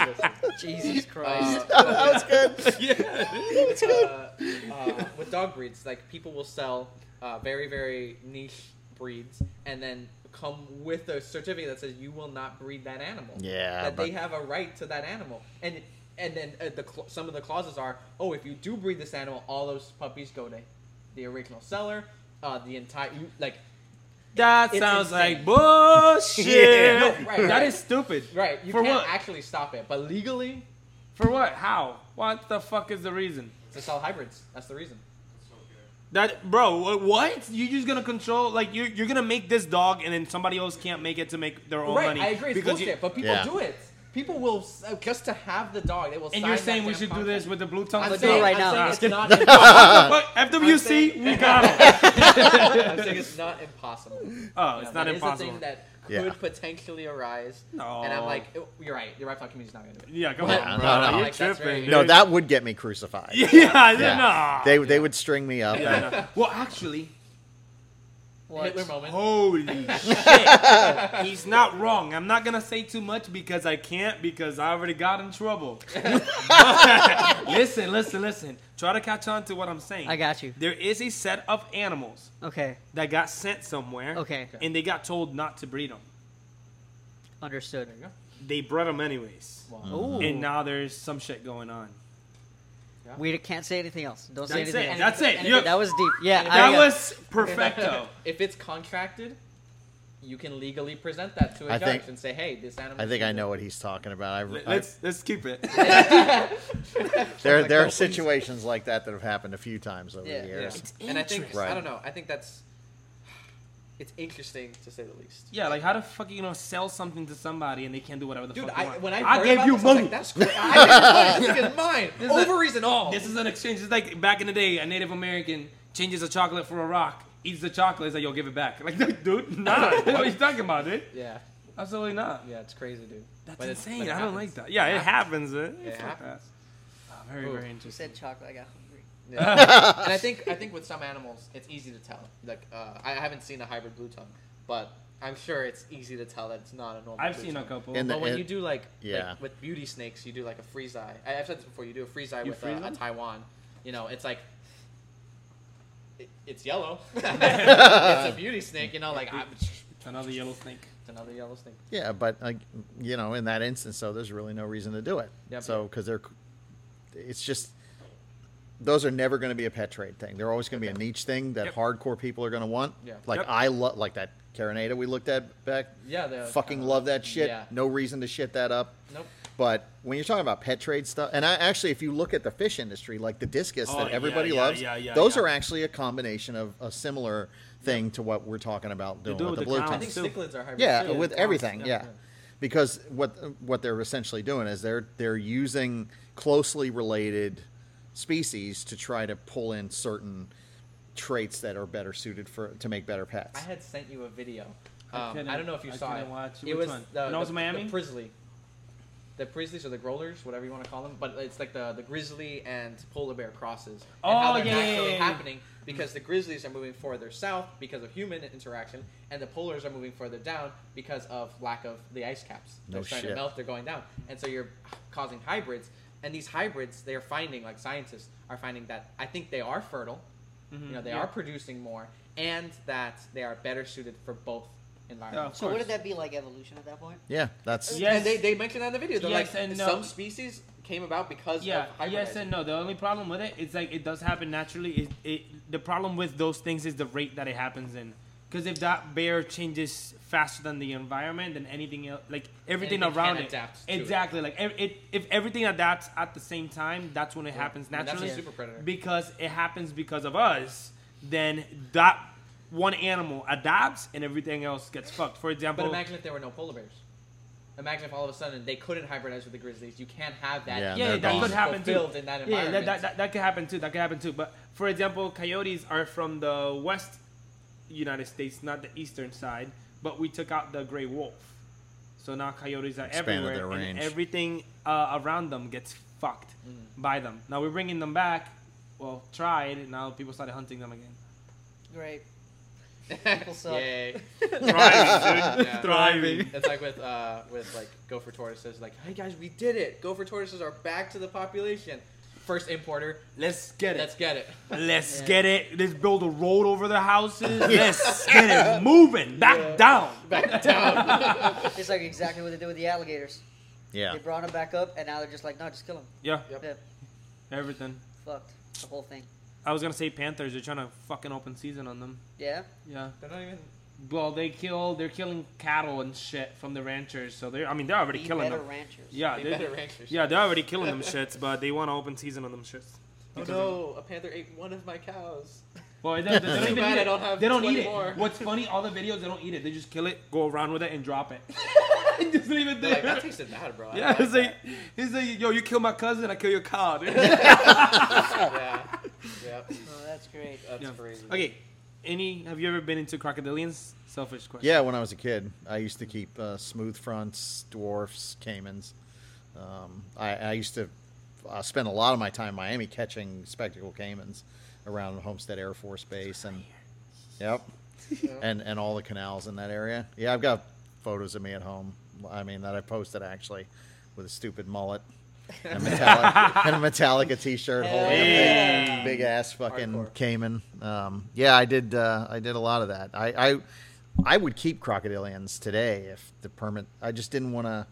S2: listen.
S4: Jesus Christ.
S2: Uh,
S3: that was good.
S1: yeah.
S2: with, uh, uh, with dog breeds, like people will sell uh, very very niche breeds, and then come with a certificate that says you will not breed that animal.
S3: Yeah,
S2: that
S3: but-
S2: they have a right to that animal, and and then uh, the cl- some of the clauses are, oh, if you do breed this animal, all those puppies go to the original seller. Uh, the entire you, like
S1: That
S2: It's
S1: sounds
S2: insane.
S1: like bullshit.
S3: Yeah.
S2: No, right,
S1: That
S2: right.
S1: is stupid.
S2: right, you
S1: For
S2: can't
S1: what?
S2: actually stop it, but legally
S1: For what? How? What the fuck is the reason?
S2: to sell hybrids. That's the reason.
S1: That bro, what? You just gonna control like you're you're gonna make this dog and then somebody else can't make it to make their own
S2: right,
S1: money.
S2: I agree. It's bullshit,
S1: you,
S2: but people
S3: Yeah.
S2: do it. People will uh, just to have the dog. They will.
S1: and
S2: sign
S1: you're
S2: that
S1: saying we
S2: damn
S1: should do this with the blue tongue.
S2: I'm
S4: Let's
S2: saying,
S4: do it right
S2: I'm
S4: now.
S2: saying
S4: Let's
S2: it's
S4: get-
S2: not impossible.
S1: But FWC,
S2: saying-
S1: we got it.
S2: I'm saying it's not impossible.
S1: Oh,
S2: You
S1: it's
S2: know,
S1: not
S2: that is a
S1: impossible.
S2: thing that could
S3: Yeah.
S2: potentially arise.
S1: No.
S2: And I'm like, oh, you're right. The reptile community's not gonna do it.
S1: Yeah, come
S2: But-
S1: on,
S3: Yeah,
S1: bro.
S3: no, no.
S1: You're
S2: Like,
S1: tripping.
S2: very-
S3: No, that would get me crucified.
S1: Yeah,
S3: Yeah.
S1: no.
S3: They they would string me up.
S1: Yeah,
S3: and-
S1: Well, actually,
S4: What?
S2: Hitler moment.
S1: holy shit, he's not wrong. I'm not gonna say too much because I can't because I already got in trouble. listen, listen, listen. Try to catch on to what I'm saying.
S4: I got you.
S1: There is a set of animals
S4: Okay.
S1: that got sent somewhere.
S4: Okay.
S1: And they got told not to breed them.
S4: Understood.
S2: There you go.
S1: They bred them anyways.
S2: Well,
S4: Ooh.
S1: And now there's some shit going on.
S4: We can't say anything else. Don't say
S1: That's
S4: anything
S1: it.
S4: else.
S1: That's it.
S2: and
S1: You-
S4: That was deep. Yeah. I
S1: that
S4: got-
S1: was perfecto.
S2: if it's contracted, you can legally present that to a
S3: I
S2: judge
S3: think-
S2: and say, "Hey, this animal."
S3: I think I know what he's talking about. I, I,
S1: Let's let's keep it.
S3: there there are situations like that that have happened a few times over
S4: Yeah.
S3: the
S2: Yeah.
S3: years.
S2: And I think
S3: Right.
S2: I don't know. I think that's it's interesting to say the least.
S1: Yeah, like how the fuck you gonna sell something to somebody and they can't do whatever the
S2: Dude,
S1: fuck they
S2: I,
S1: want?
S2: when I,
S1: I gave you
S2: this, I was
S1: money.
S2: like, that's great. I think it's mine.
S1: This is a-
S2: Ovaries and all.
S1: This is an exchange. It's like back in the day, a Native American changes a chocolate for a rock, eats the chocolate, is like, yo, give it back. Like, dude, nah. what are you talking about, dude?
S2: yeah,
S1: Absolutely not.
S2: yeah, it's crazy, dude.
S1: That's
S2: But it's-
S1: insane.
S2: but
S1: I don't
S2: happens.
S1: like that. Yeah, it happens.
S2: It
S1: Fuck
S2: happens.
S1: that. Oh, very,
S2: Ooh.
S1: very
S4: You
S1: interesting.
S4: said chocolate. I got hungry.
S2: Yeah. and I think I think with some animals, it's easy to tell. Like uh, I haven't seen a hybrid blue tongue, but I'm sure it's easy to tell that it's not a normal.
S1: I've
S2: blue
S1: seen a couple.
S3: And
S2: But when
S3: it-
S2: you do like,
S3: yeah.
S2: like with beauty snakes, you do like a freeze eye. I, I've said this before. You do a freeze eye
S1: You
S2: with
S1: freeze
S2: a, a? Taiwan. You know, it's like it, it's yellow. it's a beauty snake. You know, like I, it's
S1: It's another yellow snake.
S2: It's another yellow snake.
S3: Yeah, but like you know, in that instance, so there's really no reason to do it.
S2: Yep.
S3: So because they're, it's just those are never going to be a pet trade thing. They're always going to be a niche thing that
S1: Yep.
S3: hardcore people are going to want.
S2: Yeah.
S3: Like
S1: Yep.
S3: I love like that Carinata we looked at back.
S2: Yeah, the
S3: Fucking
S2: uh,
S3: love that shit.
S2: Yeah.
S3: No reason to shit that up.
S2: Nope.
S3: But when you're talking about pet trade stuff, and I actually, if you look at the fish industry, like the discus
S1: Oh,
S3: that everybody
S1: yeah,
S3: loves,
S1: yeah, yeah,
S3: those
S1: yeah.
S3: are actually a combination of a similar thing to what we're talking about doing
S1: do
S3: with
S1: with
S3: the
S1: the
S3: blue
S1: clowns,
S2: I think
S1: too.
S2: cichlids are hybrid.
S3: Yeah,
S2: too.
S3: with
S2: Clowns.
S3: everything, yeah. Because what what they're essentially doing is they're they're using closely related species to try to pull in certain traits that are better suited for to make better pets.
S2: I had sent you a video.
S1: I
S2: Um, I,
S1: couldn't-
S2: don't know if you
S1: I
S2: saw
S1: couldn't
S2: it.
S1: watch.
S2: It
S1: Which
S2: was
S1: one?
S2: the,
S1: When was
S2: the,
S1: Miami?
S2: the Prisley. The Prisleys or the Growlers, whatever you want to call them, but it's like the the grizzly and polar bear crosses. And
S1: Oh,
S2: how they're
S1: yeah, yeah,
S2: naturally
S1: yeah, yeah.
S2: happening because the grizzlies are moving further south because of human interaction, and the polars are moving further down because of lack of the ice caps. They're
S3: No
S2: starting
S3: shit.
S2: to melt. They're going down, and so you're causing hybrids. And these hybrids, they're finding, like scientists are finding that I think they are fertile.
S1: Mhm,
S2: You know, they
S1: yeah.
S2: are producing more, and that they are better suited for both environments.
S1: Of
S4: So
S1: course.
S4: would that be like evolution at that point?
S3: yeah, that's
S1: Yeah. Yes.
S2: And they, they mentioned that in the video. They're
S1: Yes
S2: like,
S1: and no.
S2: some species came about because
S1: Yeah,
S2: of hybridizing.
S1: yes and no. The only problem with it is like it does happen naturally. It, it the problem with those things is the rate that it happens in. Because if that bear changes faster than the environment, then anything else, like everything
S2: Anything
S1: around
S2: can
S1: it,
S2: adapt to it.
S1: exactly. Like ev- it, if everything adapts at the same time, that's when it happens
S2: I mean, that's a
S1: naturally.
S2: super predator.
S1: Because it happens because of us, then that one animal adapts and everything else gets fucked. For example,
S2: But imagine if there were no polar bears. Imagine if all of a sudden they couldn't hybridize with the grizzlies. You can't have that.
S3: Yeah,
S1: yeah, that could happen too.
S2: in that
S1: Yeah, that, that, that, that could happen too. That could happen too. But for example, coyotes are from the west United States, not the eastern side. But we took out the gray wolf, so now coyotes are
S3: Expanded
S1: everywhere,
S3: their
S1: and
S3: range.
S1: everything uh, around them gets fucked by them. Now we're bringing them back. Well, tried. and Now people started hunting them again.
S4: Great. People suck.
S2: Yay.
S1: Thriving, dude.
S2: Yeah.
S1: Thriving.
S2: It's like with uh, with like gopher tortoises. Like, hey guys, we did it. Gopher tortoises are back to the population. First importer.
S1: Let's get it.
S2: Let's get it.
S1: Let's
S4: Yeah.
S1: get it. Let's build a road over their houses. Let's get it moving. Back down.
S2: Back down.
S4: It's like exactly what they did with the alligators.
S3: yeah.
S4: They brought them back up, and now they're just like, no, just kill them.
S1: Yeah,
S2: Yep.
S4: Yeah,
S1: everything.
S4: fucked the whole thing.
S1: I was gonna say Panthers. They're trying to fucking open season on them.
S4: Yeah.
S1: Yeah.
S2: They're not even.
S1: Well, they kill. They're killing cattle and shit from the ranchers. So they're. I mean, they're already
S4: Be
S1: killing
S4: better
S1: them.
S4: ranchers.
S1: Yeah,
S2: Be
S1: they're,
S2: better ranchers.
S1: yeah, they're already killing them shits. But they want to open season on them shits.
S2: Oh no! A panther ate one of my cows.
S1: Well, they, they, they don't even
S2: bad
S1: eat
S2: I
S1: it.
S2: don't have
S1: they don't eat it.
S2: more.
S1: What's funny? All the videos they don't eat it. They just kill it, go around with it, and drop it. just leave it
S2: They're like,
S1: there.
S2: that tasted bad, bro. I
S1: yeah,
S2: don't
S1: it's like he's like, yo, you kill my cousin, I kill your cow, dude.
S2: yeah, yep.
S4: Oh, that's great.
S2: That's
S1: Yeah.
S2: crazy.
S1: okay, any? Have you ever been into crocodilians? Selfish question.
S3: Yeah, when I was a kid, I used to keep uh, smooth fronts, dwarfs, caimans. Um, I, I used to uh, spend a lot of my time in Miami catching spectacle caimans around Homestead Air Force Base, and yep, and and all the canals in that area. Yeah, I've got photos of me at home. I mean that I posted actually with a stupid mullet. And, Metallica, and a Metallica T-shirt holding a big, big ass fucking
S2: Hardcore.
S3: caiman. Um, yeah, I did. Uh, I did a lot of that. I, I, I would keep crocodilians today if the permit. I just didn't want to.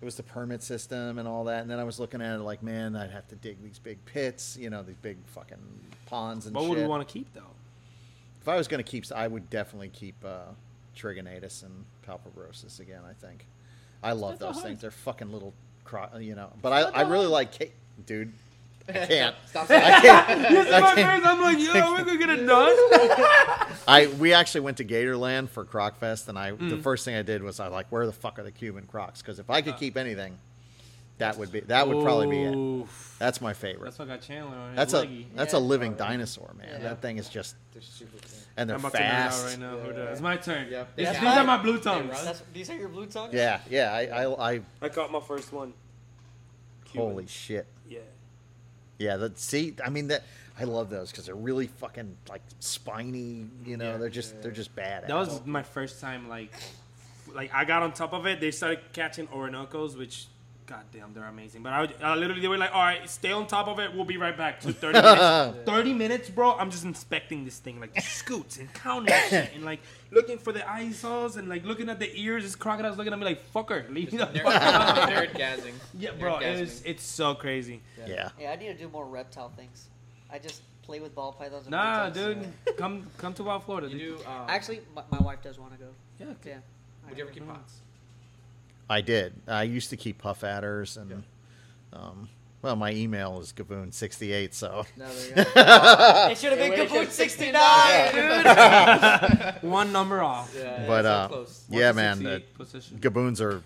S3: It was the permit system and all that, and then I was looking at it like, man, I'd have to dig these big pits, you know, these big fucking ponds and
S1: What
S3: shit.
S1: would we want to keep though?
S3: If I was going to keep, I would definitely keep uh, Trigonatus and Palpebrosus again. I think. I love
S1: not that
S3: those things. They're fucking little, cro- you know. But I, I really like, ca- dude. I can't.
S2: Stop saying
S3: I can't.
S1: You see
S3: I
S1: my
S3: can't.
S1: face? I'm like, yo, we're gonna get it done.
S3: I we actually went to Gatorland for Croc Fest, and I
S1: Mm.
S3: the first thing I did was I like, where the fuck are the Cuban Crocs? Because if I
S1: Uh.
S3: could keep anything, that would be that would probably be it. That's my favorite.
S1: That's what got Chandler on his
S3: That's a
S1: leggy.
S3: that's
S4: Yeah.
S3: a living dinosaur, man.
S4: Yeah.
S3: That thing is just
S2: They're super cool.
S3: And they're
S1: I'm about to find out
S3: fast.
S1: right now. Who
S2: Yeah.
S1: does? It's my turn.
S2: Yep.
S1: These, these
S4: fine.
S1: are my blue tongues.
S2: run.
S4: That's, these are your blue tongues?
S3: Yeah, yeah. I I, I
S1: I caught my first one.
S3: holy shit.
S1: Yeah.
S3: Yeah, that see, I mean that I love those because they're really fucking like spiny. You know,
S1: Yeah.
S3: they're just they're just bad.
S1: That was my first time. Like, like I got on top of it. They started catching Orinoco's, which, goddamn, they're amazing. But I, would, I literally they were like, all right, stay on top of it. We'll be right back. Took thirty minutes. Thirty minutes, bro. I'm just inspecting this thing, like scoots and counting shit, and like looking for the eyeballs and like looking at the ears. This crocodile's looking at me like, fucker, leave me the
S2: Nerd,
S1: fuck alone.
S2: nerd gazzing.
S1: Yeah, bro,
S2: Nerdgasming.
S1: it's it's so crazy.
S3: yeah.
S4: Yeah, I need to do more reptile things. I just play with ball pythons. And
S1: Nah,
S4: blue tongues.
S1: dude, come come to Wild Florida.
S2: You
S1: dude.
S2: do. Um,
S4: Actually, my, my wife does want to go.
S1: yeah,
S4: Yeah.
S2: would you ever keep pots?
S3: I did. I used to keep puff adders and, um, well, my email is gaboon68, so
S2: No, there you go.
S4: It should have been
S2: Wait,
S4: Kaboot
S2: wait,
S4: 69, dude.
S1: one number off.
S2: Yeah,
S3: But,
S2: so
S3: uh,
S2: close.
S3: yeah, man,
S1: 68 position.
S3: gaboons are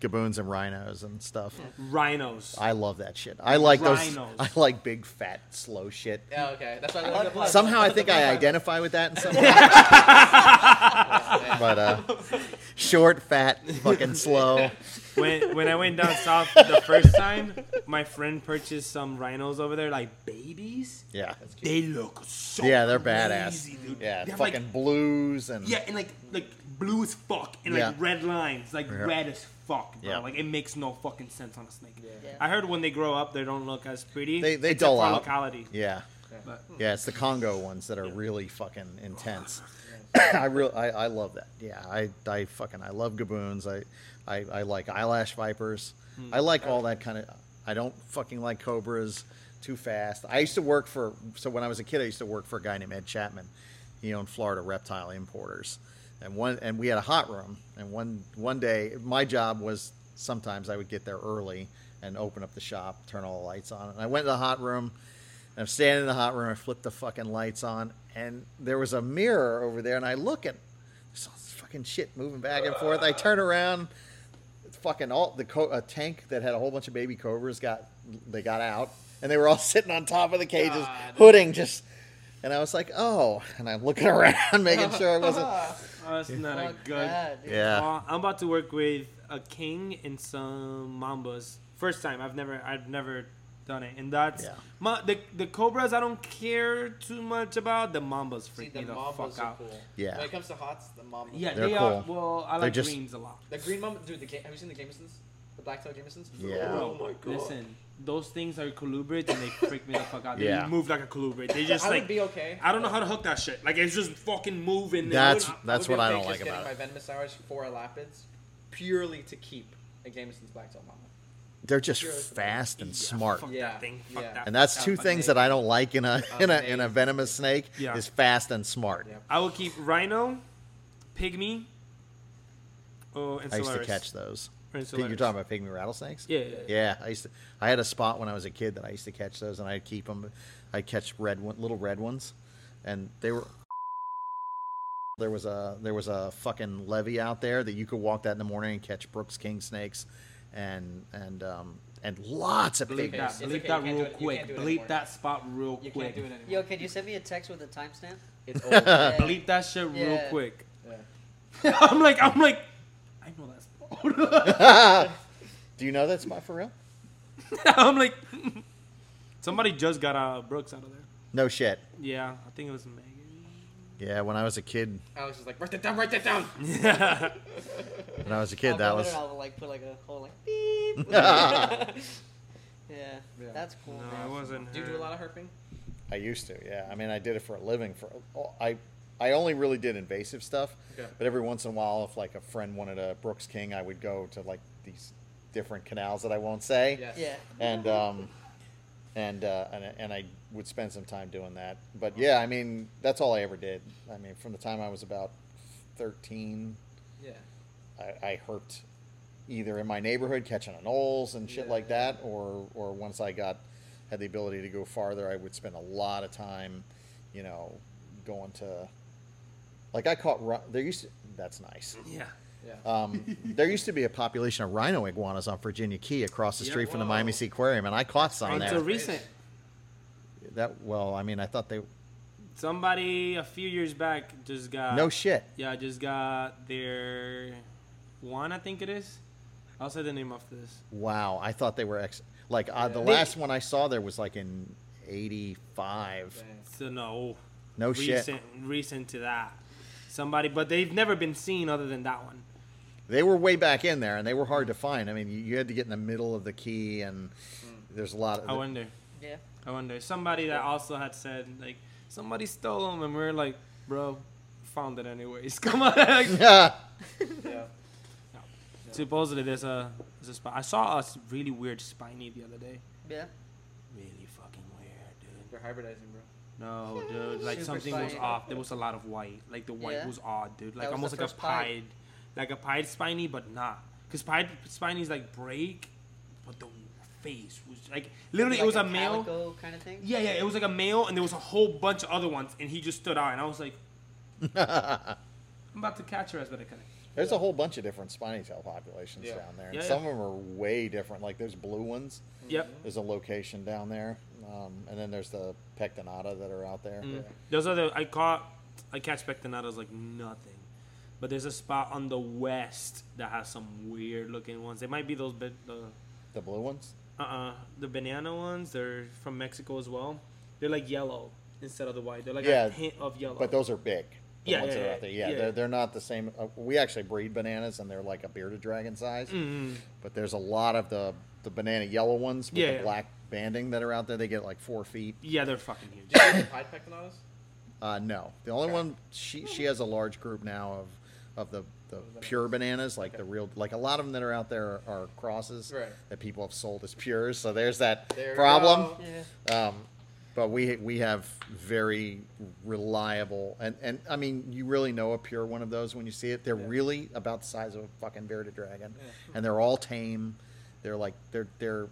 S3: gaboons and rhinos and stuff.
S1: Rhinos.
S3: I love that shit. I like those.
S1: Rhinos.
S3: I like big, fat, slow shit.
S2: Yeah, okay. That's why I
S4: I
S2: love
S4: like
S2: the pots.
S3: Somehow I think I
S2: pots.
S3: identify with that in some way. but uh, short, fat, fucking slow.
S1: when when I went down south the first time, my friend purchased some rhinos over there, like babies.
S3: Yeah,
S1: They look so
S3: yeah, they're
S1: crazy,
S3: badass.
S1: dude.
S3: Yeah,
S1: They have,
S3: fucking
S1: like,
S3: blues and
S1: yeah, and like like blue as fuck and
S3: Yeah.
S1: like red lines, like
S3: Yeah.
S1: red as fuck, bro.
S3: Yeah.
S1: Like it makes no fucking sense on a snake.
S4: Yeah.
S1: I heard when they grow up, they don't look as pretty.
S3: They- they
S1: except
S3: dull
S1: for
S3: out.
S1: locality.
S3: yeah,
S1: But
S3: yeah. It's the Congo ones that are
S1: Yeah.
S3: really fucking intense. I real I, I love that. Yeah, I, I fucking I love gaboons. I, I, I like eyelash vipers.
S1: Hmm.
S3: I like all that kind of. I don't fucking like cobras too fast. I used to work for so when I was a kid, I used to work for a guy named Ed Chapman. He owned Florida Reptile Importers, and one and we had a hot room. And one one day, my job was sometimes I would get there early and open up the shop, turn all the lights on. And I went to the hot room. And I'm standing in the hot room. I flip the fucking lights on, and there was a mirror over there. And I look at there's all this fucking shit moving back and forth. I turn around. It's fucking all the co- a tank that had a whole bunch of baby cobras got they got out, and they were all sitting on top of the cages,
S2: God.
S3: hooding just. And I was like, oh, and I'm looking around, making sure I wasn't.
S1: oh, that's not a good.
S4: that, dude.
S3: Yeah.
S1: Well, I'm about to work with a king and some mambas. First time. I've never I've never done it, and that's
S3: Yeah.
S1: ma- the the cobras. I don't care too much about. The mambas
S2: See,
S1: freak
S2: the
S1: me the
S2: mambas
S1: fuck
S2: are
S1: out.
S2: cool.
S3: Yeah.
S2: When it comes to hots, the mambas.
S1: Yeah,
S3: They're
S1: they are.
S3: cool.
S1: Well, I
S3: They're
S1: like
S3: just-
S1: greens a lot.
S2: The green mamba, dude. The Ga- have you seen the Jamesons? The black-tailed Jamesons?
S3: Yeah.
S1: Oh Bro, Listen, those things are colubrids and they freak me the fuck out. They
S3: Yeah.
S1: move like a colubrid. They just
S2: I
S1: like
S2: would be okay.
S1: I don't know how to hook that shit. Like it's just fucking moving.
S3: That's-
S2: would-
S3: that's what I
S2: okay
S3: don't
S2: just
S3: like
S2: getting
S3: about
S2: my venomous hours for Elapids purely to keep a Jameson's black-tailed mamba.
S3: They're just
S2: Sure.
S3: fast and
S1: Yeah,
S3: smart.
S1: Fuck
S2: Yeah,
S1: that thing.
S2: Yeah.
S1: that.
S3: And that's
S1: fuck
S3: two things
S1: thing.
S3: that I don't like in a in a in a venomous snake
S1: Yeah.
S3: is fast and smart.
S2: Yeah.
S1: I will keep rhino, pygmy. Oh, and
S3: I used to catch those.
S1: Or
S3: You're
S1: Solaris.
S3: talking about pygmy rattlesnakes?
S1: Yeah, yeah, yeah.
S3: Yeah, I used to. I had a spot when I was a kid that I used to catch those, and I'd keep them. I'd catch red one, little red ones, and they were. There was a there was a fucking levee out there that you could walk that in the morning and catch Brooks King snakes, and and um and lots of
S1: Bleep
S3: big.
S2: okay.
S1: that.
S2: It's
S1: Bleep
S2: okay, you
S1: that
S2: can't do
S1: real
S2: it- you
S1: quick.
S2: can't do it
S1: Bleep
S2: anymore.
S1: that spot real
S2: You
S1: quick.
S2: can't do it anymore.
S4: Yo, can you send me a text with a timestamp?
S2: It's old.
S4: Yeah.
S1: Bleep that shit real
S4: Yeah.
S1: quick.
S2: Yeah.
S1: I'm like, I'm like, I know that spot.
S3: Do you know that spot for real?
S1: I'm like, somebody just got uh, Brooks out of there.
S3: No shit.
S1: Yeah, I think it was Megan.
S3: Yeah, when I was a kid,
S2: Alex is like, write that down, write that down.
S1: Yeah.
S3: when I was a kid, that
S4: go
S3: was.
S4: and I'll like put like a whole like beep. Yeah,
S2: Yeah.
S4: that's cool.
S1: no,
S4: man.
S1: it wasn't.
S2: Do you
S1: her.
S2: do a lot of herping?
S3: I used to. Yeah, I mean, I did it for a living. For oh, I, I only really did invasive stuff.
S2: Okay.
S3: But every once in a while, if like a friend wanted a Brooks King, I would go to like these different canals that I won't say.
S2: Yes.
S4: Yeah.
S3: and um, and uh, and and I would spend some time doing that. But yeah, I mean, that's all I ever did. I mean, from the time I was about thirteen,
S2: Yeah.
S3: I, I herped either in my neighborhood catching anoles and shit
S2: Yeah,
S3: like
S2: yeah.
S3: that, or or once I got had the ability to go farther, I would spend a lot of time, you know, going to. Like I caught ri- there used to, that's nice.
S1: Yeah.
S2: Yeah.
S3: Um, there used to be a population of rhino iguanas on Virginia Key across the
S1: Yeah.
S3: street from the
S2: Whoa.
S3: Miami Seaquarium, and I caught some
S1: Until
S3: there.
S1: recent.
S3: That well, I mean, I thought they
S1: Somebody a few years back just got.
S3: no shit.
S1: Yeah, just got their one. I think it is. I'll say the name of this.
S3: Wow, I thought they were ex. Like uh, the
S2: Yeah.
S3: last one I saw there was like in '85.
S1: So no.
S3: No shit.
S1: recent, Recent to that. Somebody, but they've never been seen other than that one.
S3: They were way back in there, and they were hard to find. I mean, you, you had to get in the middle of the key, and there's a lot of.
S1: I wonder.
S4: Yeah.
S1: I wonder. Somebody that also had said like somebody stole them, and we are like, bro, found it anyways. Come on.
S3: yeah.
S2: Yeah.
S1: Supposedly there's a there's a spot. I saw a s- really weird spiny the other day.
S4: Yeah.
S1: Really fucking weird, dude.
S2: They're hybridizing, bro.
S1: No, dude. Like
S4: Super
S1: something was off. There was a lot of white. Like the white
S4: Yeah?
S1: was odd, dude. Like almost like a
S4: first pied.
S1: pied, like a pied spiny, but not. Cause pied spinies like break, but the face was like literally
S4: Like
S1: it was a, male.
S4: kind of thing.
S1: Yeah, yeah, it was like a male, and there was a whole bunch of other ones, and he just stood out, and I was like, I'm about to catch her as better can.
S3: There's a whole bunch of different spiny tail populations
S2: Yeah.
S3: down there, and
S1: Yeah,
S3: some of them are way different. Like there's blue ones.
S1: Yep.
S3: There's a location down there, um, and then there's the pectinata that are out there.
S1: Mm. Those are the I caught. I catch pectinatas like nothing, but there's a spot on the west that has some weird looking ones. They might be those bit the
S3: The blue ones.
S1: uh uh the banana ones. They're from Mexico as well. They're like yellow instead of the white. They're like
S3: Yeah,
S1: a hint of yellow.
S3: But those are big. The
S1: Yeah,
S3: ones
S1: yeah,
S3: that are
S1: yeah,
S3: out there. Yeah,
S1: yeah.
S3: They're, they're not the same. Uh, we actually breed bananas, and they're like a bearded dragon size.
S1: Mhm.
S3: But there's a lot of the the banana yellow ones with
S1: Yeah,
S3: the
S1: yeah.
S3: black banding that are out there. They get like four feet.
S1: Yeah, they're fucking huge.
S2: Do you have pied pectinatas?
S3: Uh, no, the only
S2: Okay.
S3: one she she has a large group now of of the the pure bananas, like the real, like a lot of them that are out there are, are crosses
S2: Right.
S3: that people have sold as pures. So there's that
S2: There
S3: problem.
S4: Yeah.
S3: Um, but we we have very reliable and and I mean you really know a pure one of those when you see it. They're
S2: Yeah.
S3: really about the size of a fucking bearded dragon,
S2: Yeah.
S3: and they're all tame. They're like they're they're.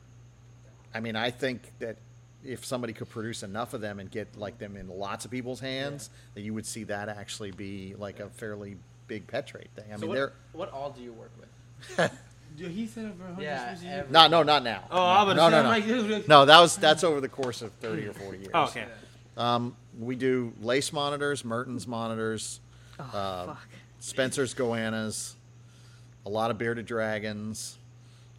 S3: I mean, I think that if somebody could produce enough of them and get like them in lots of people's hands, that you would see that actually be like a fairly big pet trade thing. I
S2: so
S3: mean,
S2: what,
S3: they're
S2: what all do you work with?
S1: Do he said over 100
S2: Yeah,
S1: species.
S2: every-
S3: not no not now.
S1: Oh, I was
S3: no, no, no,
S1: like,
S3: no. That was that's over the course of thirty or forty years.
S1: Oh, okay.
S3: Um, we do lace monitors, Mertens monitors,
S4: Oh,
S3: uh,
S4: fuck.
S3: Spencer's goannas, a lot of bearded dragons,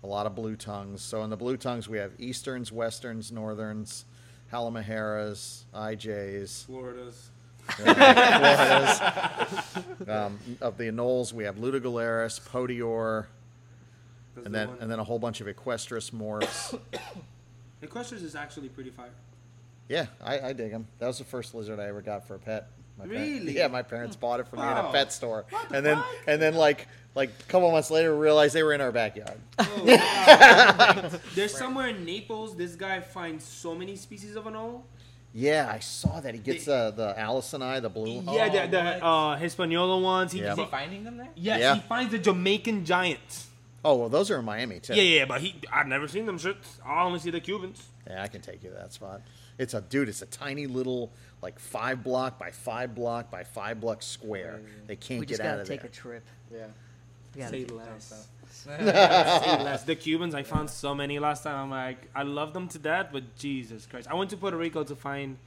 S3: a lot of blue tongues. So in the blue tongues, we have easterns, westerns, northerns, Halmaheras, IJs,
S1: Florida's.
S3: Floridas. um, of the anoles, we have Luteogularis, Potior,
S1: That's
S3: and
S1: the
S3: then
S1: one.
S3: and then a whole bunch of Equestris morphs.
S1: Equestrians is actually pretty fire.
S3: Yeah, I, I dig them. That was the first lizard I ever got for a pet. My
S1: Really?
S3: yeah, my parents bought it for me in a
S1: Wow.
S3: pet store,
S1: What the
S3: and then
S1: fuck?
S3: and then like like a couple months later, we realized they were in our backyard.
S1: Oh, wow. There's somewhere in Naples. This guy finds so many species of anole.
S3: Yeah, I saw that. He gets
S1: the,
S3: uh, the Allisoni, the blue.
S1: Yeah, the, the uh, Hispaniola ones. He,
S3: Yeah.
S2: Is he
S1: he-
S2: finding them there?
S1: yes,
S3: Yeah.
S1: he finds the Jamaican giants.
S3: Oh well, those are in Miami too.
S1: Yeah, yeah, but he, I've never seen them shits. I only see the Cubans.
S3: Yeah, I can take you to that spot. It's a dude. It's a tiny little like five block by five block by five block square. They can't
S4: We
S3: get
S4: just
S3: out
S4: gotta take a trip.
S2: Yeah.
S4: We gotta
S1: Say
S4: take-
S1: less. Say less. The Cubans, I found so many last time. I'm like, I love them to death, but Jesus Christ, I went to Puerto Rico to find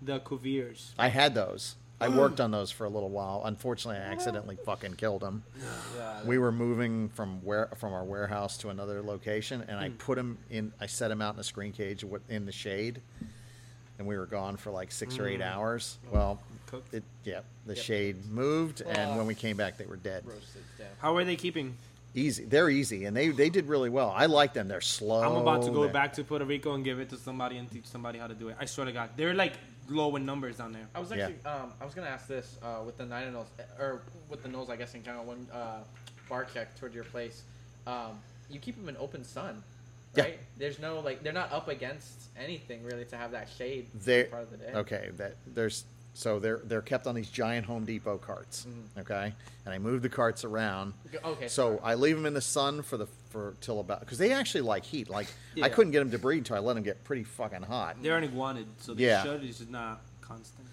S1: the Cuviers.
S3: I had those. I mm. worked on those for a little while. Unfortunately, I accidentally fucking killed them.
S2: yeah.
S3: We were moving from where from our warehouse to another location, and I mm. put them in. I set them out in a screen cage in the shade, and we were gone for like six or eight mm. hours. Well,
S1: Cooked.
S3: it yeah, the
S2: Yep.
S3: shade moved, and when we came back, they were dead.
S2: Roasted. Yeah.
S1: How are they keeping?
S3: Easy, they're easy, and they they did really well. I like them. They're slow.
S1: I'm about to go
S3: they're-
S1: back to Puerto Rico and give it to somebody and teach somebody how to do it. I swear to God, they're like low in numbers down there.
S2: I was
S3: Yeah.
S2: actually um I was gonna ask this uh with the nine nose or with the nose I guess in general when uh Barczyk towards your place, um you keep them in open sun,
S3: Yeah.
S2: right? There's no like they're not up against anything really to have that shade
S3: They
S2: part of the day.
S3: okay. That there's so they're they're kept on these giant Home Depot carts.
S2: Mhm.
S3: Okay, and I move the carts around.
S2: Okay.
S3: So I leave them in the sun for the for till about because they actually like heat. Like
S1: Yeah.
S3: I couldn't get them to breed until I let them get pretty fucking hot.
S1: They're only wanted, so they
S3: Yeah.
S1: should. It's just not constant.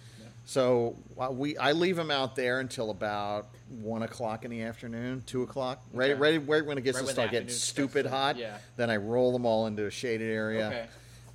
S3: So uh, we I leave them out there until about one o'clock in the afternoon, two o'clock. Right,
S2: Okay.
S3: right, right when it gets
S2: Right
S3: to
S2: when the
S3: start getting
S2: afternoon starts
S3: stupid
S2: to-
S3: hot.
S2: yeah.
S3: Then I roll them all into a shaded area.
S2: Okay.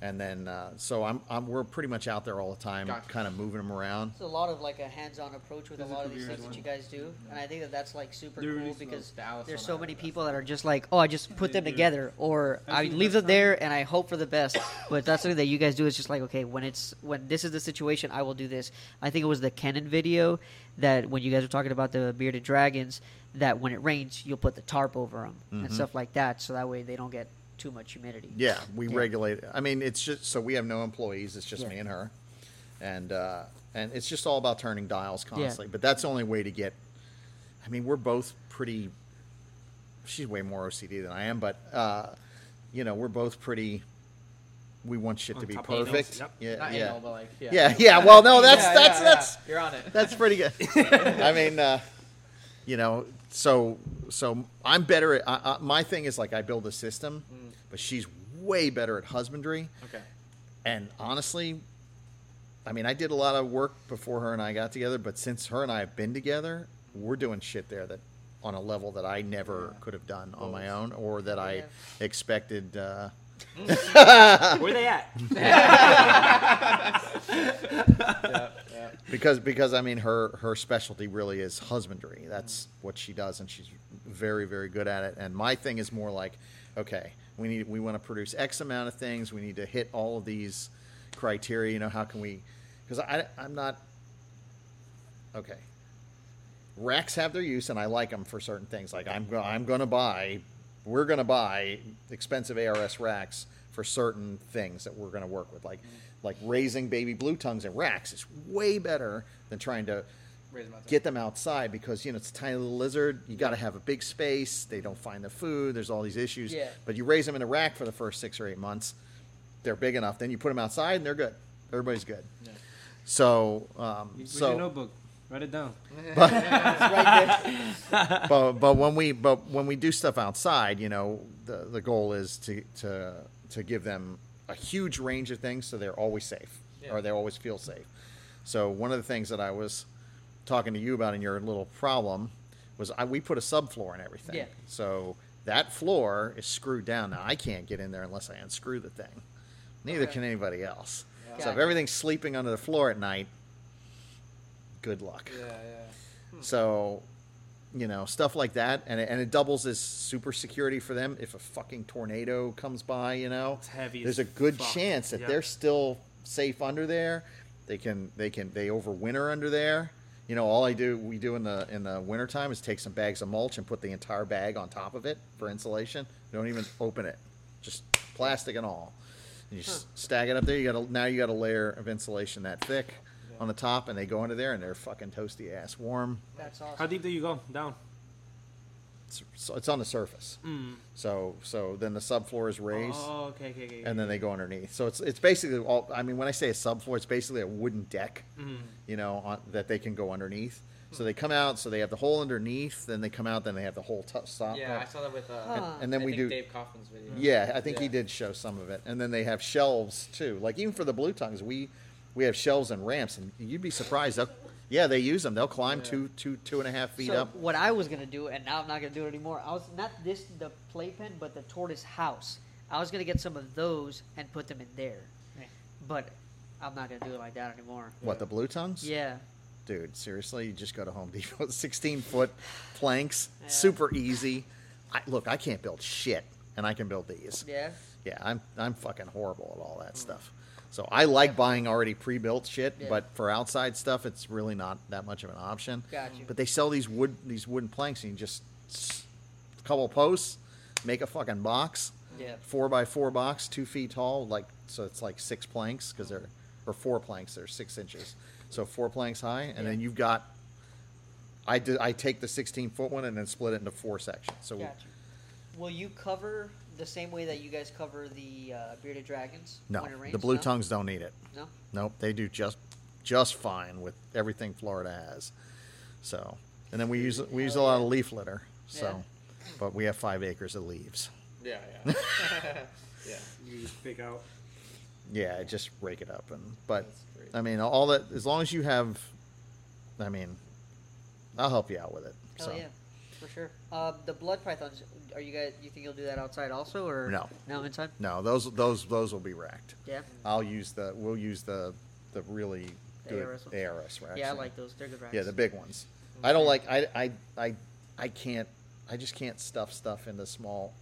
S3: And then uh, so I'm, I'm we're pretty much out there all the time,
S2: Gotcha.
S3: kind of moving them around.
S4: It's a lot of like a hands-on approach with a
S1: There's a
S4: lot of these things
S1: as
S4: that you
S1: well.
S4: guys do, and I think that that's like super
S1: They're
S4: cool
S1: really slow.
S4: because
S2: The
S4: there's
S2: on
S4: so
S2: that,
S4: many
S2: that's
S4: people that are just like, oh, I just put them
S1: do.
S4: together, or
S1: I've
S4: I
S1: seen
S4: leave
S1: that
S4: them there and I hope for the best. But that's something that you guys do is just like, okay, when it's when this is the situation, I will do this. I think it was the Canon video that when you guys were talking about the bearded dragons, that when it rains, you'll put the tarp over them and
S3: Mhm.
S4: stuff like that, so that way they don't get too much humidity.
S3: Yeah, we
S4: Yeah.
S3: regulate. it. I mean, it's just so we have no employees. It's just
S4: Yeah.
S3: me and her, and uh, and it's just all about turning dials
S4: Yeah.
S3: constantly. But that's the only way to get. I mean, we're both pretty. She's way more OCD than I am, but uh, you know, we're both pretty. We want shit to be
S1: top of those,
S3: perfect.
S1: yep.
S3: Yeah,
S2: Not
S3: yeah,
S2: anal, but like yeah.
S3: yeah, yeah. Well, no, that's
S2: Yeah,
S3: that's
S2: yeah,
S3: that's
S2: yeah. You're on it.
S3: that's pretty good. I mean, uh, you know, so so I'm better at I, I, my thing is like I build a system,
S2: Mm.
S3: but she's way better at husbandry.
S2: Okay.
S3: And honestly, I mean, I did a lot of work before her and I got together, but since her and I have been together, we're doing shit there that on a level that I never
S2: Yeah.
S3: could have done on my own or that
S4: Yeah.
S3: I expected. Uh,
S1: Where they at?
S2: Yeah.
S3: Because because I mean her her specialty really is husbandry. That's what she does, and she's very very good at it. And my thing is more like, okay, we need we want to produce X amount of things. We need to hit all of these criteria. You know, how can we? Because I I'm not okay. Racks have their use, and I like them for certain things. Like I'm I'm going to buy, we're going to buy expensive ARS racks for certain things that we're going to work with. Like like raising baby blue tongues in racks is way better than trying to
S2: Raise them
S3: get them outside because you know it's a tiny little lizard. You got to have a big space. They don't find the food. There's all these issues.
S4: Yeah.
S3: But you raise them in a rack for the first six or eight months, they're big enough. Then you put them outside and they're good. Everybody's good.
S2: Yeah.
S3: So um,
S1: Where's
S3: so
S1: your notebook? Write it down.
S4: It's right
S3: but but when we but when we do stuff outside, you know, the the goal is to to to give them a huge range of things so they're always safe
S2: Yeah.
S3: or they always feel safe. So one of the things that I was talking to you about in your little problem was I, we put a subfloor in everything.
S4: Yeah.
S3: So that floor is screwed down. Now I can't get in there unless I unscrew the thing. Neither
S2: Okay.
S3: can anybody else.
S2: Yeah.
S3: So if everything's sleeping under the floor at night, good luck.
S2: Yeah. Yeah. Hmm.
S3: So, you know, stuff like that, and it, and it doubles as super security for them. If a fucking tornado comes by, you know,
S1: It's heavy.
S3: there's a good
S1: fuck.
S3: chance that
S1: Yep.
S3: they're still safe under there. They can they can they overwinter under there. You know, all I do we do in the in the wintertime is take some bags of mulch and put the entire bag on top of it for insulation. Don't even open it, just plastic and all. And you just stack it up there. You got a, now you got a layer of insulation that thick on the top, and they go under there and they're fucking toasty ass warm.
S4: That's
S1: How
S4: awesome.
S1: deep do you go down?
S3: It's, so it's on the surface.
S1: Mm.
S3: So so then the subfloor is raised,
S1: Oh, okay, okay, okay.
S3: and then they go underneath. So it's it's basically all. I mean, when I say a subfloor, it's basically a wooden deck,
S1: Mm.
S3: you know, on, that they can go underneath. So they come out, so they have the hole underneath, then they come out, then they have the whole t- stop.
S2: Yeah, I saw that with. Uh,
S4: And-
S3: and then
S2: I
S3: we
S2: think
S3: do-
S2: Dave Kaufman's video.
S3: Yeah, I think he
S2: Yeah.
S3: did show some of it, and then they have shelves too. Like even for the blue tongues, we we have shelves and ramps, and you'd be surprised. They'll, yeah, they use them. They'll climb
S2: Yeah.
S3: two two two and a half feet
S4: so
S3: up.
S4: what I was gonna do, and now I'm not gonna do it anymore. I was not this the playpen, but the tortoise house. I was gonna get some of those and put them in there,
S1: Yeah.
S4: but I'm not gonna do it like that anymore.
S3: What the blue tongues?
S4: Yeah,
S3: dude. Seriously, you just go to Home Depot. Sixteen foot planks,
S4: Yeah.
S3: super easy. I, look, I can't build shit, and I can build these.
S4: yeah.
S3: Yeah, I'm I'm fucking horrible at all that mm. stuff. So I like buying already pre-built shit,
S4: Yeah.
S3: but for outside stuff, it's really not that much of an option.
S4: Got you.
S3: But they sell these wood these wooden planks, and you just a couple posts, make a fucking box,
S4: Yeah.
S3: four by four box, two feet tall, like so it's like six planks because they're or four planks, they're six inches, so four planks high, and then you've got. I do, I take the 16 foot one and then split it into four sections. So
S4: Got you. Will you cover the same way that you guys cover the uh, bearded dragons
S3: no,
S4: when it rains?
S3: the blue
S4: No?
S3: tongues don't need it.
S4: No.
S3: Nope, they do just just fine with everything Florida has. So, and then we use we use a lot of leaf litter. So,
S4: Yeah.
S3: but we have five acres of leaves.
S2: Yeah, yeah. yeah.
S1: You just pick out.
S3: Yeah, just rake it up and but I mean all that as long as you have, I mean, I'll help you out with it.
S4: Hell
S3: so
S4: yeah, for sure. Um, the blood pythons. Are you guys? You think you'll do that outside also, or
S3: No.
S4: No, inside.
S3: no, those those those will be racked.
S4: Yeah.
S3: I'll use the we'll use the the really
S4: The
S3: good
S4: ARS ones?
S3: ARS racks.
S4: Yeah, I like those. They're good racks.
S3: Yeah, the big ones. I don't like. I I I I can't. I just can't stuff stuff into small.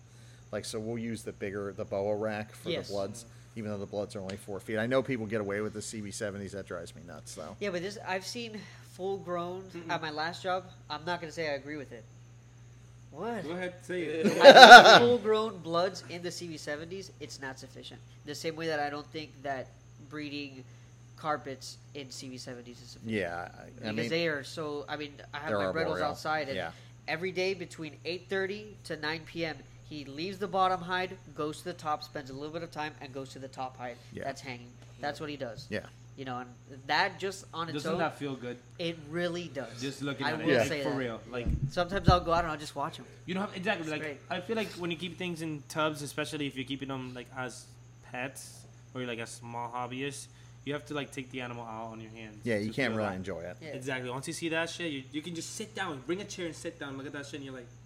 S3: Like so, we'll use the bigger the boa rack for
S4: Yes.
S3: the bloods, even though the bloods are only four feet. I know people get away with the CB70s. That drives me nuts, though.
S4: Yeah, but this I've seen full grown at my last job. I'm not gonna say I agree with it. What?
S1: Go ahead, say it.
S4: full grown bloods in the CB70s, it's not sufficient. The same way that I don't think that breeding carpets in CB70s is sufficient.
S3: Yeah, I, I
S4: because
S3: mean,
S4: they are so. I mean, I have
S3: They're
S4: my Brettles
S3: arboreal.
S4: outside, and
S3: Yeah.
S4: every day between 8:30 to 9 p.m., he leaves the bottom hide, goes to the top, spends a little bit of time, and goes to the top hide.
S3: Yeah.
S4: That's hanging. That's what he does.
S3: yeah,
S4: You know, and that just on its
S1: Doesn't
S4: own,
S1: that feel good?
S4: it really does.
S1: Just looking
S4: I
S1: at it, I
S4: will
S1: like,
S4: say
S1: for
S4: that.
S1: real. Like
S4: Sometimes I'll go out and I'll just watch them.
S1: you don't have exactly
S4: It's
S1: like
S4: great.
S1: I feel like when you keep things in tubs, especially if you're keeping them like as pets or you're like a small hobbyist, you have to like take the animal out on your hands.
S3: yeah. You can't really
S1: that.
S3: enjoy it.
S4: Yeah.
S1: Exactly. Once you see that shit, you, you can just sit down, bring a chair and sit down, look at that shit, and you're like,
S2: Yeah.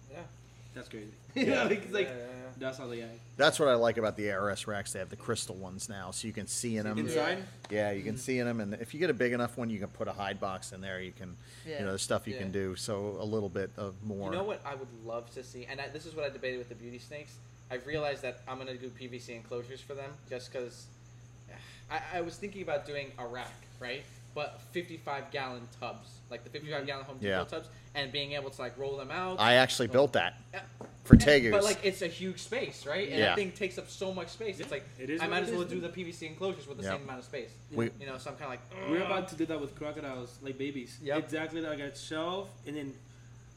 S1: That's crazy. yeah, like, it's like
S2: yeah, yeah, yeah.
S1: that's all they have.
S3: That's what I like about the ARS racks. They have the crystal ones now, so you can see in them.
S1: Inside,
S3: Yeah, you can mm-hmm. see in them, and if you get a big enough one, you can put a hide box in there. You can,
S4: Yeah.
S3: you know, the stuff you
S2: Yeah.
S3: can do. So a little bit of more.
S2: You know what I would love to see, and I, this is what I debated with the beauty snakes. I've realized that I'm gonna do PVC enclosures for them just because I, I was thinking about doing a rack, right? But 55 gallon tubs, like the 55 mm-hmm. gallon Home Depot
S3: Yeah.
S2: tubs, and being able to like roll them out.
S3: I actually built that
S2: Yeah.
S3: for
S2: And-
S3: Tegus.
S2: But like it's a huge space, right? And
S3: Yeah.
S2: that thing takes up so much space. It's like
S1: It is
S2: I
S1: what
S2: might
S1: it
S2: as well
S1: is,
S2: do the PVC enclosures with the
S3: Yeah.
S2: same amount of space.
S3: We-
S2: You know, so I'm kind of like
S1: we're about to do that with crocodiles, like babies.
S2: Yep.
S1: Exactly like a shelf, and then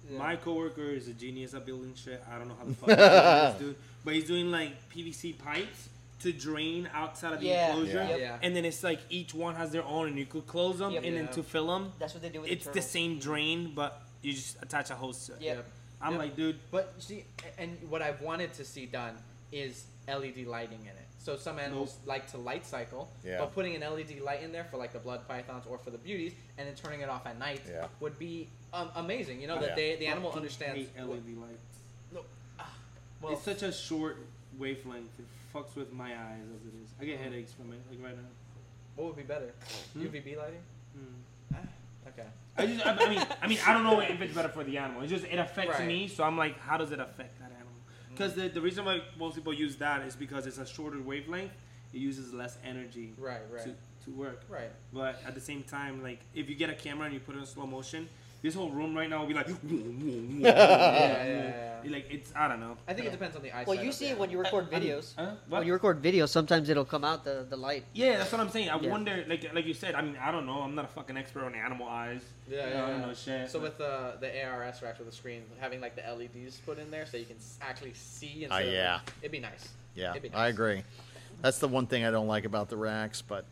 S2: Yeah.
S1: my coworker is a genius at building shit. I don't know how the fuck he does this, dude, but he's doing like PVC pipes to drain outside of the
S4: Yeah.
S1: enclosure,
S2: Yeah. Yeah.
S1: and then it's like each one has their own, and you could close them,
S4: Yep.
S1: and then
S2: Yeah.
S1: to fill them,
S4: That's what they do with
S1: it's
S4: the,
S1: the
S4: turtles.
S1: same drain, but you just attach a hose to it.
S4: Yeah.
S2: Yep.
S1: I'm
S2: Yep.
S1: like, dude,
S2: But see, and what I've wanted to see done is LED lighting in it. So some animals like to light cycle,
S3: Yeah.
S2: but putting an LED light in there for like the blood pythons or for the beauties, and then turning it off at night
S3: Yeah.
S2: would be um, amazing. You know
S3: Yeah.
S2: that they, the animal understands.
S1: hate LED lights.
S2: No, ah, well,
S1: it's such a short wavelength. It fucks with my eyes as it is. I get headaches from it, like right now.
S2: what would be better?
S1: Hmm?
S2: UVB lighting?
S1: Hmm.
S2: Ah, okay.
S1: I just, I, I mean, I mean, I don't know if it's better for the animal. It's just it affects
S2: Right.
S1: me, so I'm like, how does it affect that animal? Because the, the reason why most people use that is because it's a shorter wavelength. It uses less energy
S2: Right, right,
S1: to, to work.
S2: right.
S1: But at the same time, like if you get a camera and you put it in slow motion, this whole room right now will be like,
S2: Yeah, yeah, yeah, yeah.
S1: like it's I don't know.
S2: I think it depends on the eyesight.
S4: Well, you see it when you
S2: animal.
S4: record videos.
S1: Huh?
S4: When you record videos, sometimes it'll come out the, the light.
S1: Yeah, that's what I'm saying. I
S4: Yeah.
S1: wonder, like, like you said. I mean, I don't know. I'm not a fucking expert on animal eyes.
S2: Yeah,
S1: You
S2: yeah,
S1: know, I don't know shit.
S2: So
S1: but-
S2: with uh, the the ARS racks with the screen, having like the LEDs put in there, so you can actually see.
S3: Ah,
S2: instead of-
S3: yeah.
S2: it'd be nice.
S3: Yeah,
S2: It'd be
S3: I agree. That's the one thing I don't like about the racks, but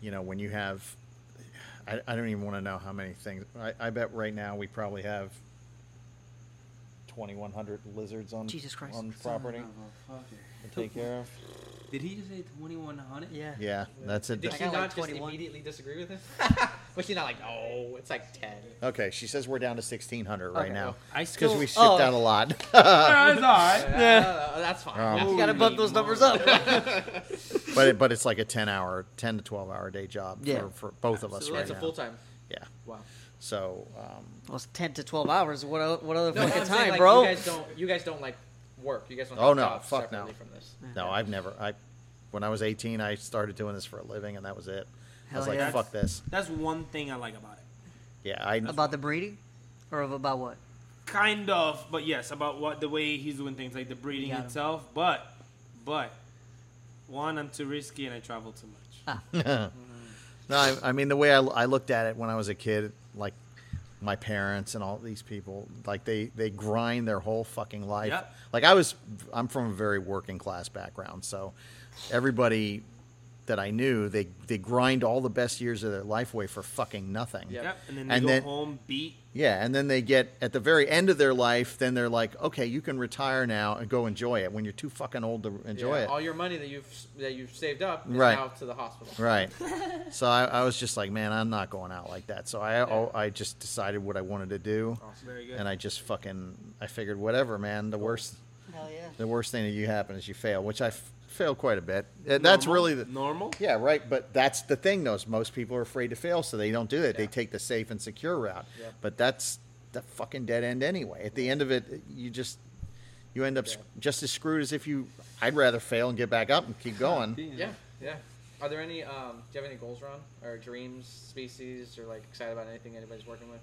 S3: you know, when you have, I, I don't even want to know how many things. I, I bet right now we probably have 2,100 lizards on
S4: Jesus Christ.
S3: on property to take care of.
S1: Did he just say 2100?
S4: Yeah.
S3: Yeah, that's it.
S2: Did
S4: I
S2: she
S4: got
S2: not
S4: like
S2: just
S4: 21.
S2: immediately disagree with him? but she's not like, oh, it's like ten?
S3: Okay, she says we're down to 1,600 right
S4: Okay.
S3: now
S1: I
S3: because
S1: still.
S3: we shipped
S4: Oh.
S3: out a lot.
S1: That's all right.
S2: Uh, that's fine.
S3: Um,
S4: You gotta bump those numbers up.
S3: but it, but it's like a 10 hour, 10 to 12 hour day job
S4: Yeah.
S3: for, for both of us
S2: So
S3: right
S2: that's a full time.
S3: Yeah.
S2: Wow.
S3: So um,
S4: well, it's ten to twelve hours. What what other
S2: No,
S4: fucking
S2: I'm saying,
S4: time,
S2: like,
S4: bro?
S2: You guys don't. You guys don't like work. You guys don't.
S3: Oh,
S2: have
S3: no,
S2: jobs
S3: fuck no.
S2: From this.
S3: no, I've never. I when I was 18, I started doing this for a living, and that was it. I was like,
S4: yeah.
S3: fuck this.
S1: That's one thing I like about it.
S3: Yeah, I
S4: About the breeding, or about what?
S1: Kind of, but yes, about what the way he's doing things, like the breeding
S4: Got him.
S1: itself. But, but, one, I'm too risky and I travel too much. Ah.
S3: no, I, I mean the way I, I looked at it when I was a kid, like my parents and all these people, like they they grind their whole fucking life.
S1: Yep.
S3: Like I was, I'm from a very working class background, so everybody that I knew, they they grind all the best years of their life away for fucking nothing.
S2: Yep.
S1: Yep. And then they
S3: And
S1: go
S3: then-
S1: home, beat.
S3: Yeah, and then they get at the very end of their life, then they're like, okay, you can retire now and go enjoy it when you're too fucking old to enjoy
S2: Yeah,
S3: it.
S2: All your money that you've that you've saved up is
S3: Right.
S2: now to the hospital.
S3: Right. so I, I was just like, man, I'm not going out like that. So I oh, I just decided what I wanted to do,
S1: Very good.
S3: and I just fucking I figured whatever, man. The worst
S4: Hell yeah.
S3: the worst thing that you happen is you fail, which I f- failed quite a bit. Uh, That's
S1: Normal?
S3: really the
S1: normal.
S3: yeah right. But that's the thing, though. is Most people are afraid to fail, so they don't do it. They take the safe and secure route.
S2: Yeah.
S3: But that's the fucking dead end anyway. At the end of it, you just you end up just as screwed as if you. I'd rather fail and get back up and keep going.
S2: Yeah, yeah. Are there any? Um, do you have any goals, Ron, or dreams, species, or like excited about anything anybody's working with?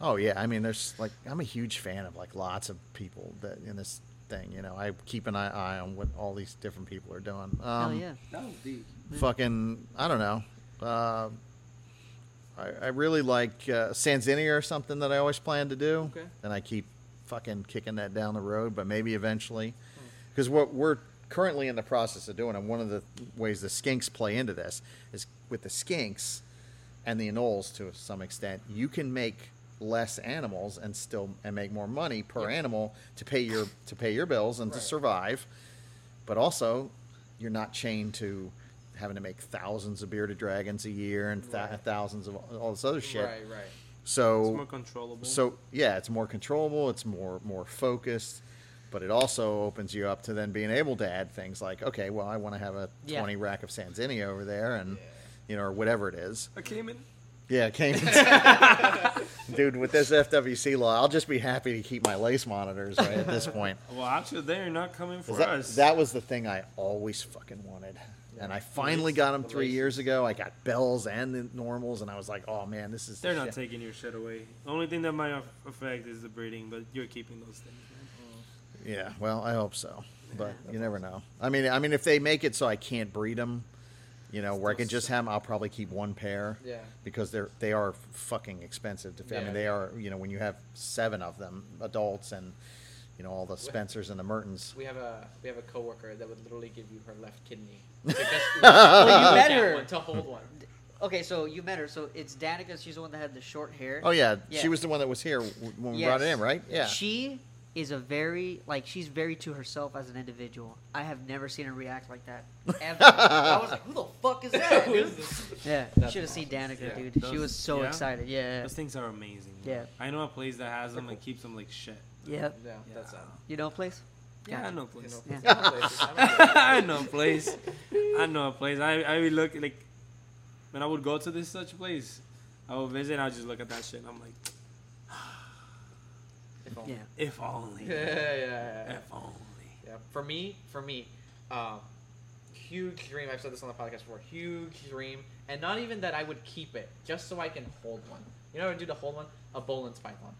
S3: Oh yeah, I mean, there's like I'm a huge fan of like lots of people that in this thing. You know, I keep an eye, eye on what all these different people are doing. Um,
S4: Hell yeah.
S1: That was deep.
S3: Fucking, I don't know. Uh, I, I really like uh, Sanzinia or something that I always plan to do,
S2: Okay.
S3: and I keep fucking kicking that down the road. But maybe eventually, because what we're currently in the process of doing, and one of the ways the skinks play into this is with the skinks and the anoles to some extent, you can make less animals and still and make more money per animal to pay your to pay your bills and to survive. But also, you're not chained to having to make thousands of bearded dragons a year and th-
S2: Right.
S3: thousands of all this other shit.
S2: Right, right.
S3: So
S1: It's more controllable.
S3: so yeah, it's more controllable. It's more more focused, but it also opens you up to then being able to add things like, okay, well, I want to have a
S4: Yeah.
S3: twenty rack of Sanzinia over there, and you know, or whatever it is.
S1: Came in.
S3: Yeah, Caimans. Dude, with this FWC law, I'll just be happy to keep my lace monitors right at this point.
S1: Well, actually, they're not coming for
S3: That,
S1: us.
S3: that was the thing I always fucking wanted. And I finally got them
S2: The
S3: three years ago. I got bells and the normals, and I was like, "Oh man, this is."
S1: they're not
S3: shit.
S1: taking your shit away. The only thing that might affect is the breeding, but you're keeping those things.
S3: Yeah, well, I hope so, but you never know. I mean, I mean, if they make it so I can't breed them, you know, where I
S1: Still
S3: can just
S1: have.
S3: have, 'em, I'll probably keep one pair.
S2: Yeah.
S3: Because they're they are fucking expensive to. I
S2: Yeah.
S3: mean, they are. You know, when you have seven of them, adults, and you know all the Spencers and the Mertens.
S2: We have a we have a coworker that would literally give you her left kidney. To,
S4: Well, you met her.
S2: to hold one.
S4: Okay, so you met her. So it's Danica. She's the one that had the short hair.
S3: Oh yeah,
S4: Yeah.
S3: she was the one that was here when we
S4: Yes.
S3: brought it in, right? Yeah.
S4: She is a very like she's very to herself as an individual. I have never seen her react like that ever. I was like, who the fuck is that?
S2: Who
S4: dude?
S2: is this?
S4: Yeah, you
S2: That's
S4: should have seen. Danica,
S1: Yeah.
S4: dude. she
S1: Those-
S4: was so
S1: yeah?
S4: excited. Yeah,
S1: Those things are amazing.
S4: Yeah.
S1: I know a place that has them and keeps them like shit.
S4: yeah.
S2: Yeah, that's uh,
S4: You know, a place.
S1: Yeah, I know a place.
S4: Yeah.
S2: I don't know.
S1: I know a place. I know a place. I I would look like when I would go to this such place, I would visit. and I would just look at that shit. and I'm like,
S2: If only.
S4: Yeah.
S1: if only,
S2: Yeah, yeah, yeah, yeah.
S1: if only.
S2: Yeah, for me, for me, um, huge dream. I've said this on the podcast before. Huge dream, and not even that I would keep it, just so I can hold one. You know what I would do to hold one? A Boelen's python.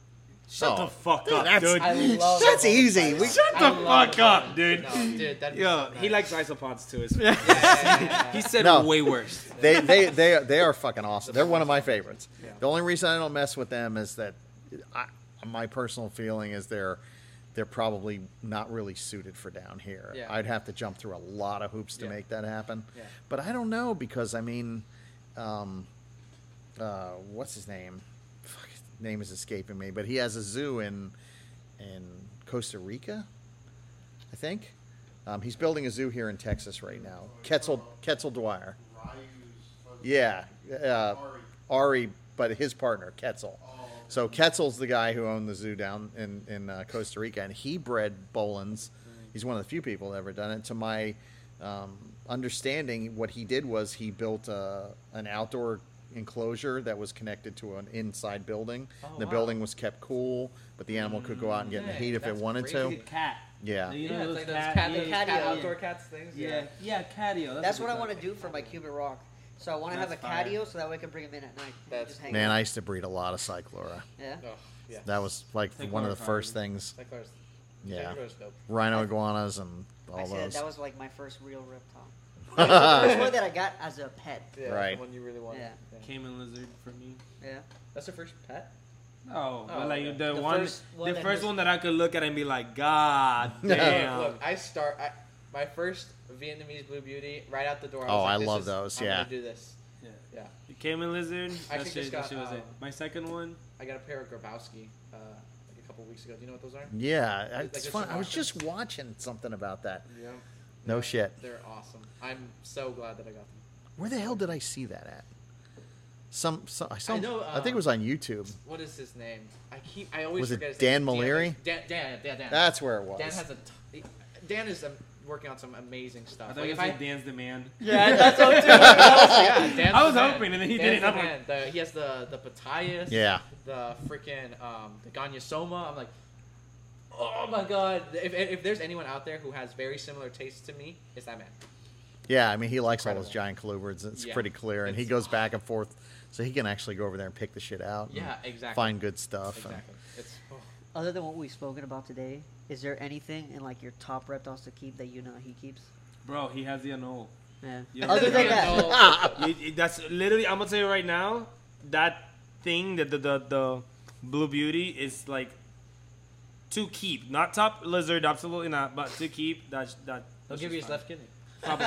S1: Shut
S3: Oh.
S1: the fuck
S3: Dude,
S1: up,
S3: that's-
S1: dude.
S3: That's easy. We-
S1: Shut
S2: I
S1: the fuck up, dude.
S2: No, dude,
S1: Yo,
S2: so
S1: he likes isopods too. It's
S2: Yeah, yeah, yeah,
S1: he said
S3: No.
S1: way worse.
S3: they they they they are fucking awesome. They're one of my favorites.
S2: Yeah.
S3: The only reason I don't mess with them is that I, my personal feeling is they're they're probably not really suited for down here.
S2: Yeah.
S3: I'd have to jump through a lot of hoops to
S2: Yeah.
S3: make that happen.
S2: Yeah.
S3: But I don't know because I mean, um, uh, what's his name? Fuck, his name is escaping me, but he has a zoo in in Costa Rica, I think. Um, he's building a zoo here in Texas right now. Quetzal Quetzal Dwyer. Yeah, uh, Ari, but his partner Quetzal. So Quetzal's the guy who owned the zoo down in in uh, Costa Rica, and he bred Boelens. He's one of the few people that ever done it. To my um, understanding, what he did was he built uh, an outdoor enclosure that was connected to an inside building.
S2: Oh,
S3: the
S2: wow.
S3: building was kept cool, but the animal could go out and get in the heat if it wanted
S2: crazy.
S3: to.
S1: cat.
S3: Yeah.
S1: You
S2: Yeah,
S1: know
S2: it's
S1: those
S2: like those
S1: cat,
S2: cat,
S1: yeah,
S2: those
S4: catio,
S2: cat outdoor cats things.
S1: yeah, yeah, catio.
S4: That's
S1: a
S4: what I want to do for my Cuban rock. So I want to have a
S1: That's fire.
S4: catio, so that way I can bring him in at night.
S2: That's-
S4: Just hang
S3: Man,
S4: out.
S3: I used to breed a lot of Cyclura.
S4: yeah.
S2: Oh, yeah.
S3: That was like
S1: Cyclura
S3: one of the
S1: fire.
S3: first things.
S2: Like ours.
S3: Yeah.
S2: Cyclura's dope.
S3: Rhino iguanas and
S4: I
S3: all
S4: said
S3: those.
S4: that was like my first real reptile. That the first one that I got as a pet.
S2: Yeah,
S3: Right.
S2: The one you really want.
S4: Yeah.
S1: Caiman lizard for me.
S4: Yeah.
S2: That's the first pet.
S1: Oh, but like
S2: okay.
S1: the,
S4: The
S1: one,
S4: first one
S1: the
S4: that
S1: first
S4: has-
S1: one that I could look at and be like, God damn.
S2: Look, I start. I, my first Vietnamese blue beauty right out the door. I
S3: Oh,
S2: like,
S3: I
S2: this
S3: love
S2: is-
S3: those,
S2: I'm
S3: yeah.
S2: gonna do this.
S1: Yeah.
S2: Yeah.
S1: The Caiman lizard.
S2: I actually just got,
S1: shit was it.
S2: um,
S1: My second one.
S2: I got a pair of Grabowski uh, like a couple weeks ago. Do you know what those are?
S3: yeah,
S2: Like
S3: it's
S2: just
S3: fun. I was just watching something about that.
S2: Yeah.
S3: No shit.
S2: They're awesome. I'm so glad that I got them.
S3: Where the hell did I see that at? Some, some I saw.
S2: I know,
S3: I think it
S2: um,
S3: was on YouTube.
S2: What is his name? I keep. I always
S3: Was it
S2: his
S3: Dan
S2: name.
S3: Maleri?
S2: Dan. Dan. Dan. Dan.
S3: That's where it was.
S2: Dan has a. T- Dan is um, working on some amazing stuff.
S1: I
S2: stuff.
S1: thought
S2: Like
S1: you
S2: if
S1: said
S2: I,
S1: Dan's the man.
S4: Yeah, that's what too.
S2: yeah, Dan's
S1: I was
S2: the
S1: hoping, and then he
S2: Dan's
S1: did it,
S2: the
S1: I'm
S2: man. He has the the Ptyas.
S3: Yeah.
S2: The freaking um the Gonyosoma. I'm like, oh my god! If, if there's anyone out there who has very similar tastes to me, it's that man.
S3: Yeah, I mean he likes all those giant colubrids. It's
S2: Yeah.
S3: pretty clear, and he
S2: It's-
S3: goes back and forth, so he can actually go over there and pick the shit out. and
S2: Yeah, exactly.
S3: Find good stuff. and-
S2: Exactly. It's. Oh.
S4: Other than what we've spoken about today, is there anything in like your top reptiles to keep that you know he keeps?
S1: Bro, he has the anole.
S4: Yeah.
S1: Yeah.
S4: Other than that.
S1: You- you- that's literally. I'm gonna tell you right now. That thing, the the the, the blue beauty is like to keep, not top lizard, absolutely not, but to keep. That that.
S2: I'll
S1: that's
S2: give you his
S1: just
S2: left kidney.
S1: Probably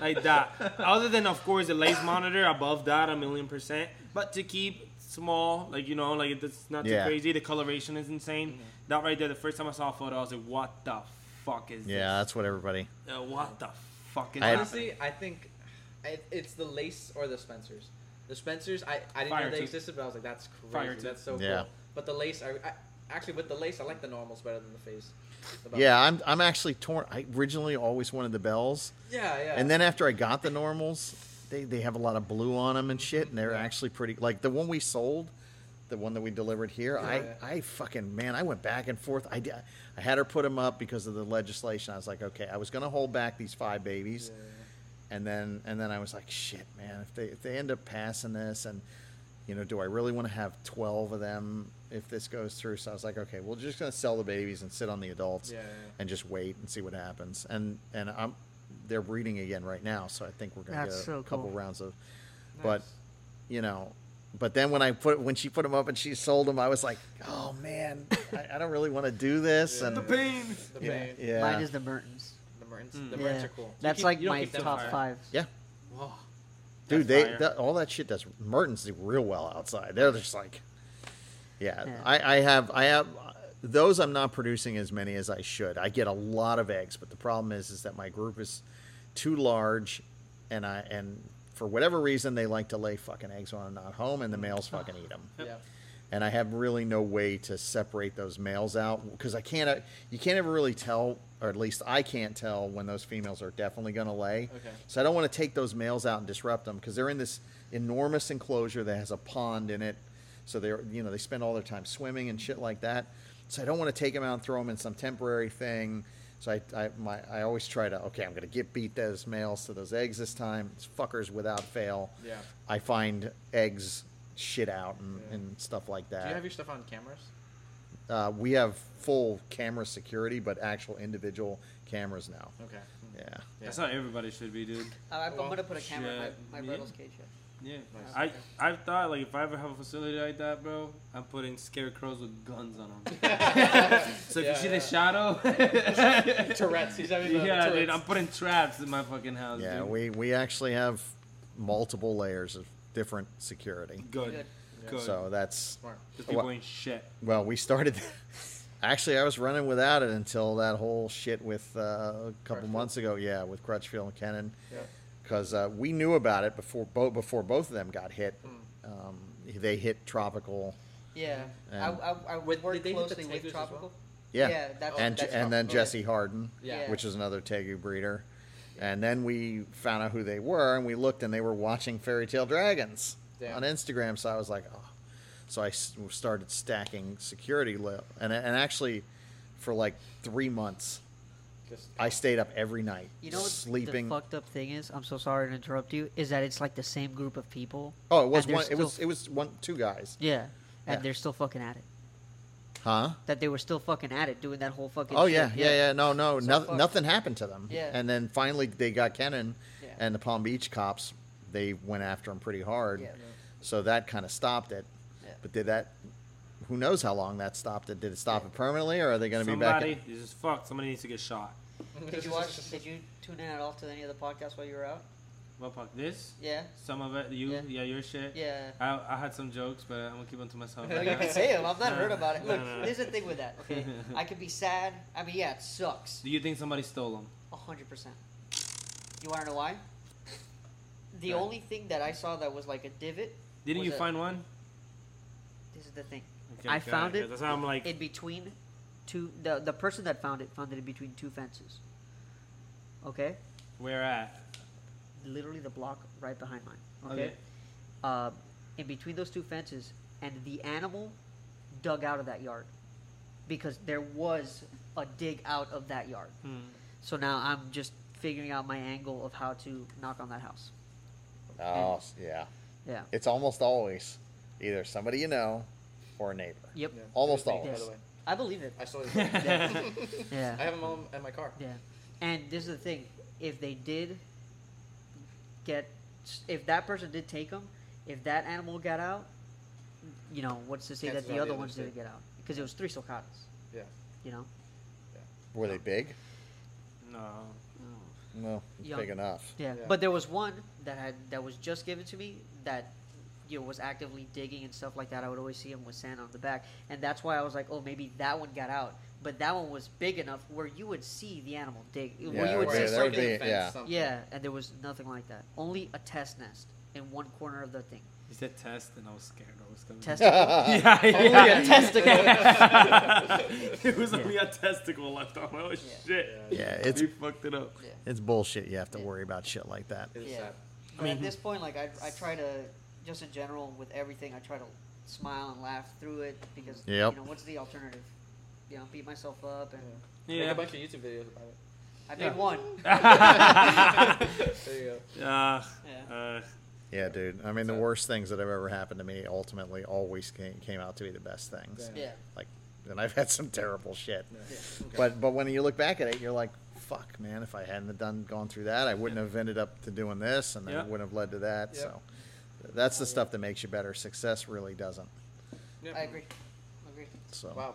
S1: like that. Other than of course the lace monitor above that a million percent, but to keep small, like you know, like it's not too
S3: Yeah.
S1: crazy. The coloration is insane. That right there, the first time I saw a photo, I was like, what the fuck is
S3: Yeah, that's what everybody.
S1: Uh, what the fuck is
S3: I-
S1: that?
S2: Honestly, I think it's the lace or the Spencers. The Spencers, I, I didn't
S1: Fire
S2: know they
S1: too.
S2: existed, but I was like, that's crazy.
S1: Fire.
S2: That's so
S3: Yeah.
S2: cool. But the lace, I, I actually with the lace, I like the normals better than the phase.
S3: Yeah, I'm I'm actually torn. I originally always wanted the bells,
S2: Yeah, yeah.
S3: and then after I got the normals, they they have a lot of blue on them and shit, and they're
S2: Yeah.
S3: actually pretty. Like the one we sold, the one that we delivered here,
S2: Yeah,
S3: I
S2: yeah.
S3: I fucking man, I went back and forth. I did, I had her put them up because of the legislation. I was like, okay, I was gonna hold back these five babies. And then and then I was like, shit, man, if they if they end up passing this, and you know, do I really want to have twelve of them if this goes through? So I was like, okay, we're just gonna sell the babies and sit on the adults,
S2: Yeah, yeah.
S3: and just wait and see what happens. And and I'm they're breeding again right now, so I think we're gonna
S4: That's
S3: get a
S4: so
S3: couple
S4: cool.
S3: rounds of,
S2: Nice.
S3: but you know. But then when I put when she put them up and she sold them, I was like, "Oh man, I, I don't really want to do this."
S2: Yeah.
S3: And
S1: the pain.
S2: the pain,
S3: yeah,
S4: mine is the Mertens.
S2: the Mertens.
S1: Mm.
S2: The
S4: Yeah.
S2: Mertens are cool. You
S4: That's
S2: keep-
S4: like my top
S2: fire.
S4: five.
S3: yeah.
S2: Whoa.
S3: Dude,
S1: That's
S3: they that, all that shit does Mertens do real well outside. They're just like, yeah.
S4: Yeah.
S3: I, I have I have those. I'm not producing as many as I should. I get a lot of eggs, but the problem is is that my group is too large, and I and for whatever reason they like to lay fucking eggs when I'm not home, and the males fucking eat them.
S2: Yeah.
S3: And I have really no way to separate those males out because I can't. uh, You can't ever really tell, or at least I can't tell when those females are definitely going to lay.
S2: Okay.
S3: So I don't want to take those males out and disrupt them because they're in this enormous enclosure that has a pond in it. So they're you know they spend all their time swimming and shit like that. So I don't want to take them out and throw them in some temporary thing. So I I, my, I always try to okay I'm going to get beat those males to those eggs this time. It's fuckers without fail.
S2: Yeah.
S3: I find eggs shit out and,
S2: Yeah.
S3: and stuff like that.
S2: Do you have your stuff on cameras?
S3: uh, we have full camera security, but actual individual cameras now.
S2: Okay.
S3: Yeah.
S2: Yeah.
S1: That's not everybody should be, dude.
S4: I, I'm
S2: Well,
S4: gonna put a camera in my, my
S1: Yeah.
S4: Brettles cage. Yeah.
S1: Yeah,
S2: Nice.
S1: I I thought like if I ever have a facility like that, bro, I'm putting scarecrows with guns on them. so if
S2: Yeah,
S1: you see
S2: yeah.
S1: the shadow,
S2: Tourette's. He's having the, the
S1: yeah, dude,
S2: Tourette's.
S1: I'm putting traps in my fucking house.
S3: Yeah,
S1: dude.
S3: we, we actually have multiple layers of different security.
S1: Good.
S4: Good.
S1: Good.
S3: So that's
S2: Smart.
S1: Those people
S3: What-
S1: ain't shit.
S3: well, we started. Actually, I was running without it until that whole shit with uh, a couple
S2: Crutchfield?
S3: months ago. Yeah, with Crutchfield and Kennan,
S2: Yeah.
S3: Because uh, we knew about it before both before both of them got hit.
S2: Mm.
S3: Um, they hit tropical.
S4: Yeah,
S3: And-
S4: I, I, I
S2: With-
S4: worked
S2: did they hit the
S4: closely
S2: Tegus
S4: with
S2: as
S4: Tropical.
S2: well?
S3: Yeah,
S4: Yeah, that's-
S3: and
S4: that's
S3: and then. Jesse Harden,
S2: Yeah.
S3: which is another Tegu breeder. And then we found out who they were, and we looked, and they were watching Fairytale Dragons
S2: Damn.
S3: on Instagram. So I was like, oh. So I started stacking security, li- and and actually, for like three months,
S2: Just
S3: I stayed up every night,
S4: You know what
S3: sleeping.
S4: the fucked up thing is? I'm so sorry to interrupt you. Is that it's like the same group of people?
S3: oh, it was
S4: and
S3: one. It was it was one two guys,
S4: Yeah, and
S3: Yeah.
S4: they're still fucking at it.
S3: huh?
S4: That they were still fucking at it, doing that whole fucking.
S3: Oh
S4: shit.
S3: yeah, yeah, yeah. No, no,
S4: So
S3: no nothing happened to them.
S4: Yeah.
S3: And then finally they got Kennan,
S4: Yeah.
S3: and the Palm Beach cops. They went after him pretty hard.
S4: Yeah.
S3: So that kind of stopped it.
S4: Yeah.
S3: But did that? Who knows how long that stopped it? Did it stop it permanently, or are they going to be back?
S1: Somebody is just fucked. Somebody needs to get shot.
S4: Did you watch? Did you tune in at all to any of the podcasts while you were out?
S1: What fuck? This?
S4: Yeah,
S1: Some of it. You?
S4: Yeah.
S1: Yeah, your shit.
S4: yeah.
S1: I, I had some jokes, but I'm gonna keep them to myself.
S4: No,
S1: right
S4: you can say them. I've not
S1: No,
S4: hurt about it.
S1: no,
S4: Look,
S1: no, no.
S4: here's the thing with that. Okay, I could be sad. I mean, yeah, it sucks.
S1: Do you think somebody stole them?
S4: A hundred percent. You want to know why? The
S2: Right.
S4: only thing that I saw that was like a divot.
S1: Didn't you
S4: it-
S1: find one?
S4: This is the thing.
S1: Okay,
S4: I found
S1: okay.
S4: it
S1: That's how I'm like.
S4: in between two. The the person that found it found it in between two fences. Okay,
S1: Where at?
S4: literally the block right behind mine. Okay,
S1: Okay.
S4: Um, in between those two fences, and the animal dug out of that yard because there was a dig out of that yard.
S1: Hmm.
S4: So now I'm just figuring out my angle of how to knock on that house.
S3: Oh, yeah.
S4: Yeah.
S3: It's almost always either somebody you know or a neighbor.
S4: Yep.
S2: Yeah.
S3: Almost
S2: Thank you,
S3: always.
S2: By the way,
S4: I believe it.
S2: I saw it.
S4: Yeah. yeah.
S2: I have them all in my car.
S4: Yeah, and this is the thing: if they did get, if that person did take them, if that animal got out, you know, what's to say
S2: Chances
S4: that the other
S2: the
S4: ones didn't get out? Because it was three sulcatas.
S2: Yeah.
S4: You know.
S3: Were they big?
S1: No.
S3: No,
S4: Young.
S3: big enough.
S4: Yeah.
S2: Yeah.
S4: but there was one that had that was just given to me that you know was actively digging and stuff like that. I would always see him with sand on the back, and that's why I was like, oh, maybe that one got out. But that one was big enough where you would see the animal dig. where
S3: Yeah,
S4: you would see
S3: there
S4: something.
S3: would be- yeah.
S2: something.
S4: Yeah, and there was nothing like that. Only a test nest in one corner of the thing.
S1: You said test, and I was scared. I was gonna.
S4: Testicle.
S1: yeah,
S4: Only
S1: yeah.
S4: a testicle.
S1: it was only a testicle left on. Oh shit.
S3: Yeah, it's
S1: We fucked it up.
S4: yeah.
S3: it's bullshit. You have to
S4: Yeah.
S3: worry about shit like that.
S2: It is
S4: Yeah.
S2: sad.
S4: But at this point, like I, I try to, just in general with everything, I try to smile and laugh through it because
S3: Yep.
S4: you know what's the alternative? You know, beat myself up and
S2: Make
S1: Yeah.
S2: a bunch of YouTube videos about it.
S4: I made
S1: Yeah.
S4: one.
S2: There you go.
S1: Uh,
S4: Yeah.
S1: uh,
S3: Yeah, dude. I mean, the worst things that have ever happened to me ultimately always came, came out to be the best things.
S2: Yeah.
S4: Yeah.
S3: Like, and I've had some terrible shit.
S2: Yeah.
S4: Yeah.
S2: Okay.
S3: But but when you look back at it, you're like, fuck, man. If I hadn't have done gone through that, I wouldn't have ended up to doing this, and then
S1: Yeah.
S3: it wouldn't have led to that.
S2: Yeah.
S3: So that's the stuff that makes you better. Success really doesn't.
S2: Yeah.
S4: I agree. Agree.
S3: So
S2: Wow.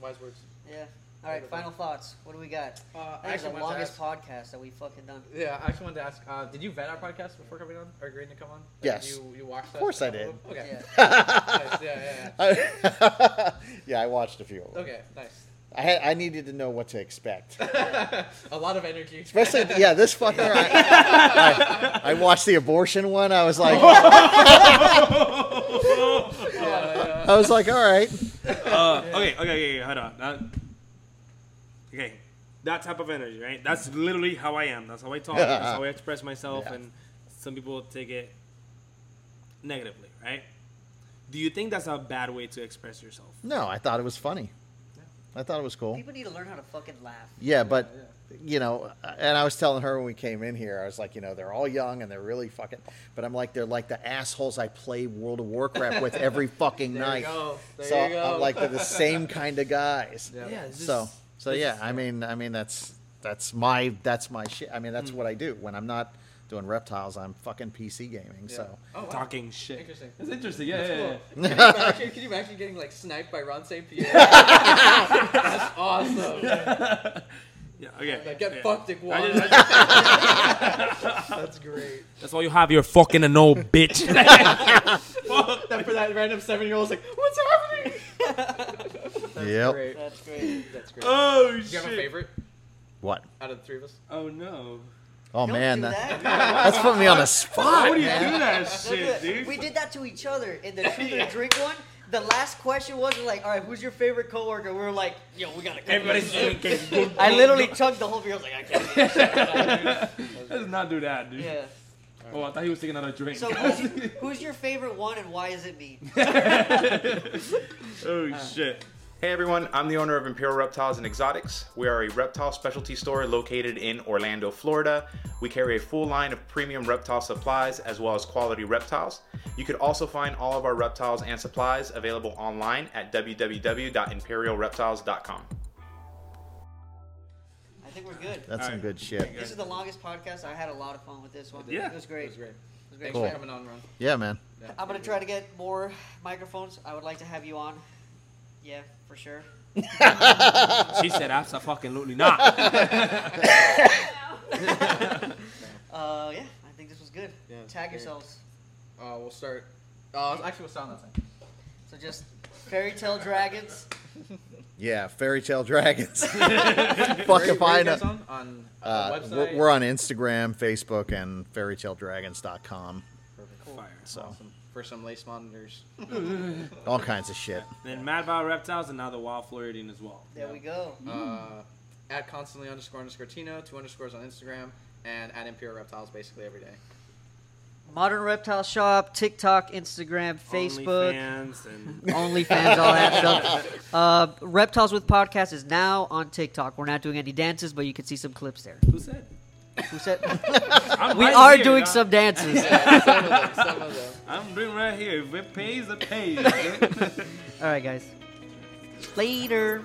S2: Wise words.
S4: Yeah. All right. Final thoughts. What do we got?
S2: Uh,
S4: I
S2: I
S4: think it's
S2: actually
S4: the
S2: wanted to
S4: longest podcast that we fucking done.
S2: Yeah, I actually wanted to ask. Uh, did you vet our podcast before coming on or agreeing to come on? Like,
S3: Yes.
S2: You you watched.
S3: Of course
S2: us,
S3: I
S2: a couple
S3: did.
S2: Okay.
S4: Yeah.
S2: nice. Yeah, yeah,
S3: yeah, I watched a few of them.
S2: Okay. Nice.
S3: I had I needed to know what to expect.
S2: a lot of energy.
S3: Especially, yeah, this fucker. I, I, I watched the abortion one. I was like,
S2: yeah,
S3: I was like, all right.
S1: uh, okay, okay, okay, okay, hold on. That, okay, that type of energy, right? That's literally how I am. That's how I talk. That's how I express myself,
S3: Yeah.
S1: and some people take it negatively, right? Do you think that's a bad way to express yourself?
S3: No, I thought it was funny. I thought it was cool.
S4: People need to learn how to fucking laugh.
S3: Yeah, but you know, and I was telling her when we came in here, I was like, you know, they're all young and they're really fucking. But I'm like, they're like the assholes I play World of Warcraft with every fucking
S2: There
S3: night.
S2: you go. There
S3: so
S2: you go.
S3: I'm like, they're the same kind of guys.
S2: Yeah.
S1: Yeah, it's
S3: So,
S1: just-
S3: so yeah, I mean, I mean, that's that's my that's my shit. I mean, that's mm. what I do when I'm not doing reptiles. I'm fucking PC gaming.
S2: Yeah.
S3: So
S2: Oh, wow.
S1: talking shit.
S2: Interesting.
S1: It's interesting. Yeah,
S2: That's
S1: yeah,
S2: cool.
S1: yeah.
S2: Can you, imagine, can you imagine getting like sniped by Ron St. Pierre? That's awesome.
S1: Yeah. Okay.
S2: Like, get
S1: yeah.
S2: fucked, Dick
S1: I
S2: Wad.
S1: just- I just-
S2: That's great.
S1: that's all you have. You're fucking an old bitch.
S2: that for that random seven year old's like, what's happening? That's
S3: Yep.
S2: great.
S4: That's great.
S2: That's great.
S1: oh
S2: Do you have a favorite
S3: What?
S2: out of the three of us?
S1: Oh no.
S3: Oh
S4: Don't
S3: man,
S4: do
S3: that,
S4: that.
S3: that's putting me on the spot.
S1: Why do you
S3: man.
S1: do that shit, dude?
S4: We did that to each other in the truth or drink one. The last question was like, "All right, who's your favorite coworker?" We were like, "Yo, we gotta." cut
S1: Everybody's drinking.
S4: I literally chugged the whole beer. I was like, "I can't." do this."
S1: Let's not do that, dude.
S4: Yeah.
S1: Oh, I thought he was taking another drink.
S4: So who's, who's your favorite one, and why is it me?
S1: oh shit.
S5: Hey everyone, I'm the owner of Imperial Reptiles and Exotics. We are a reptile specialty store located in Orlando, Florida. We carry a full line of premium reptile supplies as well as quality reptiles. You could also find all of our reptiles and supplies available online at www.imperialreptiles.com.
S4: I think we're good.
S3: That's some good shit.
S4: This is the longest podcast. I had a lot of fun with this one.
S1: Yeah.
S4: it was great.
S2: It was great.
S4: It was great.
S2: Thanks
S3: Cool.
S2: for coming on, Ron.
S3: Yeah, man.
S4: I'm gonna try to get more microphones. I would like to have you on. Yeah, for sure.
S1: She said absolutely not.
S4: Uh, yeah, I think this was good.
S2: Yeah,
S4: Tag
S2: great.
S4: yourselves.
S2: Uh, we'll start. Uh, actually, we'll start on that side.
S4: So just fairytale dragons.
S3: Yeah, fairytale dragons.
S2: Where,
S3: Fucking
S2: where are you
S3: find
S2: guys on? On uh, website?
S3: we're, we're on Instagram, Facebook, and fairytaledragons.com.
S2: Perfect. Cool.
S1: Fire.
S3: So
S2: Awesome. For some lace monitors.
S3: all kinds of shit.
S1: Then Mad About Reptiles and now the Wild Floridian as well.
S4: There we go.
S2: Uh, at constantly underscore underscore Tino, two underscores on Instagram, and at Imperial Reptiles basically every day.
S4: Modern Reptile Shop, TikTok, Instagram, Facebook,
S1: OnlyFans and
S4: OnlyFans, all that stuff. Uh, Reptiles with Podcast is now on TikTok. We're not doing any dances, but you can see some clips there.
S1: who said?
S4: Who said? We
S1: right
S4: are
S1: here,
S4: doing
S1: dog.
S4: some dances.
S2: some of them. Some of them.
S1: I'm doing right here. If it pays, it pays.
S4: All right, guys. Later.